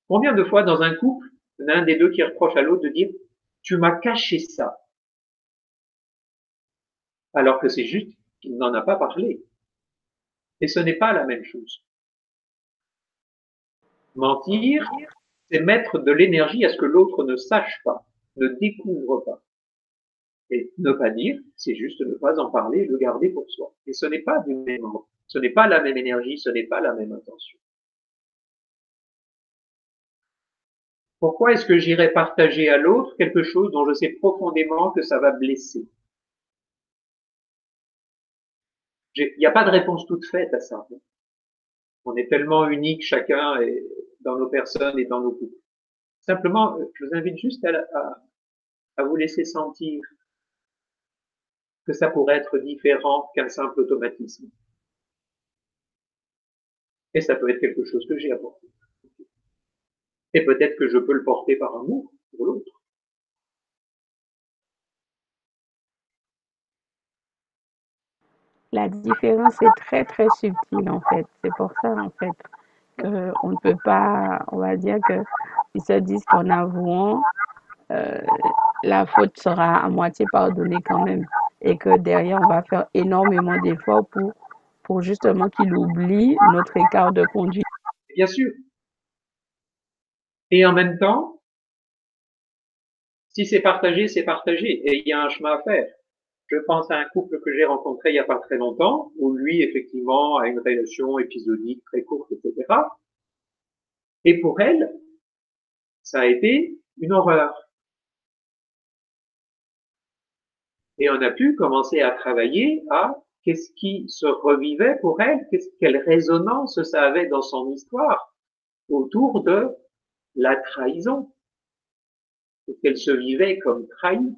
Combien de fois dans un couple, l'un des deux qui reproche à l'autre de dire tu m'as caché ça, alors que c'est juste qu'il n'en a pas parlé. Et ce n'est pas la même chose. Mentir, c'est mettre de l'énergie à ce que l'autre ne sache pas, ne découvre pas. Et ne pas dire, c'est juste ne pas en parler, le garder pour soi. Et ce n'est pas du même ce n'est pas la même énergie, ce n'est pas la même intention. Pourquoi est-ce que j'irai partager à l'autre quelque chose dont je sais profondément que ça va blesser? Il n'y a pas de réponse toute faite à ça. On est tellement unique chacun et dans nos personnes et dans nos couples. Simplement, je vous invite juste à, à vous laisser sentir que ça pourrait être différent qu'un simple automatisme. Et ça peut être quelque chose que j'ai apporté. Et peut-être que je peux le porter par amour pour l'autre. La différence est très très subtile en fait. C'est pour ça en fait qu'on ne peut pas, on va dire que ils se disent qu'en avouant, euh, la faute sera à moitié pardonnée quand même et que derrière on va faire énormément d'efforts pour pour justement qu'il oublie notre écart de conduite. Bien sûr. Et en même temps, si c'est partagé, c'est partagé et il y a un chemin à faire. Je pense à un couple que j'ai rencontré il n'y a pas très longtemps, où lui, effectivement, a une relation épisodique très courte, etc. Et pour elle, ça a été une horreur. Et on a pu commencer à travailler à qu'est-ce qui se revivait pour elle, quelle résonance ça avait dans son histoire autour de la trahison, qu'elle se vivait comme trahie.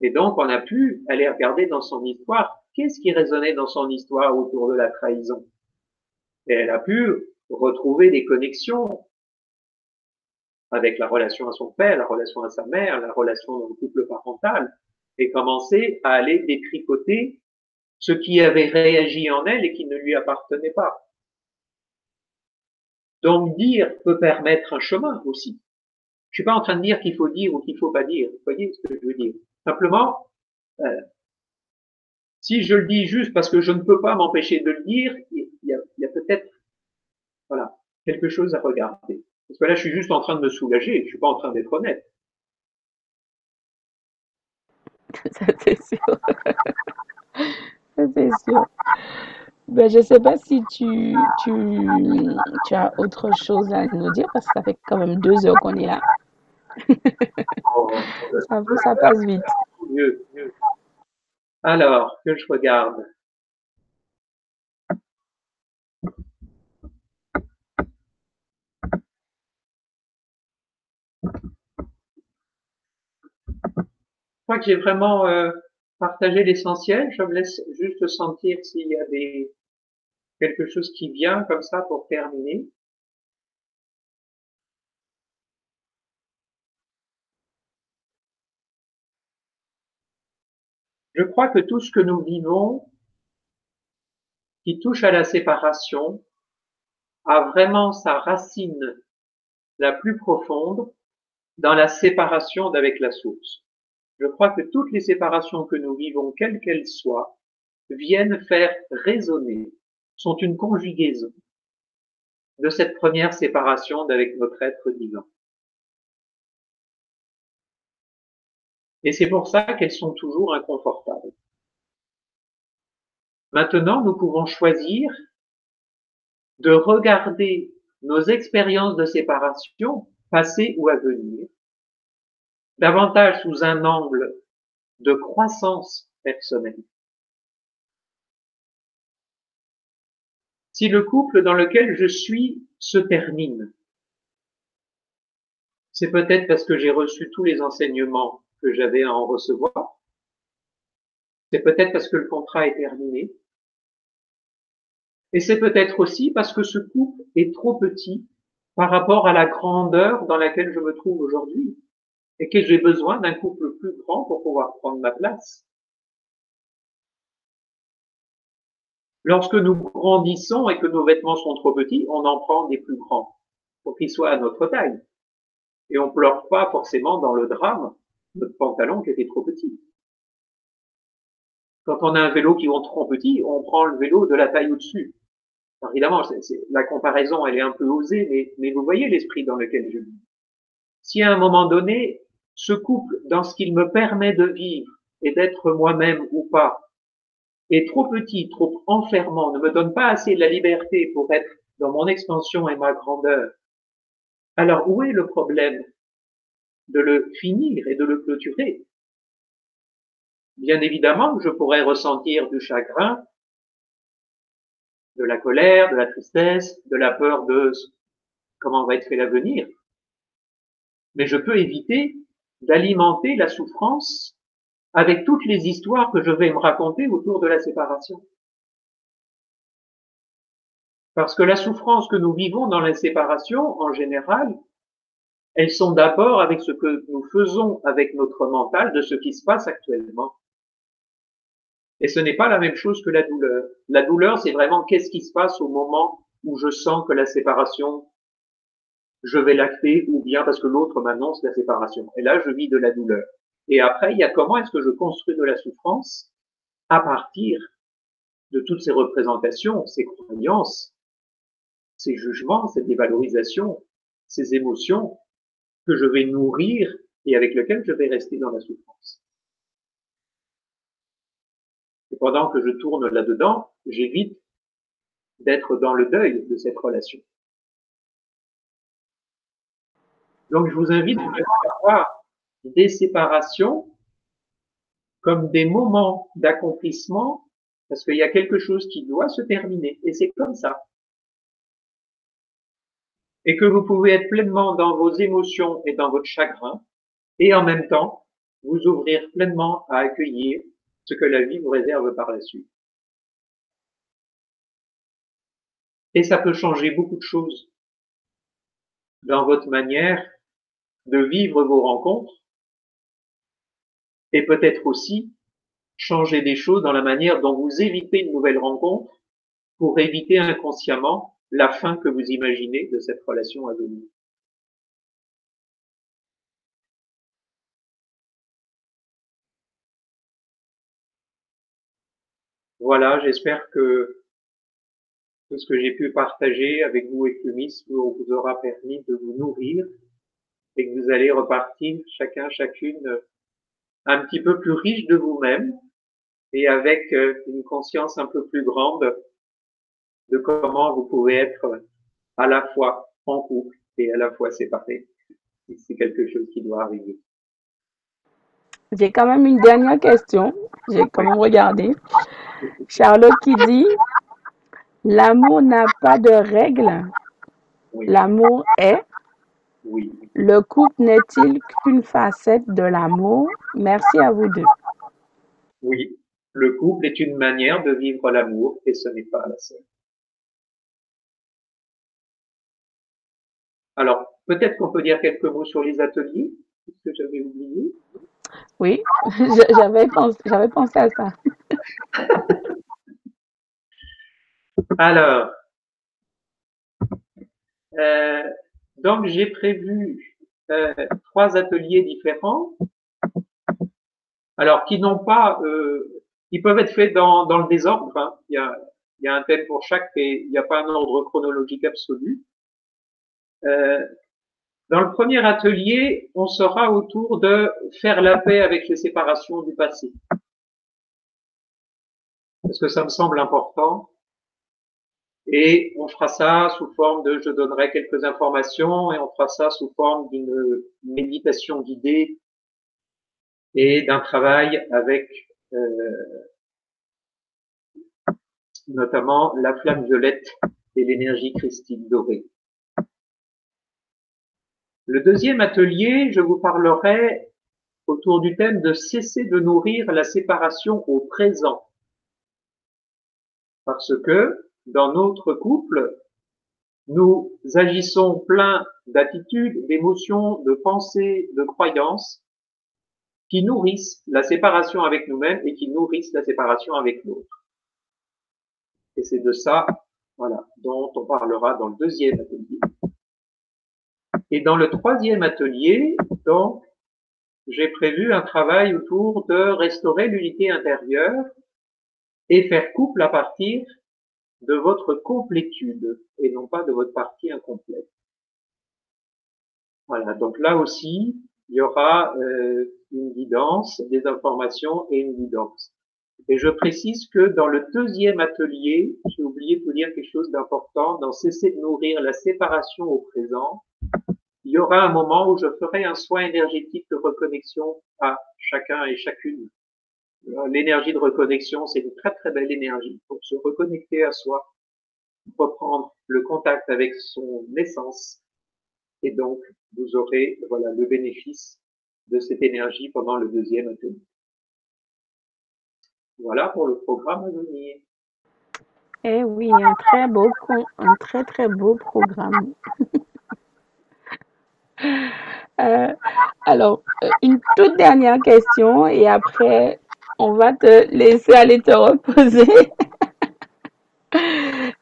Et donc, on a pu aller regarder dans son histoire, qu'est-ce qui résonnait dans son histoire autour de la trahison. Et elle a pu retrouver des connexions avec la relation à son père, la relation à sa mère, la relation dans le couple parental, et commencer à aller détricoter ce qui avait réagi en elle et qui ne lui appartenait pas. Donc dire peut permettre un chemin aussi. Je suis pas en train de dire qu'il faut dire ou qu'il faut pas dire. Vous voyez ce que je veux dire? Simplement, euh, si je le dis juste parce que je ne peux pas m'empêcher de le dire, il y a, peut-être voilà quelque chose à regarder. Parce que là, je suis juste en train de me soulager. Je suis pas en train d'être honnête. Ça c'est sûr. Ça c'est sûr. Ben, je ne sais pas si tu, tu, tu as autre chose à nous dire parce que ça fait quand même deux heures qu'on est là. Alors, que je regarde. Je crois que j'ai vraiment euh, partagé l'essentiel. Je me laisse juste sentir s'il y a quelque chose qui vient comme ça pour terminer. Je crois que tout ce que nous vivons qui touche à la séparation a vraiment sa racine la plus profonde dans la séparation d'avec la source. Je crois que toutes les séparations que nous vivons, quelles qu'elles soient, viennent faire résonner sont une conjugaison de cette première séparation d'avec notre être divin. Et c'est pour ça qu'elles sont toujours inconfortables. Maintenant, nous pouvons choisir de regarder nos expériences de séparation, passées ou à venir, davantage sous un angle de croissance personnelle. si le couple dans lequel je suis se termine, c'est peut-être parce que j'ai reçu tous les enseignements que j'avais à en recevoir. C'est peut-être parce que le contrat est terminé. Et c'est peut-être aussi parce que ce couple est trop petit par rapport à la grandeur dans laquelle je me trouve aujourd'hui et que j'ai besoin d'un couple plus grand pour pouvoir prendre ma place. Lorsque nous grandissons et que nos vêtements sont trop petits, on en prend des plus grands pour qu'ils soient à notre taille. Et on pleure pas forcément dans le drame pantalon qui était trop petit. Quand on a un vélo qui est trop petit, on prend le vélo de la taille au-dessus. évidemment, la comparaison, elle est un peu osée, mais, mais vous voyez l'esprit dans lequel je vis. Si à un moment donné, ce couple, dans ce qu'il me permet de vivre et d'être moi-même ou pas, est trop petit, trop enfermant, ne me donne pas assez de la liberté pour être dans mon expansion et ma grandeur, alors où est le problème de le finir et de le clôturer Bien évidemment, je pourrais ressentir du chagrin, de la colère, de la tristesse, de la peur de comment va être fait l'avenir. Mais je peux éviter d'alimenter la souffrance avec toutes les histoires que je vais me raconter autour de la séparation. Parce que la souffrance que nous vivons dans la séparation, en général, elles sont d'abord avec ce que nous faisons avec notre mental de ce qui se passe actuellement. Et ce n'est pas la même chose que la douleur. La douleur, c'est vraiment qu'est-ce qui se passe au moment où je sens que la séparation, je vais l'acter ou bien parce que l'autre m'annonce la séparation. Et là, je vis de la douleur. Et après, il y a comment est-ce que je construis de la souffrance à partir de toutes ces représentations, ces croyances, ces jugements, cette dévalorisation, ces émotions que je vais nourrir et avec lesquelles je vais rester dans la souffrance. Et pendant que je tourne là-dedans, j'évite d'être dans le deuil de cette relation. Donc je vous invite à voir des séparations comme des moments d'accomplissement parce qu'il y a quelque chose qui doit se terminer et c'est comme ça. Et que vous pouvez être pleinement dans vos émotions et dans votre chagrin et en même temps vous ouvrir pleinement à accueillir ce que la vie vous réserve par la suite. Et ça peut changer beaucoup de choses dans votre manière de vivre vos rencontres et peut-être aussi changer des choses dans la manière dont vous évitez une nouvelle rencontre pour éviter inconsciemment la fin que vous imaginez de cette relation à venir. Voilà, j'espère que tout ce que j'ai pu partager avec vous et Clumis vous aura permis de vous nourrir et que vous allez repartir chacun, chacune un petit peu plus riche de vous-même et avec euh, une conscience un peu plus grande de comment vous pouvez être à la fois en couple et à la fois séparés. C'est quelque chose qui doit arriver. J'ai quand même une dernière question. J'ai quand même regardé. Charlotte qui dit L'amour n'a pas de règles. L'amour est. Oui. Le couple n'est-il qu'une facette de l'amour? Merci à vous deux. Oui, le couple est une manière de vivre l'amour et ce n'est pas la seule. Alors, peut-être qu'on peut dire quelques mots sur les ateliers, ce que j'avais oublié. Oui, j'avais pensé, à ça. Alors, euh, donc j'ai prévu euh, trois ateliers différents, alors qui n'ont pas, euh, ils peuvent être faits dans, dans le désordre. Hein. Il, y a, il y a un thème pour chaque et il n'y a pas un ordre chronologique absolu. Euh, dans le premier atelier, on sera autour de faire la paix avec les séparations du passé. Parce que ça me semble important et on fera ça sous forme de, je donnerai quelques informations, et on fera ça sous forme d'une méditation guidée et d'un travail avec euh, notamment la flamme violette et l'énergie christique dorée. Le deuxième atelier, je vous parlerai autour du thème de cesser de nourrir la séparation au présent. Parce que dans notre couple, nous agissons plein d'attitudes, d'émotions, de pensées, de croyances qui nourrissent la séparation avec nous-mêmes et qui nourrissent la séparation avec l'autre. Et c'est de ça, voilà, dont on parlera dans le deuxième atelier. Et dans le troisième atelier, donc, j'ai prévu un travail autour de restaurer l'unité intérieure et faire couple à partir de votre complétude et non pas de votre partie incomplète. Voilà, donc là aussi, il y aura euh, une guidance, des informations et une guidance. Et je précise que dans le deuxième atelier, j'ai oublié de vous dire quelque chose d'important, dans cesser de nourrir la séparation au présent, il y aura un moment où je ferai un soin énergétique de reconnexion à chacun et chacune. L'énergie de reconnexion, c'est une très très belle énergie pour se reconnecter à soi, reprendre le contact avec son essence, et donc vous aurez voilà le bénéfice de cette énergie pendant le deuxième atelier. Voilà pour le programme à venir. Eh oui, un très beau, un très très beau programme. Euh, alors, une toute dernière question et après, on va te laisser aller te reposer.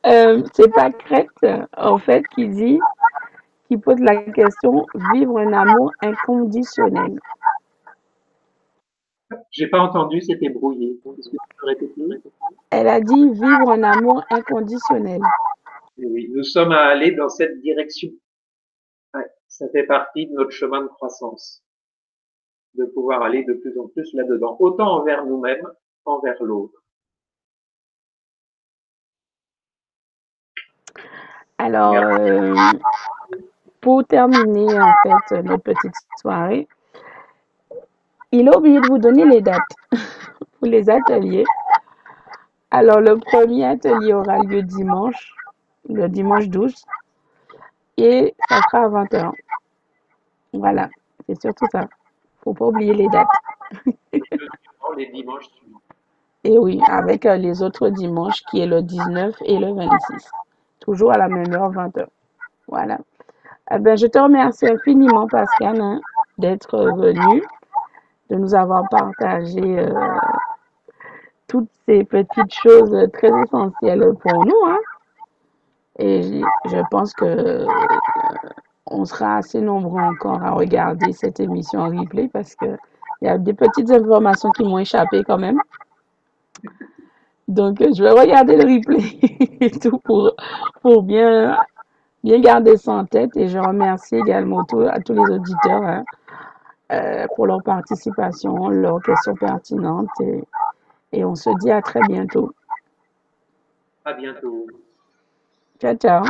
euh, c'est pas Crête, en fait, qui dit qui pose la question vivre un amour inconditionnel. J'ai pas entendu, c'était brouillé. Elle a dit vivre un amour inconditionnel. Oui, nous sommes à aller dans cette direction. Ça fait partie de notre chemin de croissance, de pouvoir aller de plus en plus là-dedans, autant envers nous-mêmes qu'envers l'autre. Alors, euh, pour terminer en fait notre petite soirée, il a oublié de vous donner les dates pour les ateliers. Alors, le premier atelier aura lieu dimanche, le dimanche 12, et ça sera à 21. Voilà, c'est surtout ça. Faut pas oublier les dates. les dimanches suivants. Et oui, avec euh, les autres dimanches qui est le 19 et le 26. Toujours à la même heure, 20h. Voilà. Eh ben, je te remercie infiniment, Pascal, hein, d'être venu, de nous avoir partagé euh, toutes ces petites choses très essentielles pour nous. Hein. Et je pense que euh, on sera assez nombreux encore à regarder cette émission en replay parce que il y a des petites informations qui m'ont échappé quand même. Donc, je vais regarder le replay et tout pour, pour bien bien garder ça en tête et je remercie également à tous les auditeurs hein, euh, pour leur participation, leurs questions pertinentes et, et on se dit à très bientôt. À bientôt. Ciao, ciao.